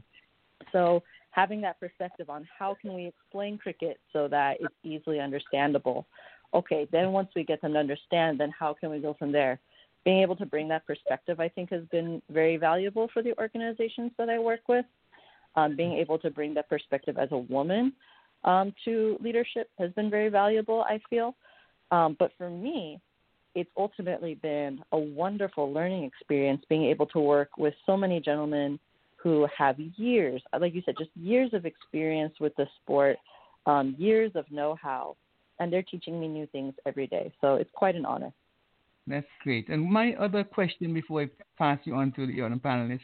So having that perspective on how can we explain cricket so that it's easily understandable. Okay, then once we get them to understand, then how can we go from there? Being able to bring that perspective, I think, has been very valuable for the organizations that I work with. Um, being able to bring that perspective as a woman um, to leadership has been very valuable, I feel. Um, but for me, it's ultimately been a wonderful learning experience being able to work with so many gentlemen who have years, like you said, just years of experience with the sport, um, years of know how, and they're teaching me new things every day. So it's quite an honor. That's great. And my other question before I pass you on to the other panelists,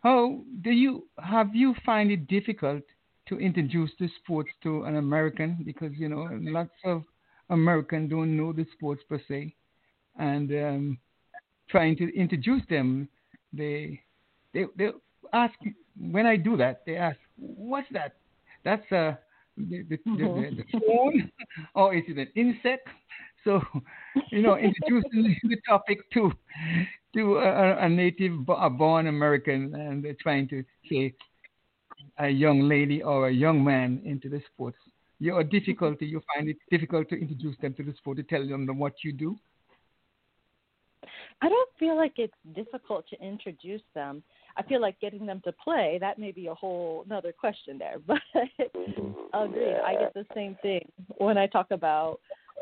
how do you have you find it difficult to introduce the sports to an American because you know lots of Americans don't know the sports per se, and um, trying to introduce them, they they they ask when I do that they ask what's that? That's a the, the, mm-hmm. the, the phone or is it an insect so, you know, introducing the topic to to a, a native a born American and trying to say a young lady or a young man into the sports. Your difficulty, you find it difficult to introduce them to the sport, to tell them what you do? I don't feel like it's difficult to introduce them. I feel like getting them to play that may be a whole another question there, but mm-hmm. agreed. I get the same thing when I talk about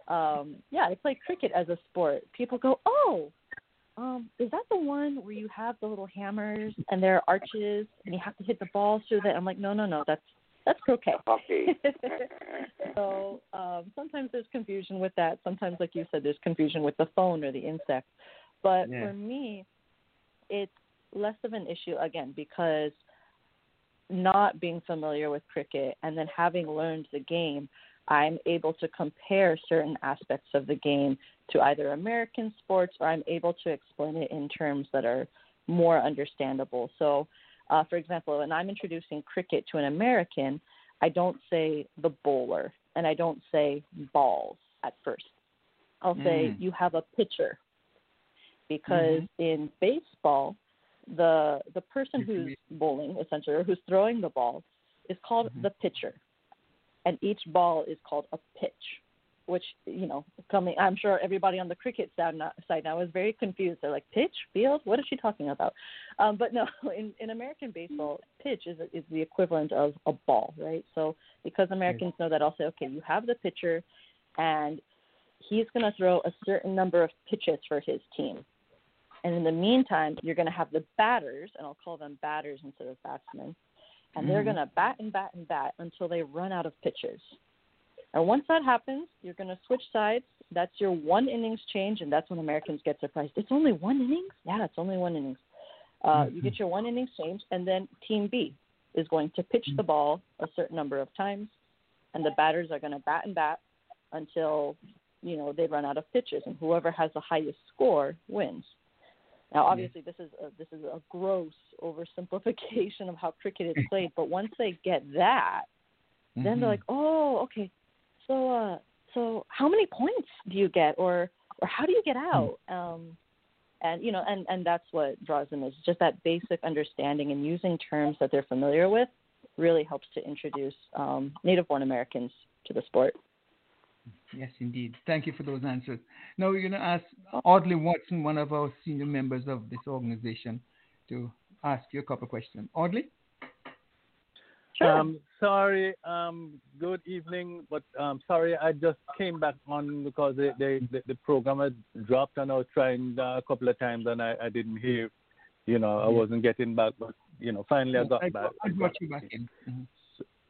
um yeah, I play cricket as a sport. People go, "Oh, um, is that the one where you have the little hammers and there are arches and you have to hit the ball through that?" I'm like, "No, no, no, that's that's croquet." Okay. so um, sometimes there's confusion with that. Sometimes, like you said, there's confusion with the phone or the insect. But Yeah. for me, it's less of an issue again because not being familiar with cricket and then having learned the game, I'm able to compare certain aspects of the game to either American sports or I'm able to explain it in terms that are more understandable. So, uh, for example, when I'm introducing cricket to an American, I don't say the bowler and I don't say balls at first. I'll say Mm. you have a pitcher because in baseball, the the person who's bowling essentially or who's throwing the ball is called the pitcher, and each ball is called a pitch. Which you know, coming, I'm sure everybody on the cricket side now, is very confused. They're like, pitch, field, what is she talking about? Um, but no, in, in American baseball, pitch is is the equivalent of a ball, right? So because Americans know that, I'll say, okay, you have the pitcher, and he's going to throw a certain number of pitches for his team. And in the meantime, you're going to have the batters, and I'll call them batters instead of batsmen, and they're Mhm. going to bat and bat and bat until they run out of pitches. And once that happens, you're going to switch sides. That's your one innings change, and that's when Americans get surprised. It's only one innings? Yeah, it's only one innings. Uh, You get your one innings change, and then Team B is going to pitch the ball a certain number of times, and the batters are going to bat and bat until you know they run out of pitches, and whoever has the highest score wins. Now, obviously, this is a, this is a gross oversimplification of how cricket is played, but once they get that, then they're Mhm. like, oh, okay, so uh, so how many points do you get, or or how do you get out? Um, and you know, and and that's what draws them is just that basic understanding and using terms that they're familiar with really helps to introduce um, native-born Americans to the sport. Yes, indeed. Thank you for those answers. Now we're going to ask Audley Watson, one of our senior members of this organization, to ask you a couple of questions. Audley? Um, sorry. Um, good evening, but um, sorry, I just came back on because the the, the, the program had dropped, and I was trying uh, a couple of times, and I, I didn't hear. You know, I wasn't getting back, but you know, finally I got I, back. I brought you back in. Mhm.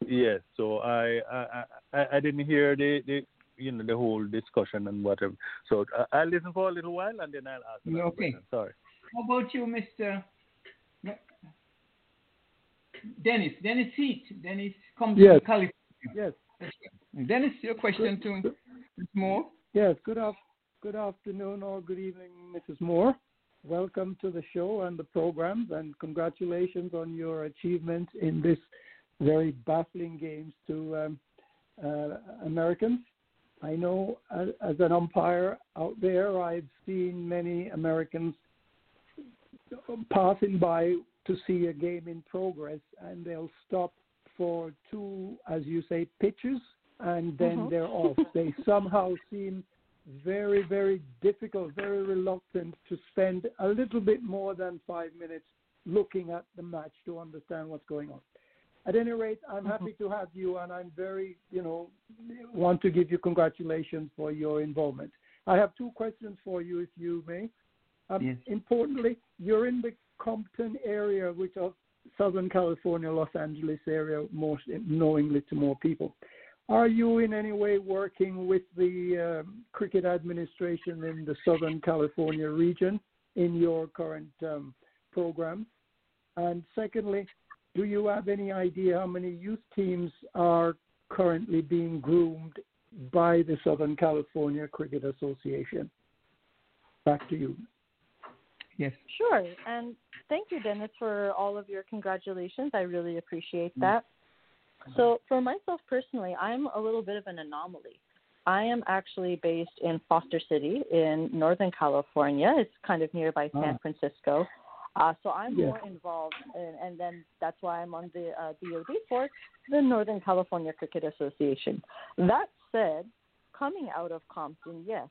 Yes, so I I I, I didn't hear the, the you know the whole discussion and whatever. So uh, I'll listen for a little while and then I'll ask. another Okay. question. Sorry. How about you, Mr. Dennis? Dennis Heat. Dennis comes Yes. from California. Yes. Dennis, your question to Ms. Moore. Yes, good, af- good afternoon or good evening, Mrs. Moore. Welcome to the show and the programs, and congratulations on your achievement in this very baffling games to um, uh, Americans. I know as, as an umpire out there, I've seen many Americans passing by to see a game in progress, and they'll stop for two, as you say, pitches, and then Mhm. they're off. They somehow seem very, very difficult, very reluctant to spend a little bit more than five minutes looking at the match to understand what's going on. At any rate, I'm happy to have you, and I'm very, you know, want to give you congratulations for your involvement. I have two questions for you, if you may. Um, Yes. Importantly, you're in the Compton area, which of Southern California, Los Angeles area, most knowingly to more people. Are you in any way working with the um, cricket administration in the Southern California region in your current um, program? And secondly, do you have any idea how many youth teams are currently being groomed by the Southern California Cricket Association? Back to you. Yes. Sure. And thank you, Dennis, for all of your congratulations. I really appreciate that. So, for myself personally, I'm a little bit of an anomaly. I am actually based in Foster City in Northern California. It's kind of nearby San Ah. Francisco. Uh, so I'm Yeah. more involved, in, and then that's why I'm on the uh, BOD for the Northern California Cricket Association. That said, coming out of Compton, yes,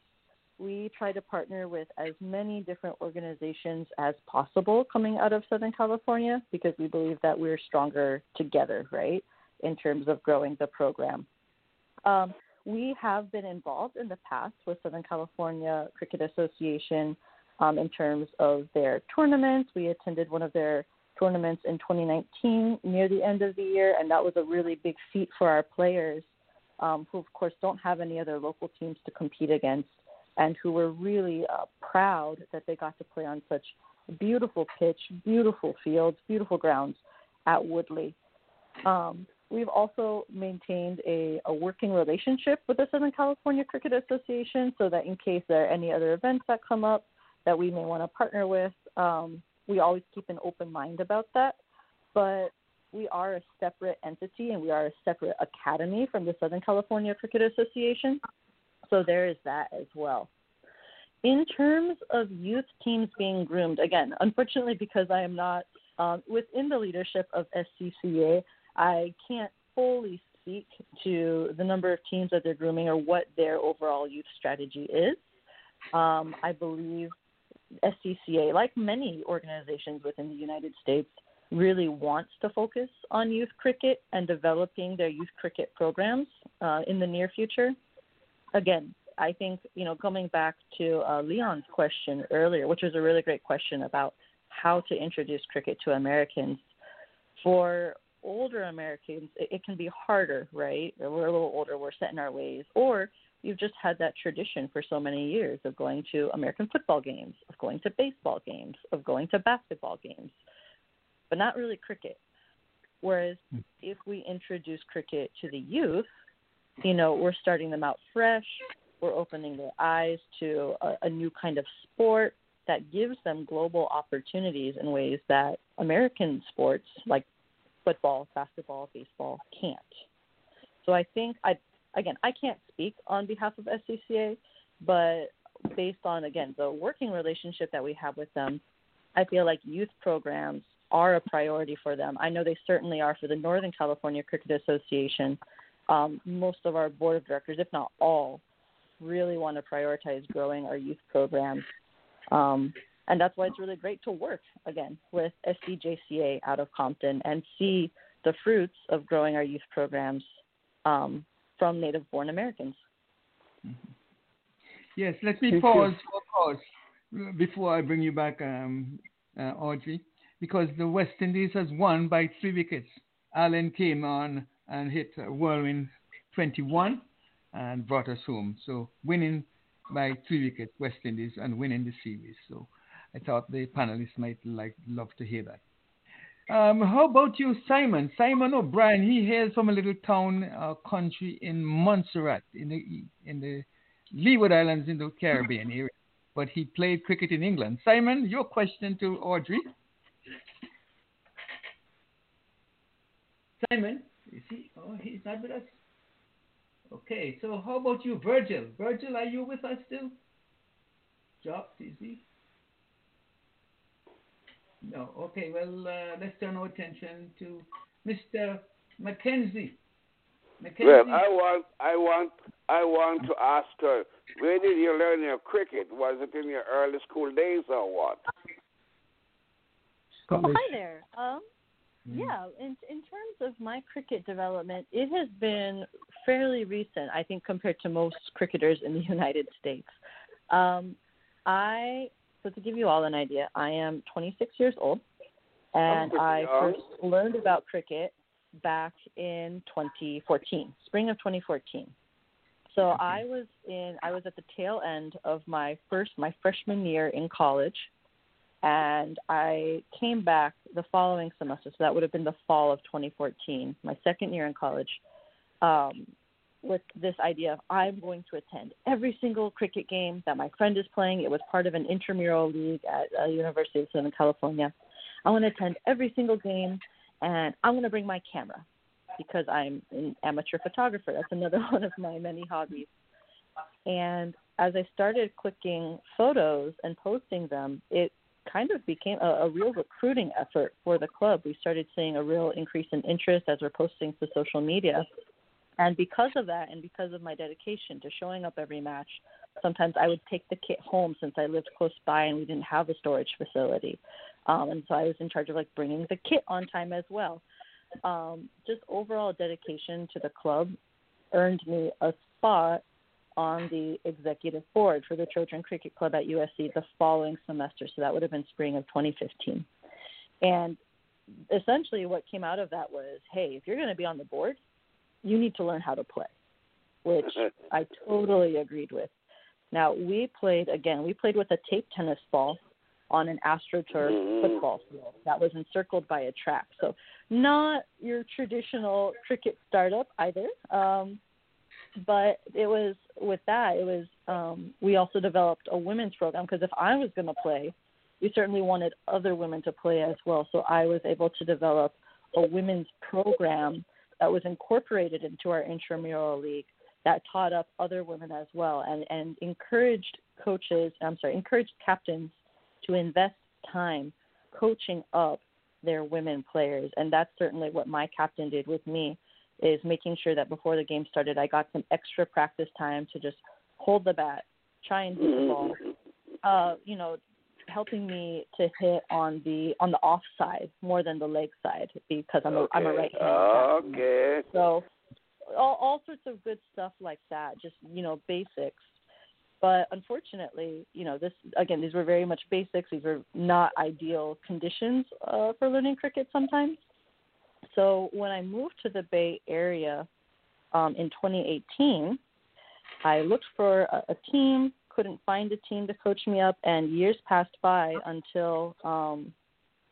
we try to partner with as many different organizations as possible coming out of Southern California because we believe that we're stronger together, right, in terms of growing the program. Um, we have been involved in the past with Southern California Cricket Association um, in terms of their tournaments. We attended one of their tournaments in 2019 near the end of the year, and that was a really big feat for our players, um, who of course don't have any other local teams to compete against, and who were really uh, proud that they got to play on such beautiful pitch, beautiful fields, beautiful grounds at Woodley. Um, we've also maintained a, a working relationship with the Southern California Cricket Association so that in case there are any other events that come up that we may want to partner with, um, we always keep an open mind about that. But we are a separate entity and we are a separate academy from the Southern California Cricket Association. So there is that as well. In terms of youth teams being groomed, again, unfortunately, because I am not um, within the leadership of SCCA, I can't fully speak to the number of teams that they're grooming or what their overall youth strategy is. Um, I believe SCCA, like many organizations within the United States, really wants to focus on youth cricket and developing their youth cricket programs uh, in the near future. Again, I think you know coming back to uh, Leon's question earlier, which was a really great question about how to introduce cricket to Americans. For older Americans, it, it can be harder, right? We're a little older, we're set in our ways, or you've just had that tradition for so many years of going to American football games, of going to baseball games, of going to basketball games, but not really cricket. Whereas hmm. if we introduce cricket to the youth, you know, we're starting them out fresh, we're opening their eyes to a, a new kind of sport that gives them global opportunities in ways that American sports like football, basketball, baseball can't. So I think I again, I can't speak on behalf of SCCA, but based on, again, the working relationship that we have with them, I feel like youth programs are a priority for them. I know they certainly are for the Northern California Cricket Association. Um, most of our board of directors, if not all, really want to prioritize growing our youth programs. Um, and that's why it's really great to work again with SCJCA out of Compton and see the fruits of growing our youth programs um, from native born Americans. Mm-hmm. Yes, let me pause for pause before I bring you back, um, uh, Audrey, because the West Indies has won by three wickets. Allen came on and hit a whirlwind 21 and brought us home. So winning by three wickets, West Indies, and winning the series. So I thought the panelists might like love to hear that. Um, how about you, Simon? Simon O'Brien. He hails from a little town, uh, country in Montserrat, in the in the Leeward Islands in the Caribbean area. But he played cricket in England. Simon, your question to Audrey. Simon, is he? Oh, he's not with us. Okay, so how about you, Virgil? Virgil, are you with us still? Dropped, is he? No. Okay. Well, uh, let's turn our attention to Mr. Mackenzie. Mackenzie. Well, I want, I want, I want to ask her, where did you learn your cricket? Was it in your early school days or what? Oh, hi there. Um, mm. yeah, in in terms of my cricket development, it has been fairly recent, I think, compared to most cricketers in the United States. Um, I so to give you all an idea, I am 26 years old, and I first learned about cricket back in 2014, spring of 2014. So. I was in I was at the tail end of my first my freshman year in college and I came back the following semester. So that would have been the fall of 2014, my second year in college. Um, with this idea of I'm going to attend every single cricket game that my friend is playing. It was part of an intramural league at uh, University of Southern California. I want to attend every single game, and I'm going to bring my camera because I'm an amateur photographer. That's another one of my many hobbies. And as I started clicking photos and posting them, it kind of became a, a real recruiting effort for the club. We started seeing a real increase in interest as we're posting to social media and because of that, and because of my dedication to showing up every match, sometimes I would take the kit home since I lived close by and we didn't have a storage facility. Um, and so I was in charge of like bringing the kit on time as well. Um, just overall dedication to the club earned me a spot on the executive board for the Trojan Cricket Club at USC the following semester. So that would have been spring of 2015. And essentially, what came out of that was hey, if you're going to be on the board, you need to learn how to play, which I totally agreed with. Now, we played, again, we played with a tape tennis ball on an AstroTurf Mm-hmm. football field that was encircled by a track. So, not your traditional cricket startup either. Um, but it was with that it was um we also developed a women's program because if i was going to play we certainly wanted other women to play as well so i was able to develop a women's program that was incorporated into our intramural league that taught up other women as well and and encouraged coaches i'm sorry encouraged captains to invest time coaching up their women players and that's certainly what my captain did with me is making sure that before the game started, I got some extra practice time to just hold the bat, try and hit the ball. Uh, you know, helping me to hit on the on the off side more than the leg side because I'm a I'm a right hand. Okay. So all all sorts of good stuff like that, just you know basics. But unfortunately, you know this again. These were very much basics. These were not ideal conditions uh, for learning cricket sometimes. So when I moved to the Bay Area um, in 2018, I looked for a, a team, couldn't find a team to coach me up, and years passed by until um,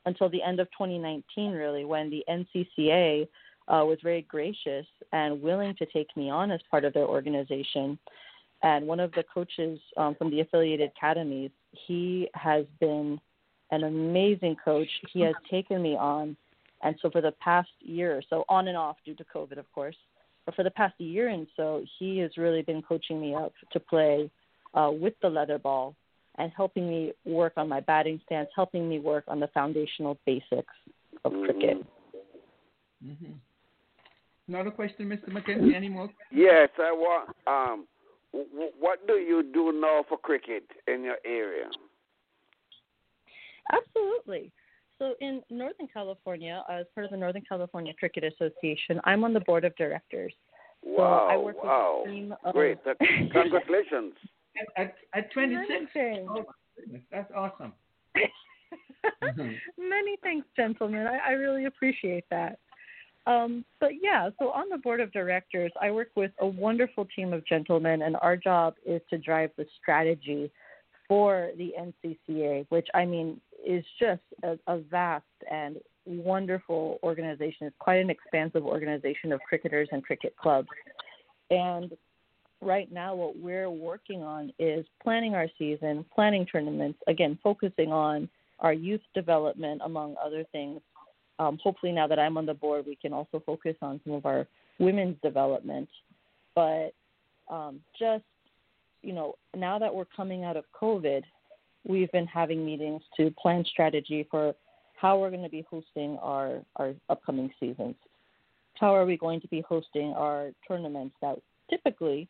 until the end of 2019, really, when the NCCA uh, was very gracious and willing to take me on as part of their organization. And one of the coaches um, from the affiliated academies, he has been an amazing coach. He has taken me on and so for the past year or so, on and off due to COVID, of course, but for the past year and so, he has really been coaching me up to play uh, with the leather ball and helping me work on my batting stance, helping me work on the foundational basics of cricket. Mm-hmm. Another question, Mr. McKenzie. Any more? Yes, I want. Um, w- what do you do now for cricket in your area? Absolutely. So in Northern California, as part of the Northern California Cricket Association, I'm on the board of directors. Wow! so I work wow! with a team of Great! Congratulations. At, at 26. Oh, my goodness, that's awesome. Many thanks, gentlemen. I, I really appreciate that. Um, but yeah, so on the board of directors, I work with a wonderful team of gentlemen, and our job is to drive the strategy for the NCCA, which I mean is just a, a vast and wonderful organization. It's quite an expansive organization of cricketers and cricket clubs. And right now, what we're working on is planning our season, planning tournaments, again, focusing on our youth development, among other things. Um, hopefully, now that I'm on the board, we can also focus on some of our women's development. But um, just, you know, now that we're coming out of COVID, we've been having meetings to plan strategy for how we're going to be hosting our, our upcoming seasons. How are we going to be hosting our tournaments that typically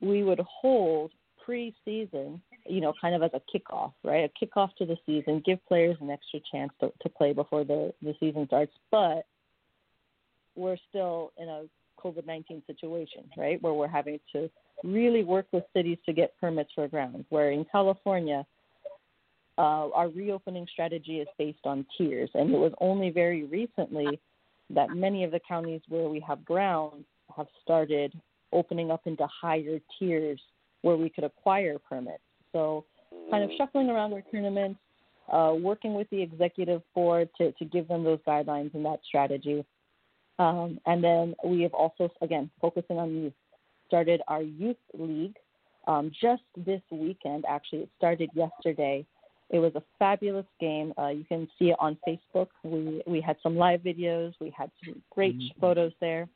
we would hold pre-season, you know, kind of as a kickoff, right? A kickoff to the season, give players an extra chance to, to play before the, the season starts. But we're still in a COVID 19 situation, right? Where we're having to really work with cities to get permits for grounds. Where in California, uh, our reopening strategy is based on tiers. And it was only very recently that many of the counties where we have grounds have started opening up into higher tiers where we could acquire permits. So, kind of shuffling around our tournaments, uh, working with the executive board to, to give them those guidelines and that strategy. Um, and then we have also, again, focusing on youth, started our youth league um, just this weekend. Actually, it started yesterday. It was a fabulous game. Uh, you can see it on Facebook. We we had some live videos. We had some great photos there.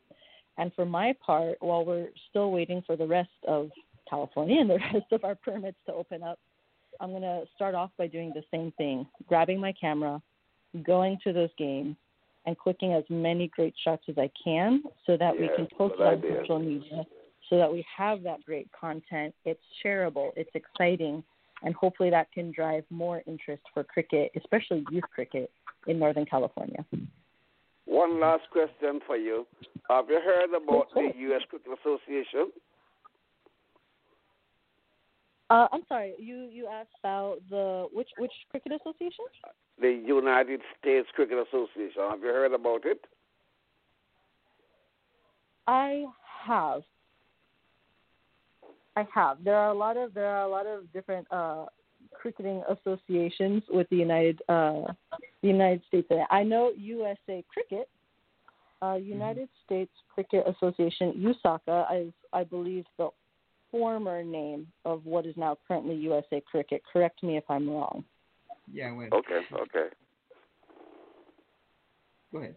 And for my part, while we're still waiting for the rest of California and the rest of our permits to open up, I'm going to start off by doing the same thing grabbing my camera, going to those games, and clicking as many great shots as I can so that we can post it on social media so that we have that great content. It's shareable, it's exciting, and hopefully that can drive more interest for cricket, especially youth cricket in Northern California. One last question for you. Have you heard about the U.S. Cricket Association? Uh, I'm sorry, you, you asked about the which which cricket association? The United States Cricket Association. Have you heard about it? I have. I have. There are a lot of there are a lot of different uh, cricketing associations with the United uh, the United States. I know USA Cricket, uh, United States Cricket Association USACA is I believe the former name of what is now currently USA Cricket. Correct me if I'm wrong. Yeah. Wait. Okay. Okay. Go ahead.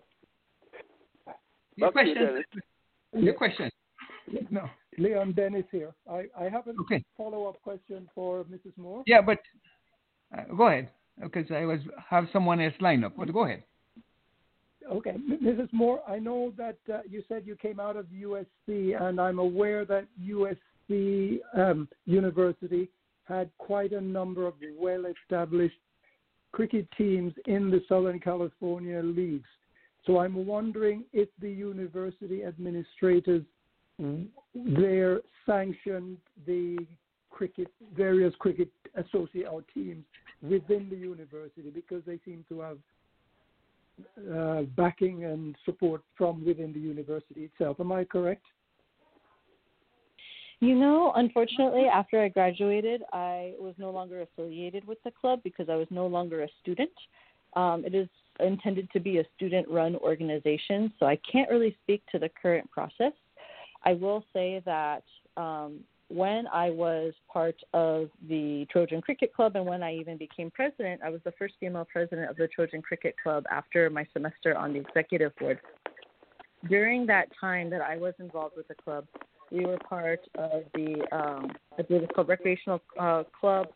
Your Back question. Dennis. Your question. No. Leon Dennis here. I, I have a Okay. follow up question for Mrs. Moore. Yeah, but uh, go ahead because I was have someone else lined up. But go ahead. Okay, Mrs. Moore, I know that uh, you said you came out of USC, and I'm aware that USC um, University had quite a number of well established cricket teams in the Southern California leagues. So I'm wondering if the university administrators there sanctioned the cricket various cricket associate or teams within the university because they seem to have uh, backing and support from within the university itself. Am I correct? You know, unfortunately, after I graduated, I was no longer affiliated with the club because I was no longer a student. Um, it is intended to be a student run organization, so I can't really speak to the current process. I will say that um, when I was part of the Trojan Cricket Club and when I even became president, I was the first female president of the Trojan Cricket Club after my semester on the executive board. During that time that I was involved with the club, we were part of the, um, I believe it's called Recreational uh, Club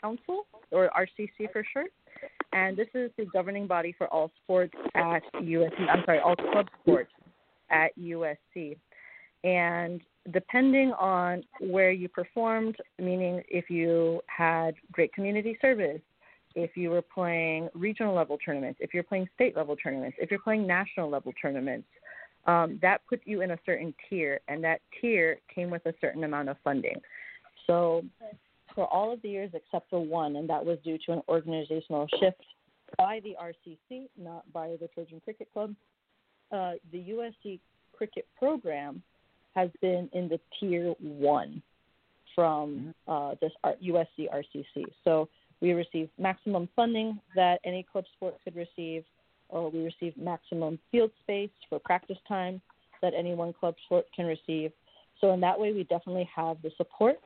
Council, or RCC for short. And this is the governing body for all sports at USC. I'm sorry, all club sports at USC. And depending on where you performed, meaning if you had great community service, if you were playing regional level tournaments, if you're playing state level tournaments, if you're playing national level tournaments, um, that put you in a certain tier, and that tier came with a certain amount of funding. So, for all of the years except for one, and that was due to an organizational shift by the RCC, not by the Trojan Cricket Club, uh, the USC cricket program has been in the tier one from uh, this USC RCC. So we receive maximum funding that any club sport could receive, or we receive maximum field space for practice time that any one club sport can receive. So in that way, we definitely have the support.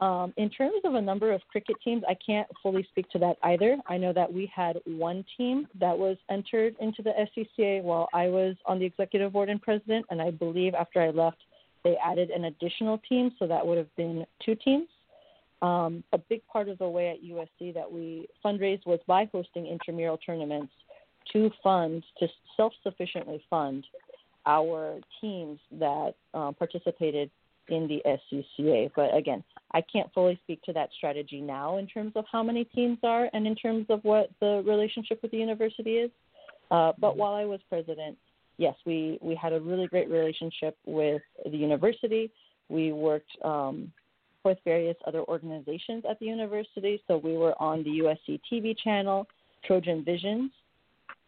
Um, in terms of a number of cricket teams, I can't fully speak to that either. I know that we had one team that was entered into the SCCA while I was on the executive board and president, and I believe after I left, they added an additional team, so that would have been two teams. Um, a big part of the way at USC that we fundraised was by hosting intramural tournaments to fund, to self sufficiently fund our teams that um, participated in the SCCA. But again, I can't fully speak to that strategy now in terms of how many teams are and in terms of what the relationship with the university is. Uh, but while I was president, yes, we, we had a really great relationship with the university. We worked um, with various other organizations at the university. So we were on the USC TV channel, Trojan Visions,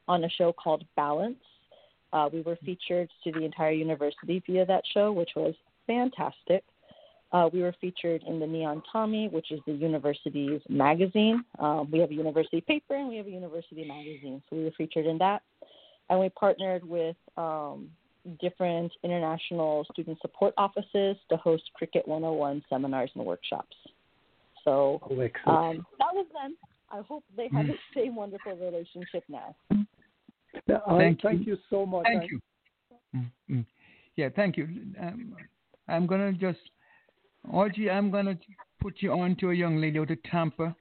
on a show called Balance. Uh, we were featured to the entire university via that show, which was fantastic. Uh, we were featured in the Neon Tommy, which is the university's magazine. Um, we have a university paper and we have a university magazine, so we were featured in that. And we partnered with um, different international student support offices to host Cricket 101 seminars and workshops. So Oh, um, that was then. I hope they have the same wonderful relationship now. Yeah, I- Thank thank, you. you. so much. Thank I- you. Mm, mm. Yeah, thank you. Um, I'm gonna just, Audrey, I'm gonna put you on to a young lady out of Tampa.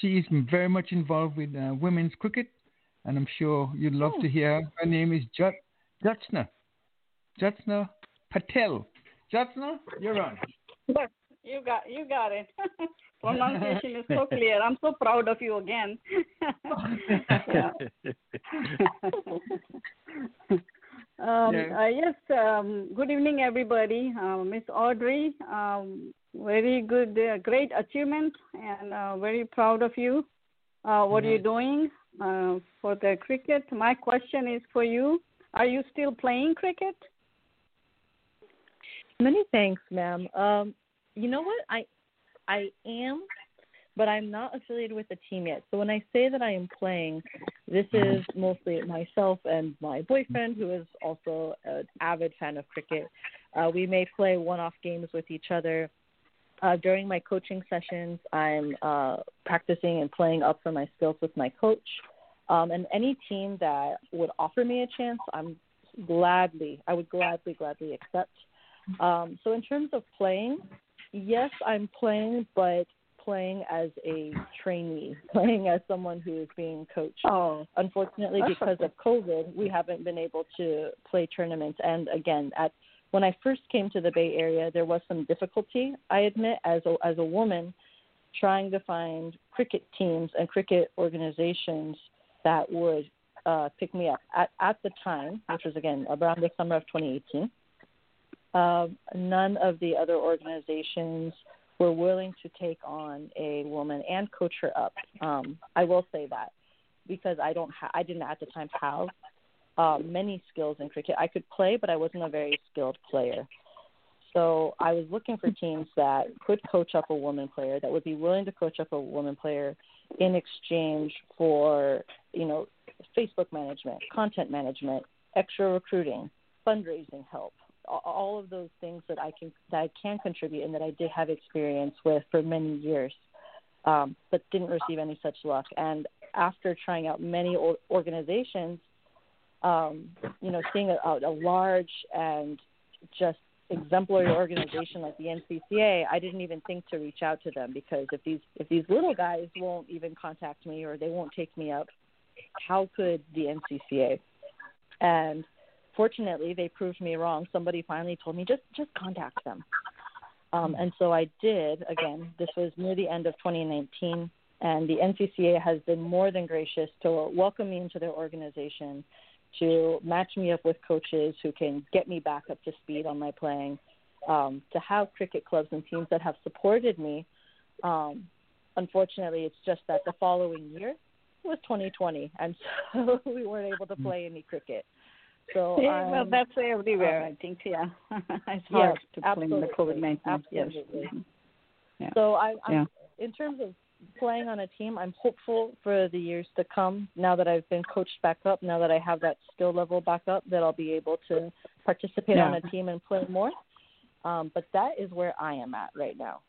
She is very much involved with uh, women's cricket, and I'm sure you'd love to hear her. Name is Jat Jyotsna. Jyotsna Patel. Jyotsna, you're on. Yes, you got you got it. Pronunciation is so clear. I'm so proud of you again. Um, Yeah. uh, yes, um, good evening, everybody. Uh, Miss Audrey, um, very good, uh, great achievement, and uh, very proud of you. Uh, what are you doing uh, for the cricket? My question is for you. Are you still playing cricket? Many thanks, ma'am. Um, you know what? I I am, but I'm not affiliated with the team yet. So when I say that I am playing, this is mostly myself and my boyfriend, who is also an avid fan of cricket. Uh, we may play one-off games with each other. Uh, during my coaching sessions, I'm uh, practicing and playing up for my skills with my coach. Um, and any team that would offer me a chance, I'm gladly, I would gladly, gladly accept. Um, so in terms of playing, yes, I'm playing, but playing as a trainee, playing as someone who is being coached. Oh, unfortunately, because okay. of COVID, we haven't been able to play tournaments. And again, at when I first came to the Bay Area, there was some difficulty. I admit, as a, as a woman, trying to find cricket teams and cricket organizations that would uh, pick me up at at the time, which was again around the summer of 2018. Um, none of the other organizations were willing to take on a woman and coach her up. Um, I will say that because I don't ha- I didn't at the time have uh, many skills in cricket. I could play, but I wasn't a very skilled player. So I was looking for teams that could coach up a woman player, that would be willing to coach up a woman player in exchange for, you know, Facebook management, content management, extra recruiting, fundraising help, all of those things that I can that I can contribute and that I did have experience with for many years, um, but didn't receive any such luck. And after trying out many organizations, um, you know, seeing a, a large and just exemplary organization like the NCCA, I didn't even think to reach out to them because if these if these little guys won't even contact me or they won't take me up, how could the NCCA? And fortunately, they proved me wrong. Somebody finally told me just just contact them. Um, and so I did. Again, this was near the end of 2019, and the NCCA has been more than gracious to welcome me into their organization, to match me up with coaches who can get me back up to speed on my playing, um, to have cricket clubs and teams that have supported me. Um, unfortunately, it's just that the following year was 2020, and so we weren't able to play any cricket. So yeah, well, um, that's everywhere, uh, I think. Yeah, it's hard to blame absolutely. the COVID nineteen. Yes. Absolutely. Yeah. So I, I'm, Yeah. in terms of playing on a team, I'm hopeful for the years to come. Now that I've been coached back up, now that I have that skill level back up, that I'll be able to participate on a team and play more. Um, but that is where I am at right now.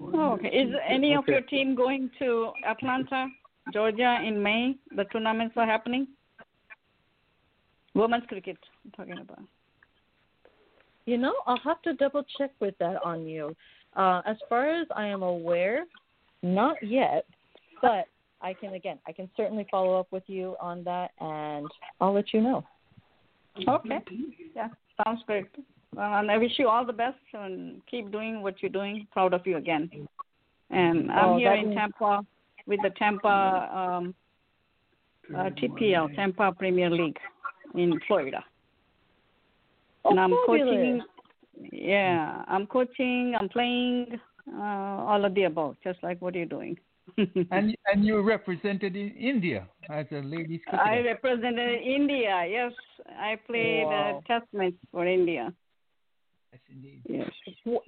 Oh, okay. Is any of Okay. your team going to Atlanta, Georgia in May? The tournaments are happening. Women's cricket, I'm talking about. You know, I'll have to double check with that on you. Uh, as far as I am aware, not yet, but I can again, I can certainly follow up with you on that, and I'll let you know. Okay. Yeah, sounds great. Well, and I wish you all the best and keep doing what you're doing. Proud of you again. And I'm Oh, here in means- Tampa with the Tampa um, uh, TPL, Tampa Premier League in Florida. Oh, and I'm fabulous. coaching. Yeah, I'm coaching. I'm playing. Uh, all of the above, just like what you're doing. and and you represented in India as a ladies I cricketer. represented India. Yes, I played Wow. uh, test match for India. Yes, indeed. Yes.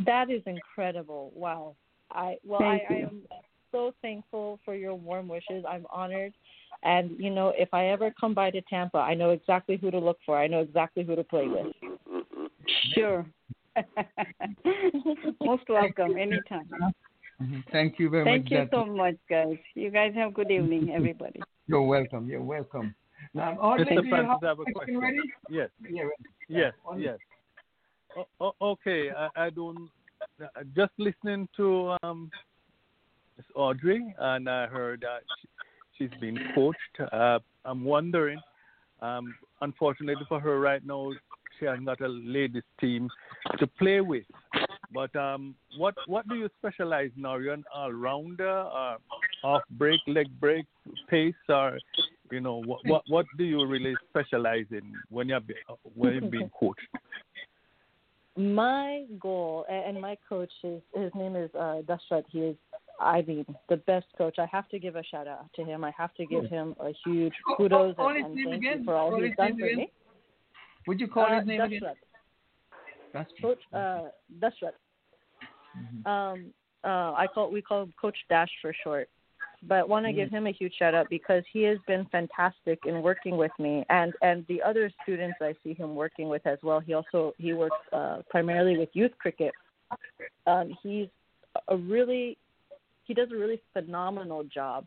That is incredible. Wow. I well, I, Thank I am so thankful for your warm wishes. I'm honored. And you know, if I ever come by to Tampa, I know exactly who to look for. I know exactly who to play with. Sure. Most welcome anytime. Mhm. Thank you very Thank much. Thank you Jyotsna. so much, guys. You guys have a good evening, everybody. You're welcome. You're welcome. Now, Audrey, Mr. do you Francis, have have a question question. ready? Yes. Yeah, ready. Yes, on- yes. O- o- okay, I, I don't. uh, Just listening to um, Miss Audrey, and I heard that she, she's been coached. Uh, I'm wondering. Um, unfortunately for her right now, she hasn't got a ladies team to play with. But um, what what do you specialize now? You're an all rounder, uh, off break, leg break, pace, or you know what what what do you really specialize in when you're be- when you're being coached? My goal and and my coach is his name is uh, Dashrat. He is I mean the best coach. I have to give a shout out to him. I have to give him a huge kudos Call and, and thank again. you for all he's done for again. me. Would you call uh, his name again? Dashrat. That's Coach uh, Dashrat. Um, uh, I call we call him Coach Dash for short. But want to give him a huge shout out because he has been fantastic in working with me and and the other students I see him working with as well. He also he works uh, primarily with youth cricket. Um, he's a really he does a really phenomenal job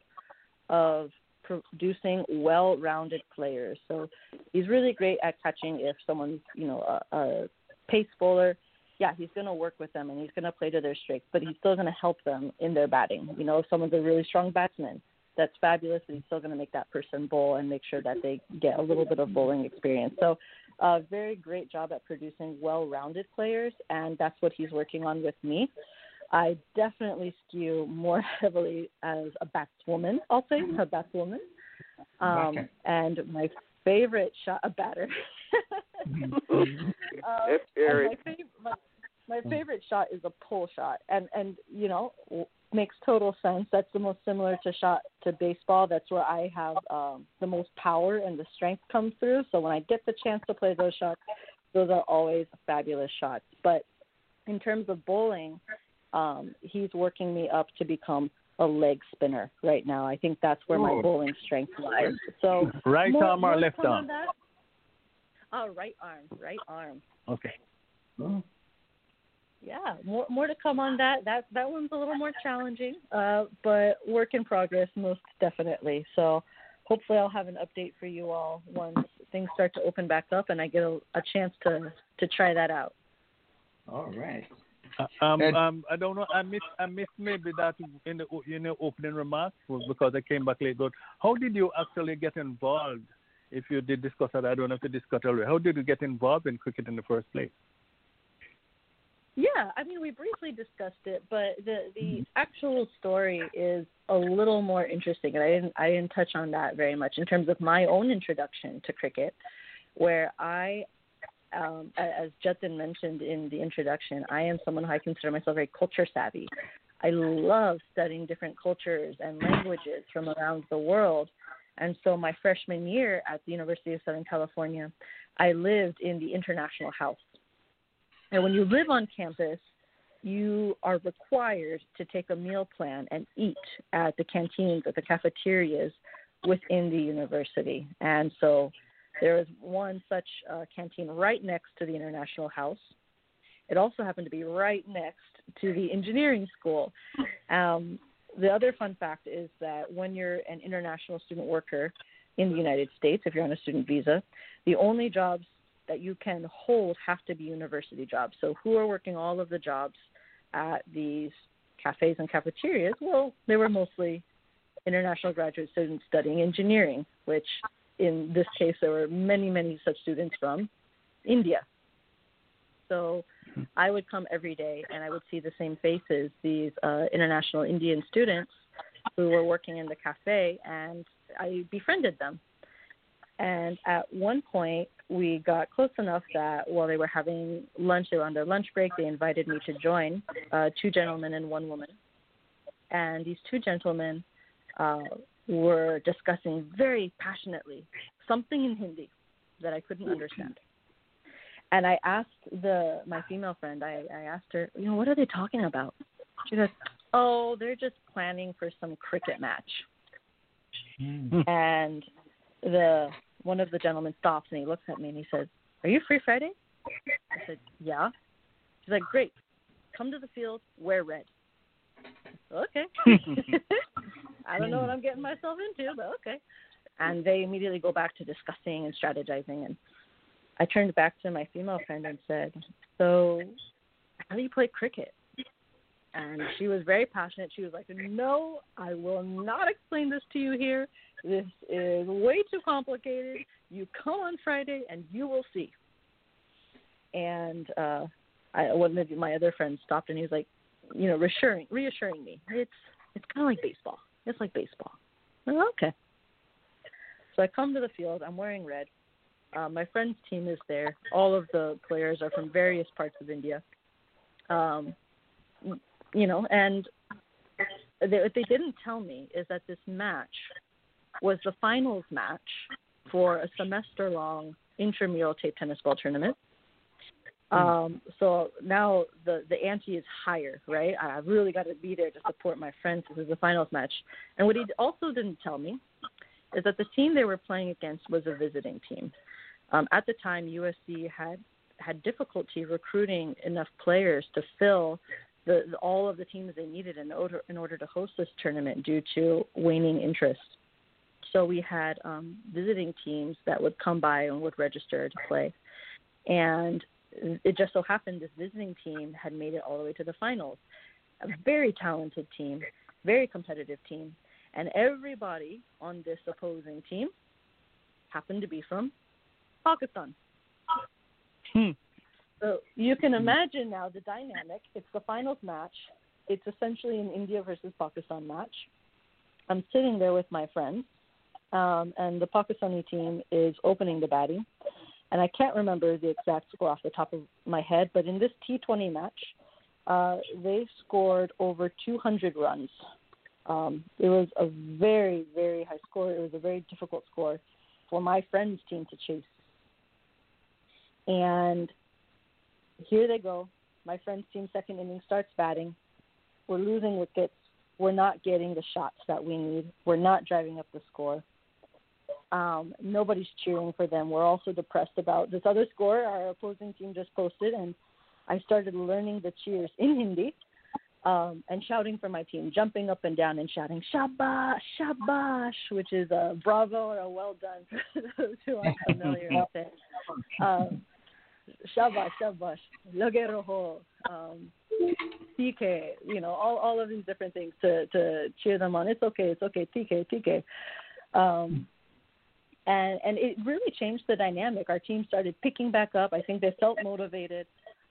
of producing well-rounded players. So he's really great at catching if someone's you know a, a pace bowler yeah, he's going to work with them and he's going to play to their strengths, but he's still going to help them in their batting. You know, if someone's a really strong batsman, that's fabulous, but he's still going to make that person bowl and make sure that they get a little bit of bowling experience. So, uh, very great job at producing well-rounded players, and that's what he's working on with me. I definitely skew more heavily as a batswoman. I'll say a batswoman, um, Okay. and my favorite shot, a batter. um, If my, fav- my, my favorite shot is a pull shot, and and you know w- makes total sense. That's the most similar to shot to baseball. That's where I have um, the most power and the strength comes through. So when I get the chance to play those shots, those are always fabulous shots. But in terms of bowling, um, he's working me up to become a leg spinner right now. I think that's where my Oh. bowling strength lies. So Right more- arm or left arm? Oh, right arm, right arm. Okay. Yeah, more more to come on that. That that one's a little more challenging, uh, but work in progress most definitely. So hopefully I'll have an update for you all once things start to open back up and I get a, a chance to to try that out. All right. Uh, Um, And- um, I don't know. I missed, I missed maybe that in the o- in the opening remarks was because I came back late. But how did you actually get involved? If you did discuss that, I don't know if you discussed it already. How did you get involved in cricket in the first place? Yeah, I mean we briefly discussed it, but the the actual story is a little more interesting, and I didn't I didn't touch on that very much in terms of my own introduction to cricket, where I, um, as Jatin mentioned in the introduction, I am someone who I consider myself very culture savvy. I love studying different cultures and languages from around the world, and so my freshman year at the University of Southern California, I lived in the International House. And when you live on campus, you are required to take a meal plan and eat at the canteens, at the cafeterias within the university. And so there is one such uh, canteen right next to the International House. It also happened to be right next to the engineering school. Um, the other fun fact is that when you're an international student worker in the United States, if you're on a student visa, the only jobs that you can hold have to be university jobs. So, who are working all of the jobs at these cafes and cafeterias? Well, they were mostly international graduate students studying engineering, which in this case, there were many, many such students from India. So, I would come every day and I would see the same faces, these uh, international Indian students who were working in the cafe, and I befriended them. And at one point, we got close enough that while they were having lunch, they were on their lunch break, they invited me to join uh, two gentlemen and one woman. And these two gentlemen uh, were discussing very passionately something in Hindi that I couldn't understand. And I asked the my female friend, I, I asked her, you know, what are they talking about? She goes, oh, they're just planning for some cricket match. Hmm. And the one of the gentlemen stops and he looks at me and he says, "Are you free Friday?" I said, "Yeah." He's like, "Great, come to the field, wear red." Okay. I don't know what I'm getting myself into, but okay. And they immediately go back to discussing and strategizing. And I turned back to my female friend and said, "So, how do you play cricket?" And she was very passionate. She was like, No, I will not explain this to you here. This is way too complicated. You come on Friday and you will see. and uh, I, one of my other friends stopped and he was like, you know, reassuring reassuring me. It's it's kind of like baseball. It's like baseball. Okay. So I come to the field. I'm wearing red. Uh, my friend's team is there. All of the players are from various parts of India. Um, you know, and they, what they didn't tell me is that this match was the finals match for a semester long intramural tape tennis ball tournament. Um, so now the the ante is higher, right? I really got to be there to support my friends. This is the finals match. And what he also didn't tell me is that the team they were playing against was a visiting team. Um, at the time, USC had had difficulty recruiting enough players to fill the, the, all of the teams they needed in order in order to host this tournament due to waning interest. So we had um, visiting teams that would come by and would register to play, and it just so happened this visiting team had made it all the way to the finals. A very talented team, very competitive team, and everybody on this opposing team happened to be from Pakistan. Hmm. So you can imagine now the dynamic. It's the finals match. It's essentially an India versus Pakistan match. I'm sitting there with my friends, um, and the Pakistani team is opening the batting. And I can't remember the exact score off the top of my head, but in this T20 match, uh, they scored over 200 runs. Um, it was a very, very high score. It was a very difficult score for my friend's team to chase. And here they go. My friend's team second inning starts batting. We're losing wickets. We're not getting the shots that we need. We're not driving up the score. Um, nobody's cheering for them. We're also depressed about this other score our opposing team just posted, and I started learning the cheers in Hindi um, and shouting for my team, jumping up and down and shouting "Shabash, Shabash," which is a bravo or a well done for those who aren't familiar with it. Um, Shabash, Shabash, Lage Raho, um, TK, you know, all, all of these different things to, to cheer them on. It's okay, it's okay, TK, TK. Um, and, and it really changed the dynamic. Our team started picking back up. I think they felt motivated.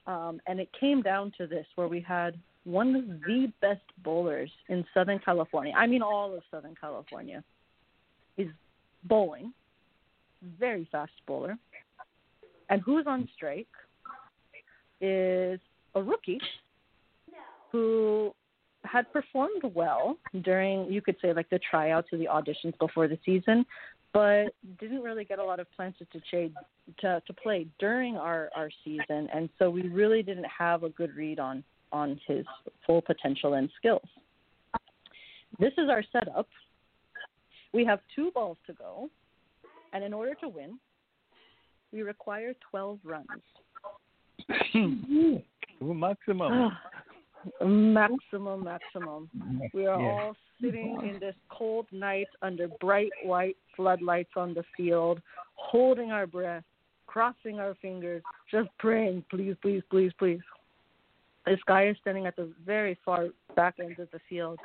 Um, and it came down to this where we had one of the best bowlers in Southern California. I mean, all of Southern California. is bowling, very fast bowler and who's on strike is a rookie who had performed well during, you could say, like the tryouts or the auditions before the season, but didn't really get a lot of chances to trade to, to play during our, our season, and so we really didn't have a good read on on his full potential and skills. This is our setup. We have two balls to go, and in order to win, we require 12 runs. maximum. Ah. Maximum, maximum. We are yeah. all sitting in this cold night under bright white floodlights on the field, holding our breath, crossing our fingers, just praying, please, please, please, please. This guy is standing at the very far back end of the field,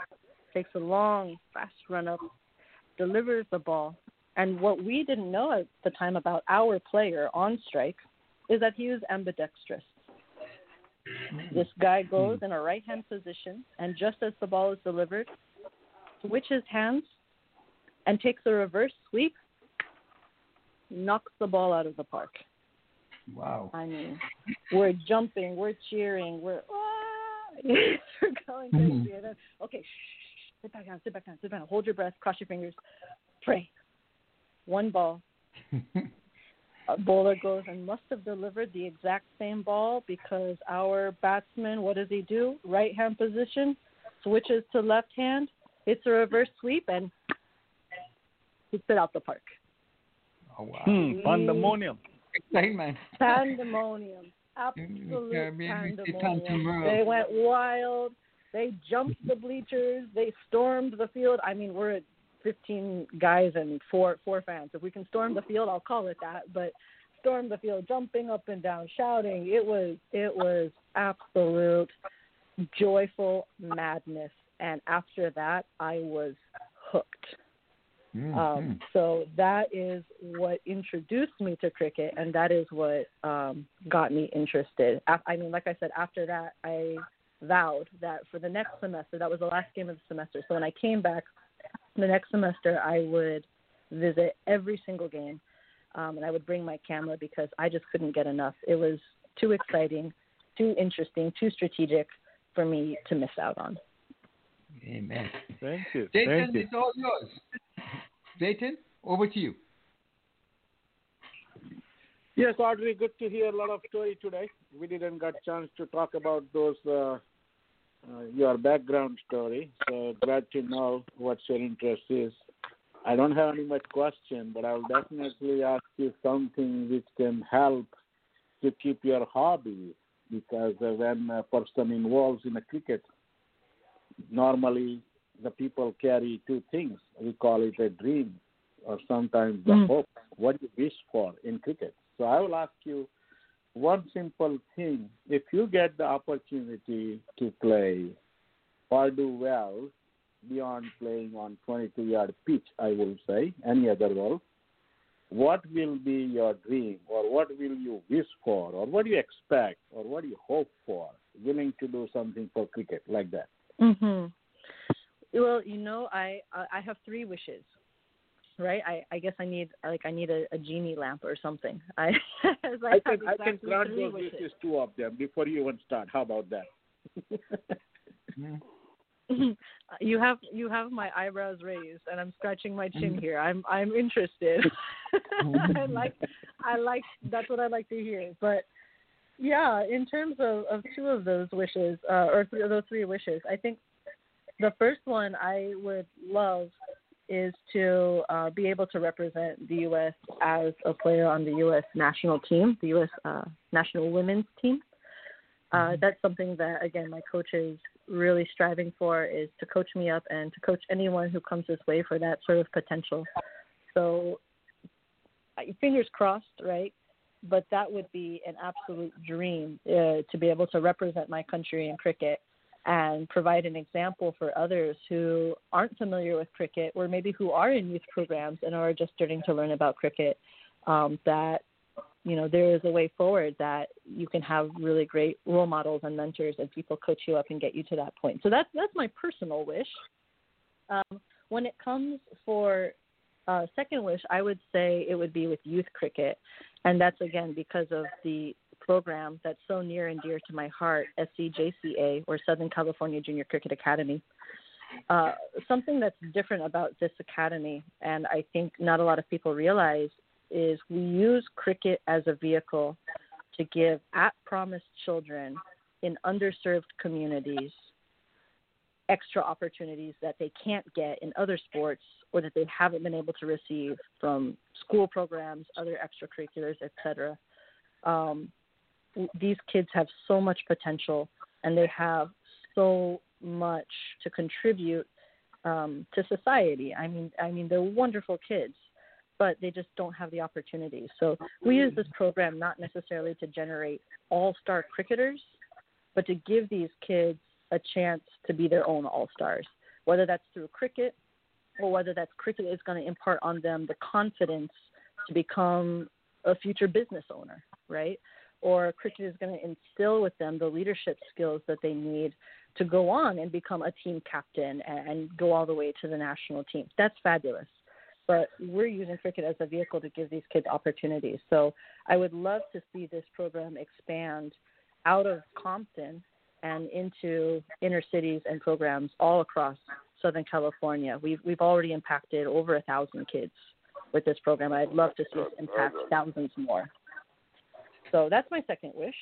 takes a long, fast run up, delivers the ball, and what we didn't know at the time about our player on strike is that he was ambidextrous. This guy goes in a right hand position, and just as the ball is delivered, switches hands and takes a reverse sweep, knocks the ball out of the park. Wow. I mean, we're jumping, we're cheering, we're, ah! we're going crazy. Okay, shh, sit back down, sit back down, sit back down. Hold your breath, cross your fingers, pray one ball. a bowler goes and must have delivered the exact same ball because our batsman, what does he do? Right hand position, switches to left hand, hits a reverse sweep, and hits it out the park. Oh, wow. Hmm, pandemonium. Excitement. Pandemonium. Absolute pandemonium. They went wild. They jumped the bleachers. They stormed the field. I mean, we're at 15 guys and four four fans. If we can storm the field, I'll call it that. But storm the field, jumping up and down, shouting. It was it was absolute joyful madness. And after that, I was hooked. Mm-hmm. Um, so that is what introduced me to cricket, and that is what um, got me interested. I, I mean, like I said, after that, I vowed that for the next semester, that was the last game of the semester. So when I came back the next semester, I would visit every single game, um, and I would bring my camera because I just couldn't get enough. It was too exciting, too interesting, too strategic for me to miss out on. Amen. Thank you. Jatin, Thank you. it's all yours. Jatin, over to you. Yes, Audrey, good to hear a lot of story today. We didn't get chance to talk about those uh, uh, your background story. So glad to know what your interest is. I don't have any much question, but I'll definitely ask you something which can help to keep your hobby because uh, when a person involves in a cricket, normally the people carry two things. We call it a dream or sometimes the Mm. hope. What you wish for in cricket? So I will ask you one simple thing. If you get the opportunity to play or do well beyond playing on 22 yard pitch, I will say, any other role, what will be your dream or what will you wish for or what do you expect or what do you hope for? Willing to do something for cricket like that. hmm Well, you know, I I have three wishes, right? I I guess I need like I need a, a genie lamp or something. I I, I have can, I can grant three those wishes. wishes, two of them, before you even start. How about that? you have you have my eyebrows raised and I'm scratching my chin here. I'm I'm interested. I like I like that's what I like to hear. But yeah, in terms of, of two of those wishes, uh, or th- those three wishes, I think the first one I would love is to uh, be able to represent the U.S. as a player on the U.S. national team, the U.S. Uh, national women's team. Uh, that's something that, again, my coach is really striving for is to coach me up and to coach anyone who comes this way for that sort of potential. So, fingers crossed, right? But that would be an absolute dream uh, to be able to represent my country in cricket and provide an example for others who aren't familiar with cricket or maybe who are in youth programs and are just starting to learn about cricket um, that you know there is a way forward that you can have really great role models and mentors and people coach you up and get you to that point. So that's that's my personal wish. Um, when it comes for uh, second wish i would say it would be with youth cricket. And that's again because of the program that's so near and dear to my heart, SCJCA, or Southern California Junior Cricket Academy. Uh, something that's different about this academy, and I think not a lot of people realize, is we use cricket as a vehicle to give at promised children in underserved communities extra opportunities that they can't get in other sports or that they haven't been able to receive from school programs, other extracurriculars, etc. Um, these kids have so much potential and they have so much to contribute um, to society. I mean, I mean, they're wonderful kids, but they just don't have the opportunities. So we use this program not necessarily to generate all-star cricketers, but to give these kids a chance to be their own all-stars, whether that's through cricket or whether that's cricket is going to impart on them the confidence to become a future business owner, right? Or cricket is going to instill with them the leadership skills that they need to go on and become a team captain and, and go all the way to the national team. That's fabulous. But we're using cricket as a vehicle to give these kids opportunities. So I would love to see this program expand out of Compton and into inner cities and programs all across Southern California. We've we've already impacted over a thousand kids with this program. I'd love to see us impact thousands more. So that's my second wish.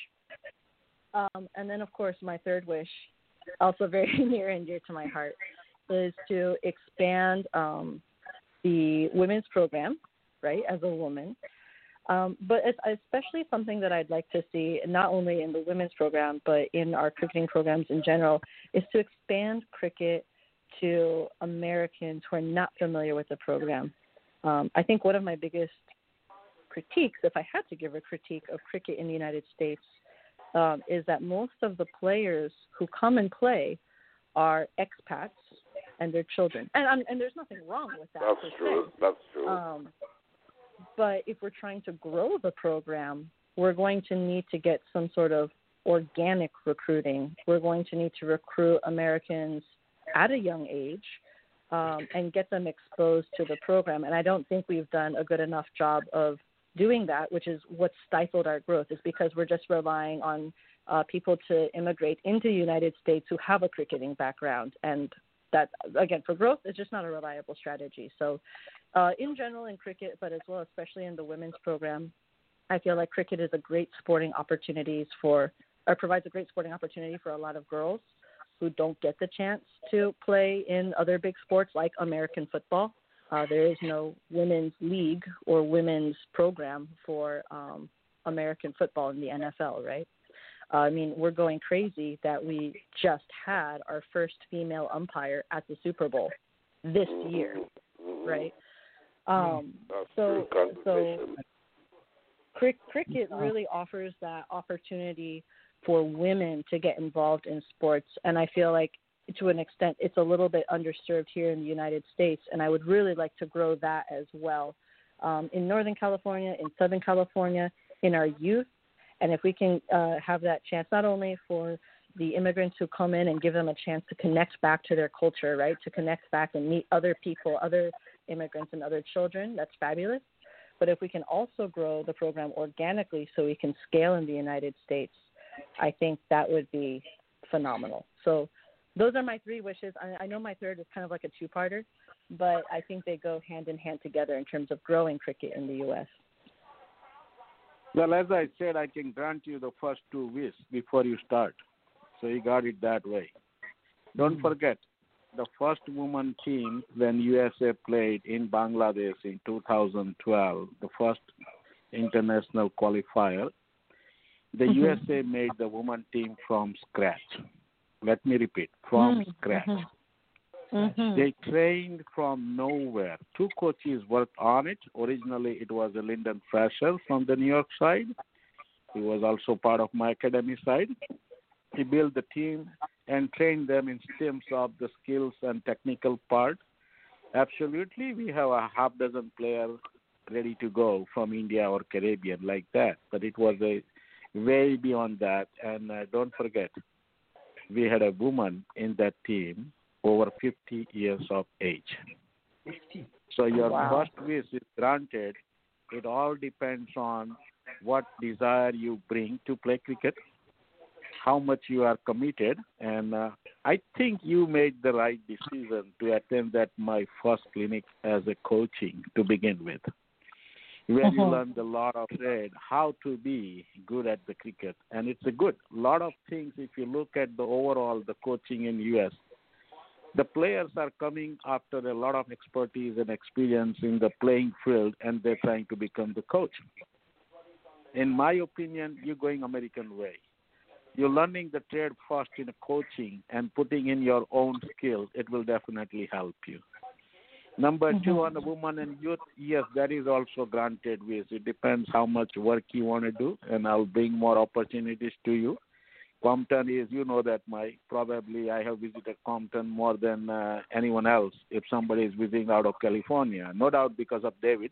Um, and then, of course, my third wish, also very near and dear to my heart, is to expand um, the women's program, right, as a woman. Um, but it's especially something that I'd like to see, not only in the women's program, but in our cricketing programs in general, is to expand cricket to Americans who are not familiar with the program. Um, I think one of my biggest critiques, if I had to give a critique of cricket in the United States, um, is that most of the players who come and play are expats and their children. And um, and there's nothing wrong with that. That's true. se. That's true. Um, but if we're trying to grow the program, we're going to need to get some sort of organic recruiting. We're going to need to recruit Americans at a young age um, and get them exposed to the program. And I don't think we've done a good enough job of doing that, which is what stifled our growth, is because we're just relying on uh, people to immigrate into the United States who have a cricketing background. And that, again, for growth, is just not a reliable strategy. So, uh, in general, in cricket, but as well, especially in the women's program, I feel like cricket is a great sporting opportunities for, or provides a great sporting opportunity for a lot of girls who don't get the chance to play in other big sports like American football. Uh, there is no women's league or women's program for um, American football in the NFL, right? Uh, I mean, we're going crazy that we just had our first female umpire at the Super Bowl this year, right? Um, so, so cric- cricket really offers that opportunity for women to get involved in sports, and I feel like to an extent it's a little bit underserved here in the United States, and I would really like to grow that as well. Um, in Northern California, in Southern California, in our youth, and if we can uh, have that chance, not only for the immigrants who come in and give them a chance to connect back to their culture, right? To connect back and meet other people, other immigrants and other children, that's fabulous. But if we can also grow the program organically so we can scale in the United States, I think that would be phenomenal. So those are my three wishes. I, I know my third is kind of like a two parter, but I think they go hand in hand together in terms of growing cricket in the U.S. Well, as I said, I can grant you the first two wishes before you start. So you got it that way. Don't forget, the first woman team when USA played in Bangladesh in 2012, the first international qualifier, the Mhm. USA made the woman team from scratch. Let me repeat, from Mm, scratch. mhm. Mhm. They trained from nowhere. Two coaches worked on it. Originally, it was a Lyndon Frazier from the New York side. He was also part of my academy side. He built the team and trained them in terms of the skills and technical part. Absolutely, we have a half dozen players ready to go from India or Caribbean like that. But it was a way beyond that. And uh, don't forget, we had a woman in that team over 50 years of age. So your Wow. first wish is granted. It all depends on what desire you bring to play cricket, how much you are committed, and uh, I think you made the right decision to attend that my first clinic as a coaching to begin with, where you Mhm. learned a lot of trade, how to be good at the cricket, and it's a good lot of things. If you look at the overall the coaching in U.S the players are coming after a lot of expertise and experience in the playing field and they're trying to become the coach. In my opinion, you're going American way. You're learning the trade first in coaching and putting in your own skills. It will definitely help you. Number two, on the woman and youth, yes, that is also granted ways. It depends how much work you want to do, and I'll bring more opportunities to you. Compton is, you know that my probably I have visited Compton more than uh, anyone else. If somebody is visiting out of California, no doubt because of David.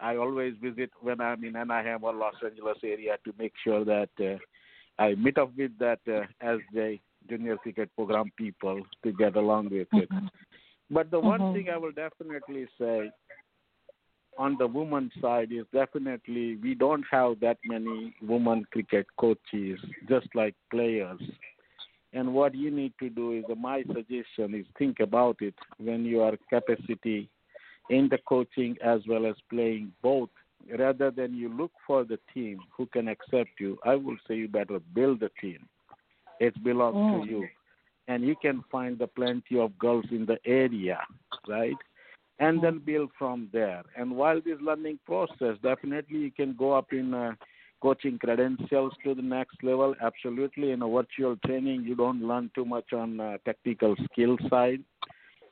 I always visit when I'm in Anaheim or Los Angeles area to make sure that uh, I meet up with that uh, as the junior cricket program people to get along with it. But the one Mhm. thing I will definitely say on the women's side is definitely we don't have that many women cricket coaches, just like players. And what you need to do is, my suggestion is think about it when you are capacity in the coaching as well as playing both. Rather than you look for the team who can accept you, I will say you better build the team. It belongs Mm. to you. And you can find the plenty of girls in the area, right? and then build from there. And while this learning process, definitely you can go up in uh, coaching credentials to the next level. Absolutely, in a virtual training, you don't learn too much on uh, technical skill side.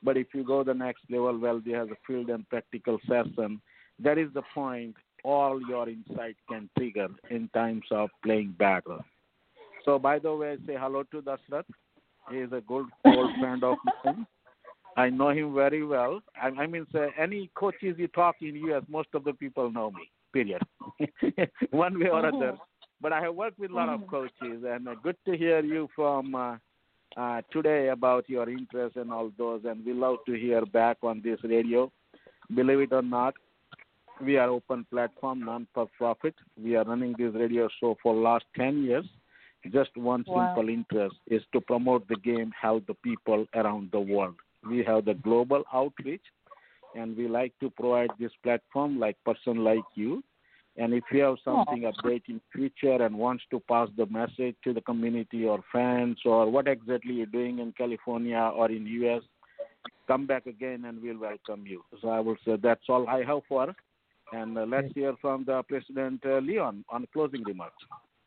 But if you go the next level, well, there's a field and practical session. That is the point. All your insight can trigger in times of playing battle. So, by the way, say hello to Dashrat. He is a good old friend of mine. I know him very well. I, I mean, sir, any coaches you talk in U.S., most of the people know me. Period. One way or other. Oh. But I have worked with a lot of Mhm. coaches, and uh, good to hear you from uh, uh, today about your interest and all those. And we love to hear back on this radio. Believe it or not, we are open platform, non for profit. We are running this radio show for last ten years. Just one Wow. simple interest is to promote the game, help the people around the world. We have the global outreach, and we like to provide this platform like person like you. And if you have something update in future and wants to pass the message to the community or friends or what exactly you're doing in California or in US, come back again and we'll welcome you. So I will say that's all I have for. And uh, let's hear from the President uh, Leon on closing remarks.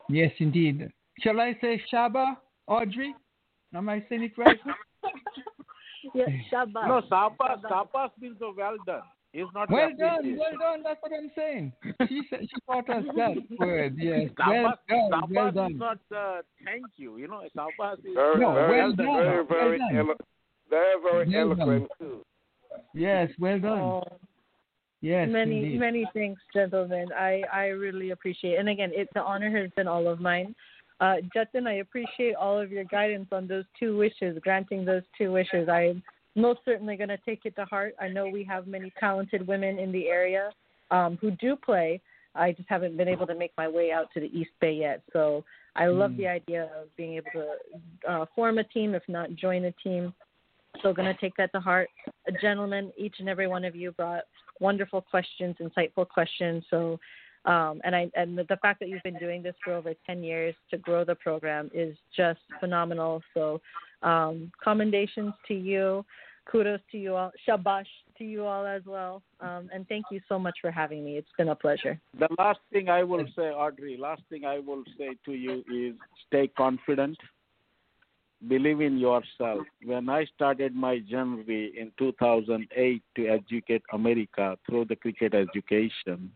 Yes, indeed. Shall I say Shaba, Audrey? Am I saying it right? Yeah, Shabbat. No, Sapa, Sapa's been so well done. It's not Well appreciated. done, well done. That's what I'm saying. She said she taught us that word. Yes, Sabas, well done, Sabas well is not uh, thank you. You know, Sabas is Very, No, very, well done, very, well very, done. elo- very, very Well done. too. Yes, well done. Oh, Yes, many indeed. many thanks, gentlemen. I I really appreciate. It. And again, it the honor has been all of mine. Uh, Jatin, I appreciate all of your guidance on those two wishes, granting those two wishes. I'm most certainly going to take it to heart. I know we have many talented women in the area um, who do play. I just haven't been able to make my way out to the East Bay yet. So I love Mm. the idea of being able to uh, form a team, if not join a team. So going to take that to heart. Gentlemen, each and every one of you brought wonderful questions, insightful questions. So, um, and I and the, fact that you've been doing this for over 10 years to grow the program is just phenomenal. So, um, commendations to you, kudos to you all, shabash to you all as well, um, and thank you so much for having me. It's been a pleasure. The last thing I will say, Audrey, last thing I will say to you is stay confident, believe in yourself. When I started my journey in 2008 to educate America through the cricket education,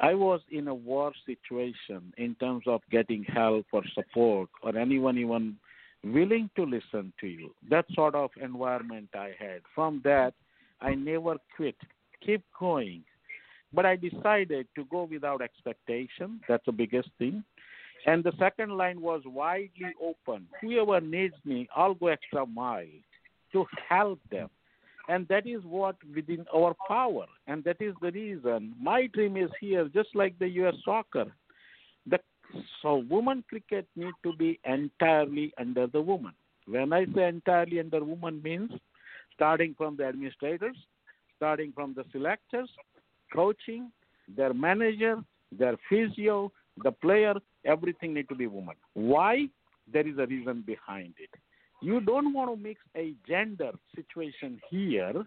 I was in a war situation in terms of getting help or support or anyone even willing to listen to you. That sort of environment I had. From that, I never quit. Keep going. But I decided to go without expectation. That's the biggest thing. And the second line was widely open. Whoever needs me, I'll go extra mile to help them. And that is what within our power. And that is the reason my dream is here, just like the US soccer. The, so women cricket need to be entirely under the woman. When I say entirely under woman means starting from the administrators, starting from the selectors, coaching, their manager, their physio, the player, everything need to be woman. Why? There is a reason behind it. You don't want to mix a gender situation here,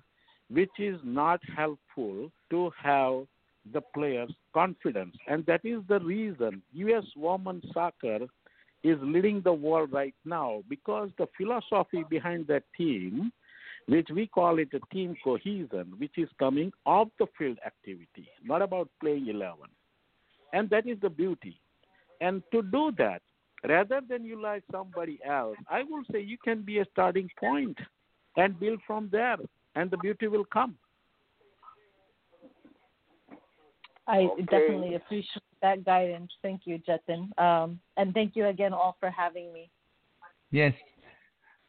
which is not helpful to have the players' confidence. And that is the reason U.S. women's soccer is leading the world right now because the philosophy behind that team, which we call it a team cohesion, which is coming off the field activity, not about playing 11. And that is the beauty. And to do that, rather than you like somebody else, I will say you can be a starting point and build from there, and the beauty will come. I Okay. definitely appreciate that guidance. Thank you, Jatin. Um, and thank you again all for having me. Yes.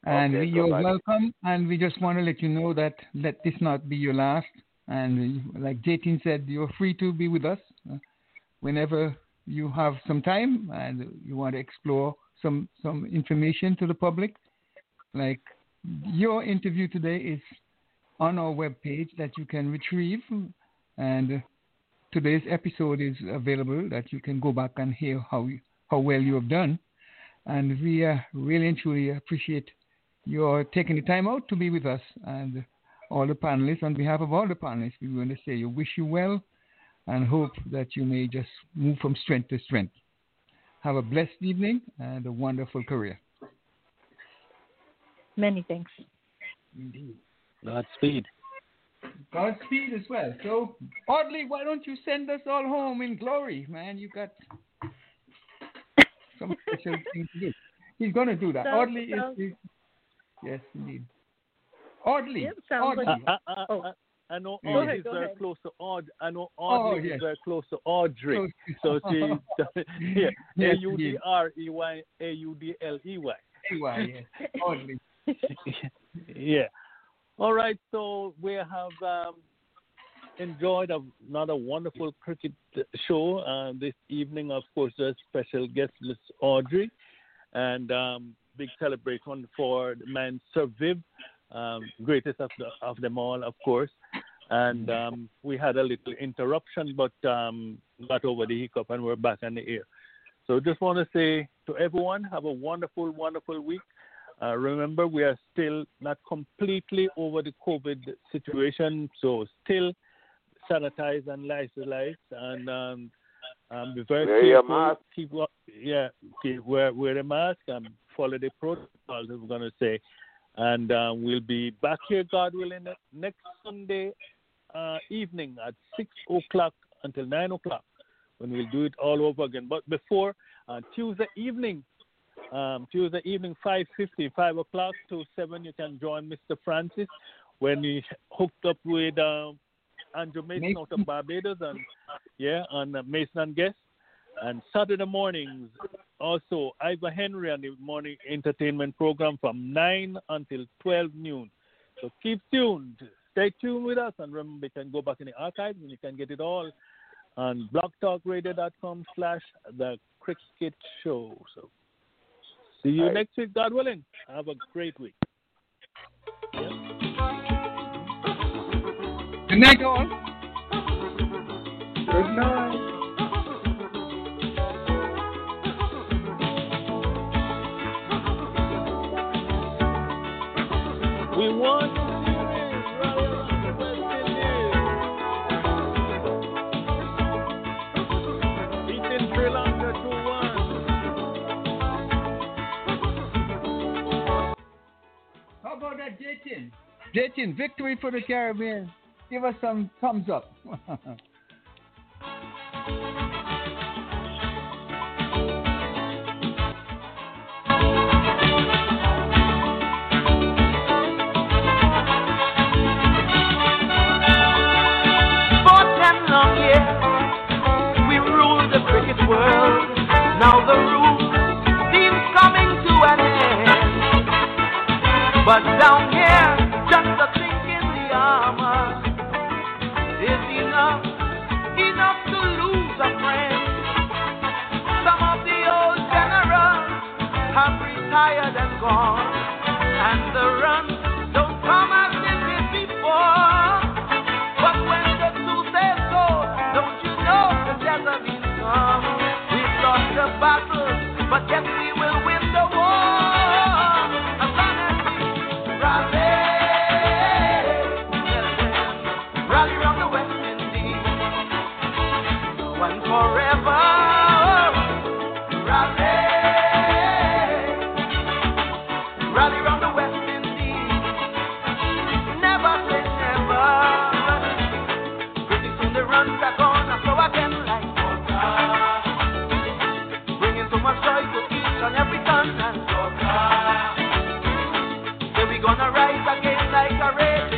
And Okay, you're goodbye. welcome. And we just want to let you know that let this not be your last. And like Jatin said, you're free to be with us uh, whenever you have some time and you want to explore some some information to the public. Like your interview today is on our webpage that you can retrieve, and today's episode is available that you can go back and hear how you, how well you have done. And we uh, really and truly appreciate your taking the time out to be with us and all the panelists. On behalf of all the panelists, we want to say we wish you well and hope that you may just move from strength to strength. Have a blessed evening and a wonderful career. Many thanks. Indeed. Godspeed. Godspeed as well. So, Audley, why don't you send us all home in glory, man? You got some special thing to do. He's going to do that. So- Audley so- is, is. Yes, indeed. Audley. Yep, sounds Audley. like. I, I, I, Oh. I, know Audrey is very close to Aud. I know Oh, Audrey yes. is very close to Audrey. So she, yeah, A U D R E Y A U D L E Y. Anyway, yes. Audley. yeah. All right. So we have um, enjoyed another wonderful cricket show uh, this evening. Of course, a special guest, Miss Audrey, and um, big celebration for the man Sir Viv, um, greatest of the, of them all, of course. And um, we had a little interruption, but um, got over the hiccup, and we're back on the air. So just want to say to everyone, have a wonderful, wonderful week. Uh, remember, we are still not completely over the COVID situation, so still sanitize and license and um, um, be very Wear your careful. mask. Keep yeah, keep, wear wear a mask and follow the protocols. We're going to say, and uh, we'll be back here, God willing, next Sunday uh, evening at six o'clock until nine o'clock when we'll do it all over again. But before uh, Tuesday evening, um, Tuesday evening, 5.50, 5 o'clock to 7, you can join Mr. Francis when he hooked up with um, Andrew Mason, out of Barbados, and yeah, and uh, Mason and Guest. And Saturday mornings, also Ivor Henry on the morning entertainment program from 9 until 12 noon. So keep tuned. Stay tuned with us, and remember, you can go back in the archives and you can get it all on blogtalkradio.com slash the cricket show. So see you Right. next week, God willing. Have a great week. Good night, all. Good night. That, Jatin? Jatin, victory for the Caribbean. Give us some thumbs up. For But down here, just a chink in the armor is enough, enough to lose a friend. Some of the old generals have retired and gone, and the runs don't come as before. But when the is don't you know? We've lost the battle, but yet we will gonna rise again like a raging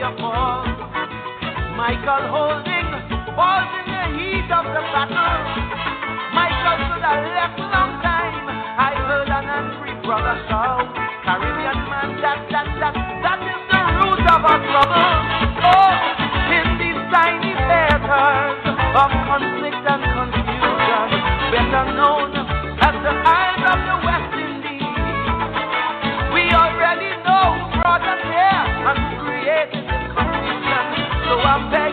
warrior. Michael holding, in the heat of the battle. Michael should have left long time. I heard an angry brother shout. Caribbean man, that, that, that, that is the root of our trouble. Oh, in these tiny theaters of conflict and confusion, better known as the Isles of the West Indies. We already know us here and created. So begging, begging